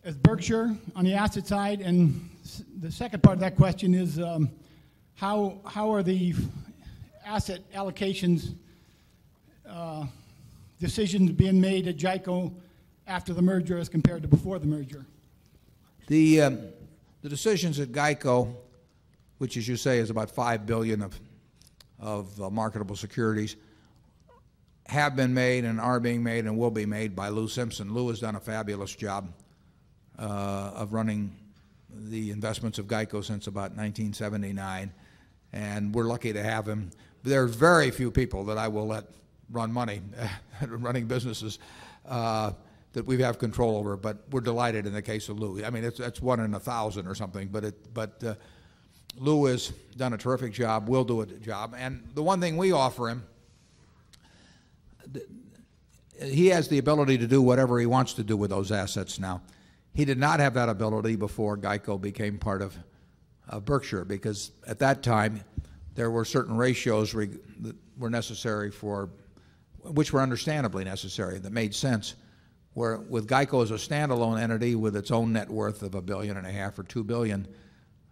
as Berkshire on the asset side? And the second part of that question is, um, how how are the asset allocations uh, decisions being made at GEICO after the merger as compared to before the merger? The, um, the decisions at GEICO, which as you say is about 5 billion of, of uh, marketable securities, have been made and are being made and will be made by Lou Simpson. Lou has done a fabulous job uh, of running the investments of GEICO since about 1979, and we're lucky to have him. There are very few people that I will let run money, *laughs* running businesses uh, that we have control over. But we're delighted in the case of Lou. I mean, it's, it's one in a thousand or something. But it, but uh, Lou has done a terrific job. Will do a job. And the one thing we offer him, he has the ability to do whatever he wants to do with those assets now. He did not have that ability before Geico became part of, of Berkshire because at that time there were certain ratios that were necessary for which were understandably necessary, that made sense. Where with Geico as a standalone entity with its own net worth of a billion and a half or two billion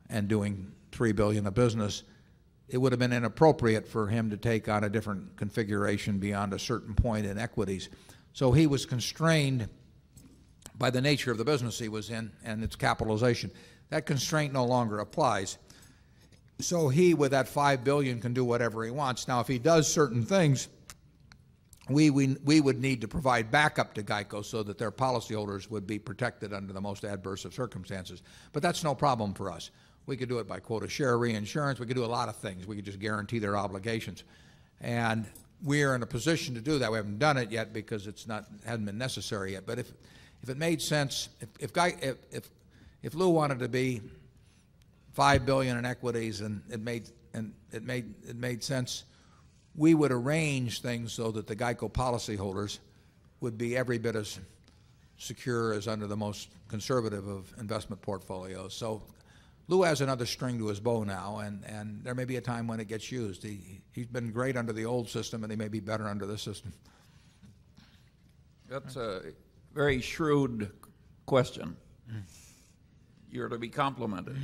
and doing three billion of business, it would have been inappropriate for him to take on a different configuration beyond a certain point in equities. So he was constrained by the nature of the business he was in and its capitalization. That constraint no longer applies. So he, with that five billion, can do whatever he wants. Now, if he does certain things we, we, we would need to provide backup to GEICO so that their policyholders would be protected under the most adverse of circumstances. But that's no problem for us. We could do it by quota share reinsurance. We could do a lot of things. We could just guarantee their obligations. And we are in a position to do that. We haven't done it yet because it's not hasn't been necessary yet. But if if it made sense, if if, Guy, if, if, if Lou wanted to be five billion in equities and it made and it made it made sense we would arrange things so that the GEICO policyholders would be every bit as secure as under the most conservative of investment portfolios. So Lou has another string to his bow now, and, and there may be a time when it gets used. He, he's been great under the old system, and he may be better under this system. That's a very shrewd question. You're to be complimented.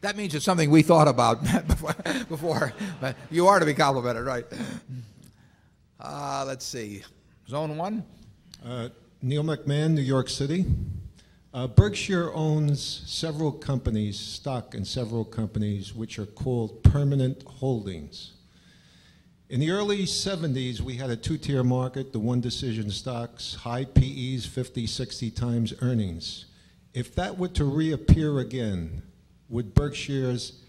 That means it's something we thought about *laughs* before, but you are to be complimented, right? Uh, let's see. Zone one? Uh, Neil McMahon, New York City. Uh, Berkshire owns several companies, stock in several companies, which are called permanent holdings. In the early 70s, we had a two tier market, the one decision stocks, high PEs, 50, 60 times earnings. If that were to reappear again, would Berkshire's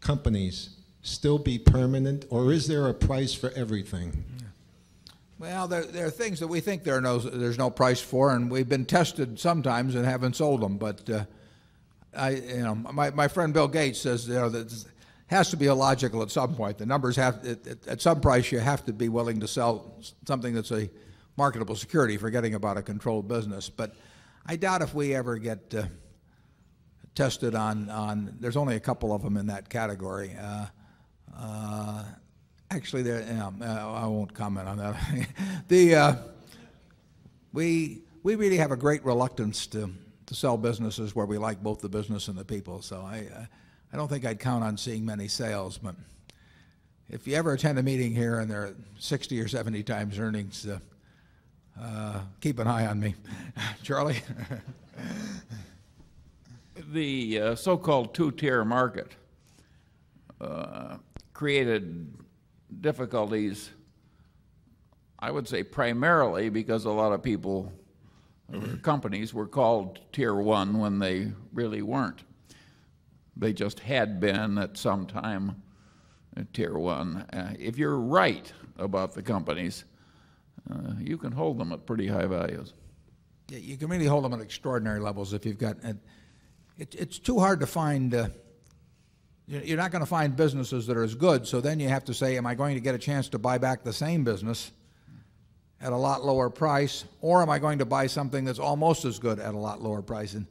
companies still be permanent, or is there a price for everything? Well, there, there are things that we think there no, there's no price for, and we've been tested sometimes and haven't sold them. But uh, I, you know, my, my friend Bill Gates says you know that has to be illogical at some point. The numbers have at, some price you have to be willing to sell something that's a marketable security, forgetting about a controlled business. But I doubt if we ever get uh, tested on, on, there's only a couple of them in that category. Uh, uh, Actually, there, uh, I won't comment on that. *laughs* the, uh, we, we really have a great reluctance to, to sell businesses where we like both the business and the people. So I, uh, I don't think I'd count on seeing many sales. But if you ever attend a meeting here and there are 60 or 70 times earnings, uh, uh, keep an eye on me. *laughs* Charlie? the uh, so-called two-tier market uh, created difficulties, I would say primarily because a lot of people, companies, were called tier one when they really weren't. They just had been at some time tier one. Uh, if you're right about the companies, uh, you can hold them at pretty high values. Yeah, you can really hold them at extraordinary levels if you've got. Uh, it, it's too hard to find. Uh, you're not going to find businesses that are as good. So then you have to say, am I going to get a chance to buy back the same business at a lot lower price, or am I going to buy something that's almost as good at a lot lower price? And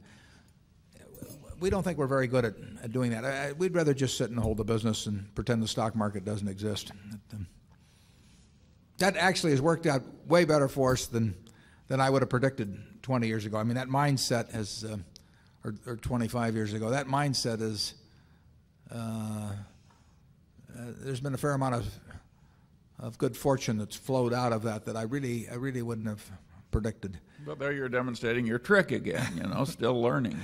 we don't think we're very good at, at doing that. I, we'd rather just sit and hold the business and pretend the stock market doesn't exist. That actually has worked out way better for us than, than I would have predicted 20 years ago. I mean, that mindset has, uh, or, or 25 years ago, that mindset is uh, uh, there's been a fair amount of, of good fortune that's flowed out of that that I really, I really wouldn't have predicted. But there you're demonstrating your trick again, you know, still learning.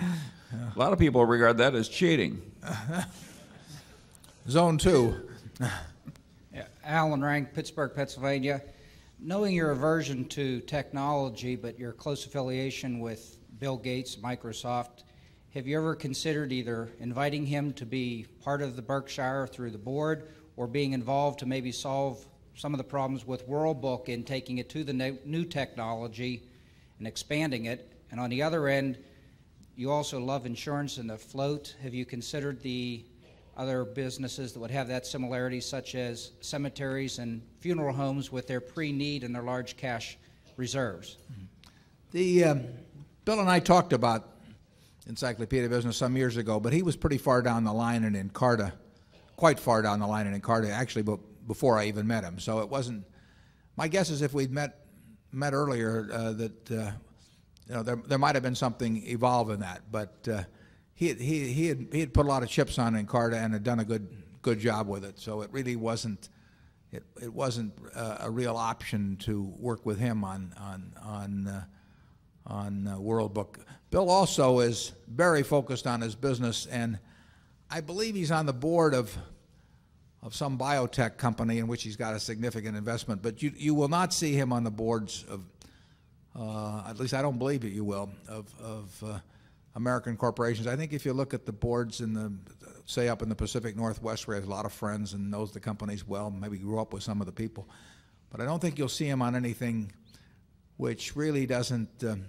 A lot of people regard that as cheating. *laughs* Zone two. Yeah, Alan Rank, Pittsburgh, Pennsylvania. Knowing your aversion to technology, but your close affiliation with Bill Gates, Microsoft, have you ever considered either inviting him to be part of the Berkshire through the board or being involved to maybe solve some of the problems with World Book in taking it to the new technology and expanding it? And on the other end, you also love insurance and the float. Have you considered the other businesses that would have that similarity, such as cemeteries and funeral homes with their pre need and their large cash reserves? The, um, Bill and I talked about encyclopedia business some years ago, but he was pretty far down the line in Encarta, quite far down the line in Encarta, actually, before I even met him. So it wasn't. My guess is if we'd met met earlier, uh, that uh, you know there there might have been something evolve in that, but uh, he he he had he had put a lot of chips on in Encarta and had done a good good job with it. So it really wasn't. It, it wasn't uh, a real option to work with him on on on uh, on uh, World Book. Bill also is very focused on his business, and I believe he's on the board of, of some biotech company in which he's got a significant investment. But you, you will not see him on the boards of, uh, at least I don't believe that you will, of, of uh, American corporations. I think if you look at the boards in the, say, up in the Pacific Northwest, where he has a lot of friends and knows the companies well, maybe grew up with some of the people. But I don't think you'll see him on anything which really doesn't. Um,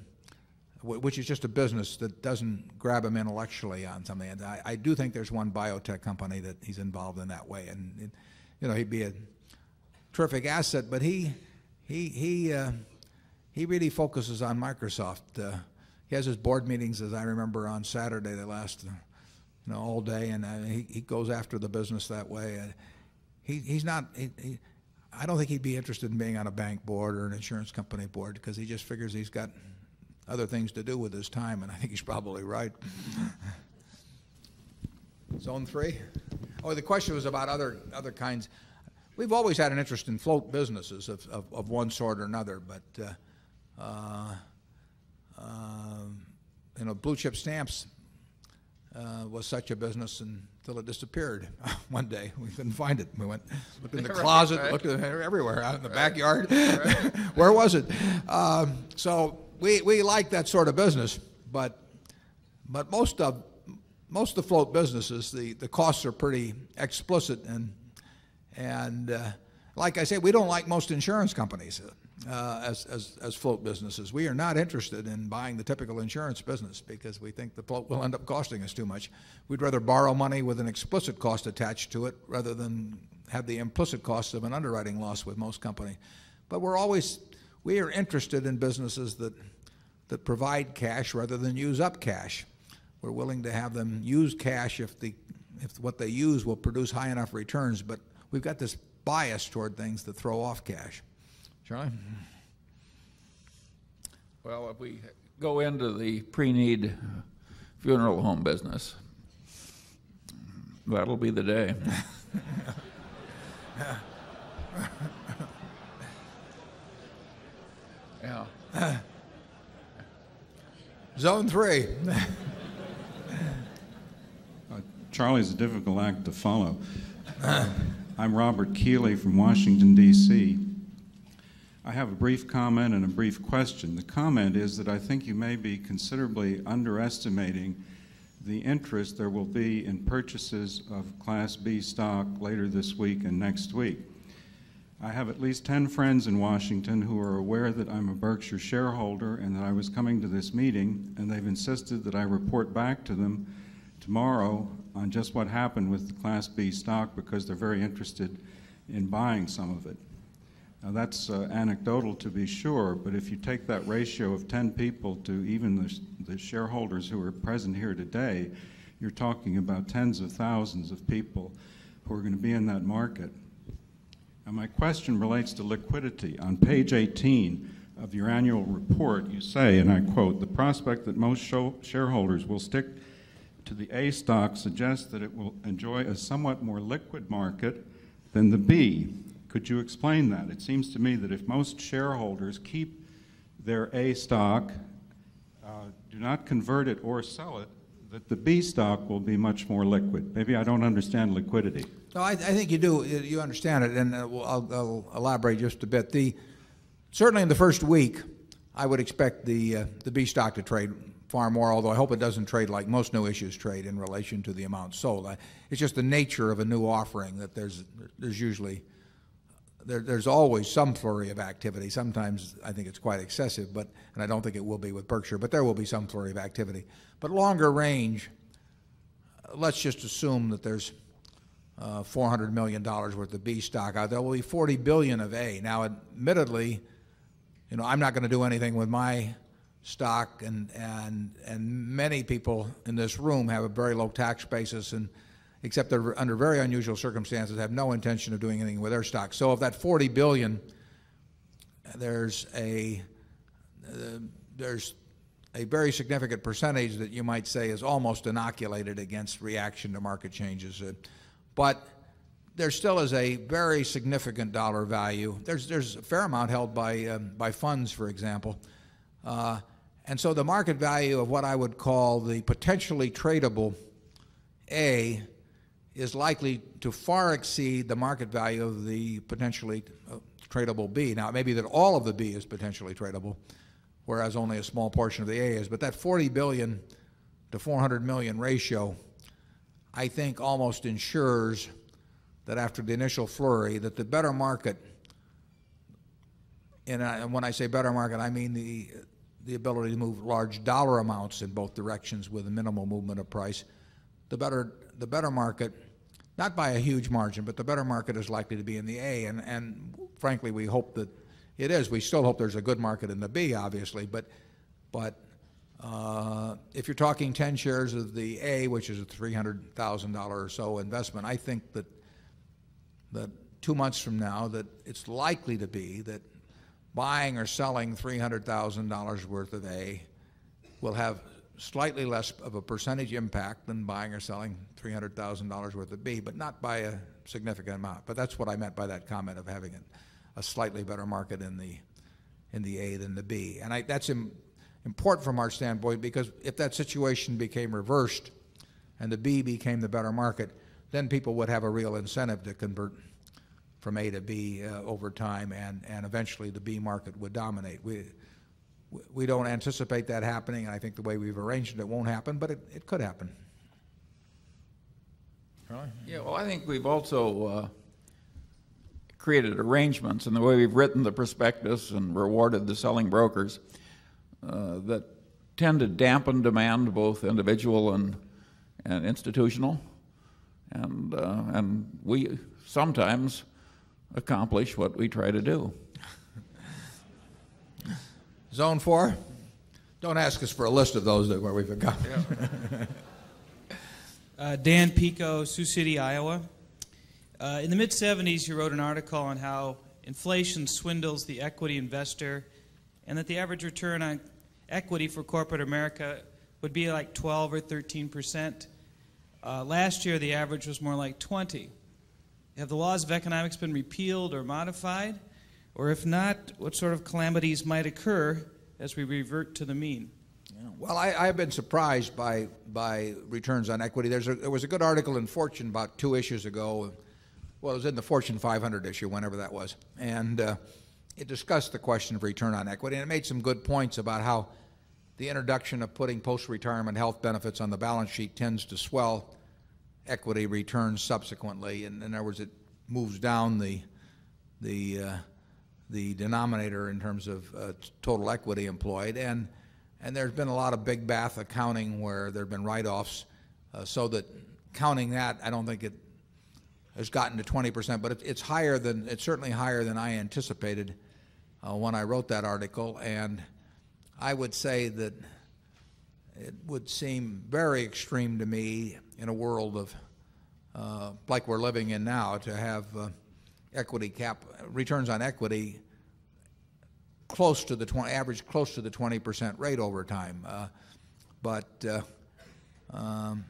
which is just a business that doesn't grab him intellectually on something. And I, I do think there's one biotech company that he's involved in that way, and it, you know he'd be a terrific asset. But he he he uh, he really focuses on Microsoft. Uh, he has his board meetings, as I remember, on Saturday. They last uh, you know all day, and uh, he he goes after the business that way. Uh, he he's not. He, he, I don't think he'd be interested in being on a bank board or an insurance company board because he just figures he's got other things to do with his time, and I think he's probably right. Zone three? Oh, the question was about other, other kinds. We've always had an interest in float businesses of, of, of one sort or another, but uh, uh, uh, you know, blue chip stamps uh, was such a business until it disappeared *laughs* one day. We couldn't find it. We went looked in the *laughs* closet, right, right. looked everywhere, out in the right. backyard. *laughs* Where was it? Um, so we, we like that sort of business, but, but most of most of the float businesses, the, the costs are pretty explicit and and uh, like I said, we don't like most insurance companies uh, as, as, as float businesses. We are not interested in buying the typical insurance business because we think the float will end up costing us too much. We'd rather borrow money with an explicit cost attached to it rather than have the implicit costs of an underwriting loss with most companies. But we're always we are interested in businesses that that provide cash rather than use up cash. We're willing to have them use cash if the if what they use will produce high enough returns, but we've got this bias toward things that throw off cash. Charlie? Well, if we go into the pre-need funeral home business, that'll be the day. *laughs* yeah. *laughs* Zone three. *laughs* Charlie's a difficult act to follow. *laughs* I'm Robert Keeley from Washington, D.C. I have a brief comment and a brief question. The comment is that I think you may be considerably underestimating the interest there will be in purchases of Class B stock later this week and next week. I have at least 10 friends in Washington who are aware that I'm a Berkshire shareholder and that I was coming to this meeting, and they've insisted that I report back to them tomorrow on just what happened with the Class B stock because they're very interested in buying some of it. Now, that's uh, anecdotal to be sure, but if you take that ratio of 10 people to even the, the shareholders who are present here today, you're talking about tens of thousands of people who are going to be in that market. Now, my question relates to liquidity. On page 18 of your annual report, you say, and I quote, the prospect that most shareholders will stick to the A stock suggests that it will enjoy a somewhat more liquid market than the B. Could you explain that? It seems to me that if most shareholders keep their A stock, uh, do not convert it or sell it, that the B stock will be much more liquid. Maybe I don't understand liquidity. No, I, I think you do. You understand it, and uh, I'll, I'll, elaborate just a bit. The certainly in the first week, I would expect the uh, the B stock to trade far more. Although I hope it doesn't trade like most new issues trade in relation to the amount sold. I, it's just the nature of a new offering that there's there's usually there, there's always some flurry of activity. Sometimes I think it's quite excessive, but and I don't think it will be with Berkshire, but there will be some flurry of activity. But longer range, let's just assume that there's uh, $400 million worth of B stock out there. will be 40 billion of A. Now, admittedly, you know, I'm not going to do anything with my stock, and and and many people in this room have a very low tax basis and except they're under very unusual circumstances, have no intention of doing anything with their stock. So of that 40 billion, there's a uh, there's a very significant percentage that you might say is almost inoculated against reaction to market changes. Uh, but there still is a very significant dollar value. There's, there's a fair amount held by, um, by funds, for example. Uh, and so the market value of what I would call the potentially tradable A is likely to far exceed the market value of the potentially uh, tradable B. Now, it may be that all of the B is potentially tradable, whereas only a small portion of the A is. But that 40 billion to 400 million ratio, I think, almost ensures that after the initial flurry, that the better market, and when I say better market, I mean the the ability to move large dollar amounts in both directions with a minimal movement of price, the better the better market, not by a huge margin, but the better market is likely to be in the A. And, and frankly, we hope that it is. We still hope there's a good market in the B, obviously. But, but uh, if you're talking 10 shares of the A, which is a $300,000 or so investment, I think that, that two months from now that it's likely to be that buying or selling $300,000 worth of A will have slightly less of a percentage impact than buying or selling $300,000 worth of B, but not by a significant amount. But that's what I meant by that comment of having a, slightly better market in the, in the A than the B. And I, that's Im, important from our standpoint because if that situation became reversed and the B became the better market, then people would have a real incentive to convert from A to B uh, over time, and, and eventually the B market would dominate. We, we don't anticipate that happening, and I think the way we've arranged it, it won't happen, but it, it could happen. Yeah, well, I think we've also uh, created arrangements in the way we've written the prospectus and rewarded the selling brokers uh, that tend to dampen demand, both individual and, and institutional. And, uh, and we sometimes accomplish what we try to do. Zone four? Don't ask us for a list of those that where we've got. *laughs* uh, Dan Pico, Sioux City, Iowa. Uh, in the mid 70s, you wrote an article on how inflation swindles the equity investor and that the average return on equity for corporate America would be like 12 or 13 percent. Uh, last year, the average was more like 20. Have the laws of economics been repealed or modified? Or if not, what sort of calamities might occur as we revert to the mean? Well, I, I've been surprised by, by returns on equity. There's a, there was a good article in Fortune about two issues ago. Well, it was in the Fortune 500 issue, whenever that was. And uh, it discussed the question of return on equity. And it made some good points about how the introduction of putting post retirement health benefits on the balance sheet tends to swell equity returns subsequently. And in other words, it moves down the, the, uh, the denominator in terms of uh, total equity employed. And and there's been a lot of big bath accounting where there have been write offs, uh, so that counting that, I don't think it has gotten to 20%, but it, it's higher than, it's certainly higher than I anticipated uh, when I wrote that article. And I would say that it would seem very extreme to me in a world of, uh, like we're living in now, to have uh, equity cap, returns on equity close to the 20, average close to the 20% rate over time. Uh, but uh, um,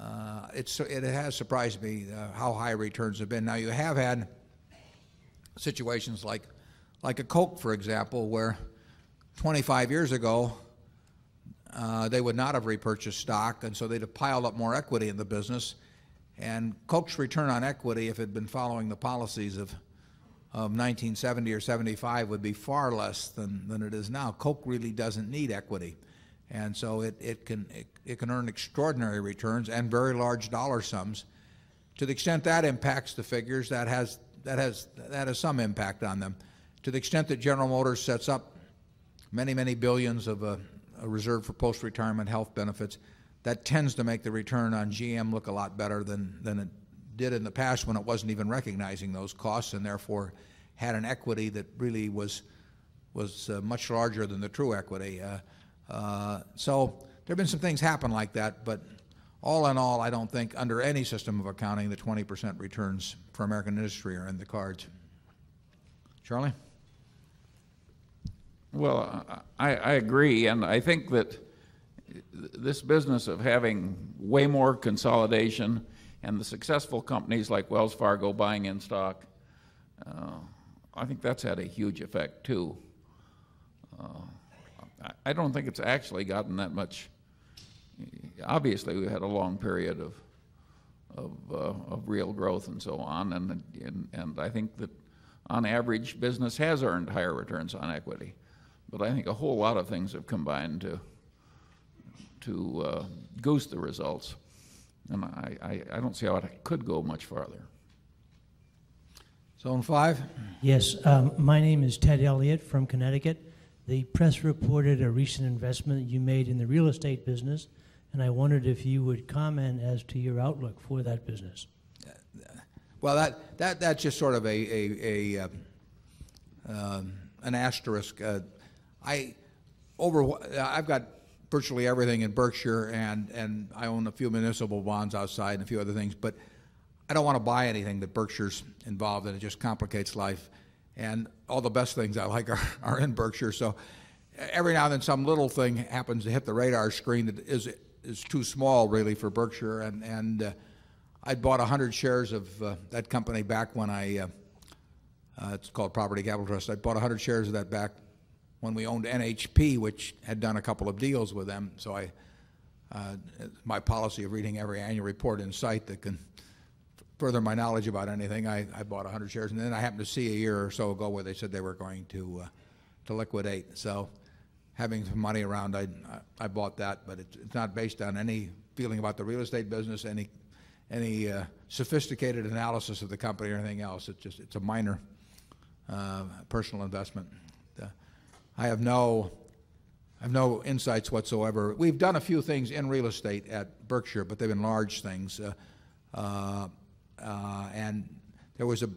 uh, it's, it has surprised me uh, how high returns have been. Now, you have had situations like, like a Coke, for example, where 25 years ago, uh, they would not have repurchased stock, and so they'd have piled up more equity in the business. And Coke's return on equity, if it had been following the policies of of 1970 or 75 would be far less than, than it is now. Coke really doesn't need equity. And so it, it, can, it, it can earn extraordinary returns and very large dollar sums. To the extent that impacts the figures, that has, that has, that has some impact on them. To the extent that General Motors sets up many, many billions of a, a reserve for post-retirement health benefits, that tends to make the return on GM look a lot better than, than it did in the past when it wasn't even recognizing those costs and therefore had an equity that really was, was uh, much larger than the true equity. Uh, uh, so there have been some things happen like that, but all in all, I don't think under any system of accounting the 20% returns for American industry are in the cards. Charlie? Well, I, I agree, and I think that this business of having way more consolidation and the successful companies like Wells Fargo buying in stock, uh, I think that's had a huge effect too. Uh, I don't think it's actually gotten that much. Obviously, we had a long period of of, uh, of real growth and so on, and, and and I think that on average, business has earned higher returns on equity. But I think a whole lot of things have combined to to uh, goose the results. And I, I, I don't see how it could go much farther. Zone 5? Yes. Um, my name is Ted Elliott from Connecticut. The press reported a recent investment you made in the real estate business, and I wondered if you would comment as to your outlook for that business. Well, that, that, that's just sort of a, a, a uh, um, an asterisk. Uh, I, over, I've got virtually everything in Berkshire, and, and I own a few municipal bonds outside and a few other things. But I don't want to buy anything that Berkshire's involved in. It just complicates life. And all the best things I like *laughs* are, are in Berkshire. So every now and then some little thing happens to hit the radar screen that is, is too small really for Berkshire. And, and uh, I bought 100 shares of uh, that company back when I, uh, uh it's called Property Capital Trust. I bought 100 shares of that back when we owned NHP, which had done a couple of deals with them. So I, uh, my policy of reading every annual report in sight that can further my knowledge about anything, I, I bought 100 shares. And then I happened to see a year or so ago where they said they were going to, uh, to liquidate. So having some money around, I, I bought that, but it's, it's not based on any feeling about the real estate business, any, any uh, sophisticated analysis of the company or anything else. It's just, it's a minor uh, personal investment. I have no, I have no insights whatsoever. We've done a few things in real estate at Berkshire, but they've been large things. Uh, uh, uh, and there was a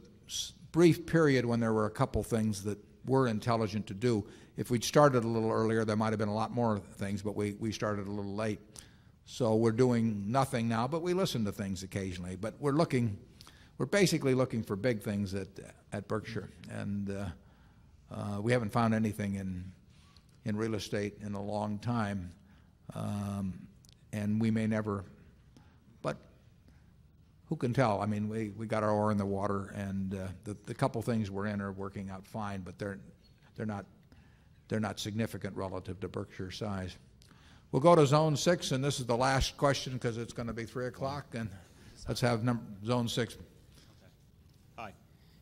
brief period when there were a couple things that were intelligent to do. If we'd started a little earlier, there might have been a lot more things, but we, we started a little late. So we're doing nothing now, but we listen to things occasionally. But we're looking, we're basically looking for big things at, at Berkshire. And uh, uh, we haven't found anything in, in real estate in a long time. Um, and we may never, but who can tell? I mean, we, we got our oar in the water, and uh, the, the couple things we're in are working out fine, but they're, they're, not, they're not significant relative to Berkshire size. We'll go to Zone 6, and this is the last question because it's going to be 3 o'clock, and let's have num- Zone 6.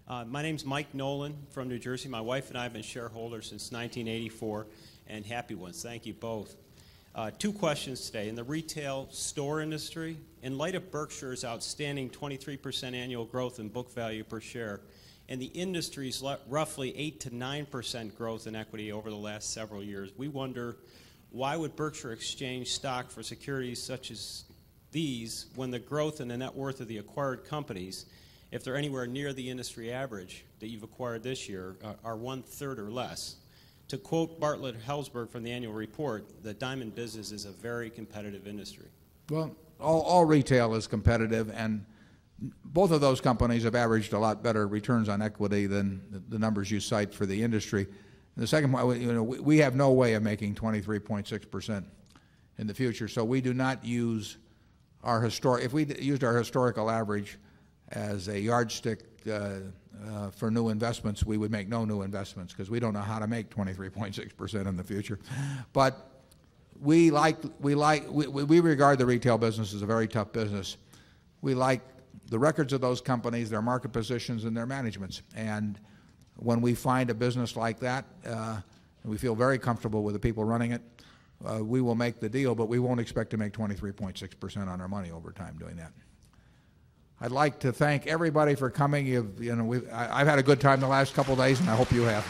Uh, my name's Mike Nolan from New Jersey. My wife and I have been shareholders since 1984 and happy ones. Thank you both. Uh, two questions today. In the retail store industry, in light of Berkshire's outstanding 23% annual growth in book value per share, and the industry's roughly 8 to 9% growth in equity over the last several years, we wonder why would Berkshire exchange stock for securities such as these when the growth and the net worth of the acquired companies, if they're anywhere near the industry average that you've acquired this year, uh, are one third or less? To quote Barnett Helzberg from the annual report, the diamond business is a very competitive industry. Well, all, all retail is competitive, and both of those companies have averaged a lot better returns on equity than the, the numbers you cite for the industry. And the second point, you know, we, we have no way of making 23.6% in the future, so we do not use our historic, if we used our historical average as a yardstick uh, uh, for new investments, we would make no new investments because we don't know how to make 23.6% in the future. But we like, we like, we, we regard the retail business as a very tough business. We like the records of those companies, their market positions, and their managements. And when we find a business like that, uh, we feel very comfortable with the people running it, uh, we will make the deal, but we won't expect to make 23.6% on our money over time doing that. I'd like to thank everybody for coming. You've, you know, I've had a good time the last couple days, and I hope you have.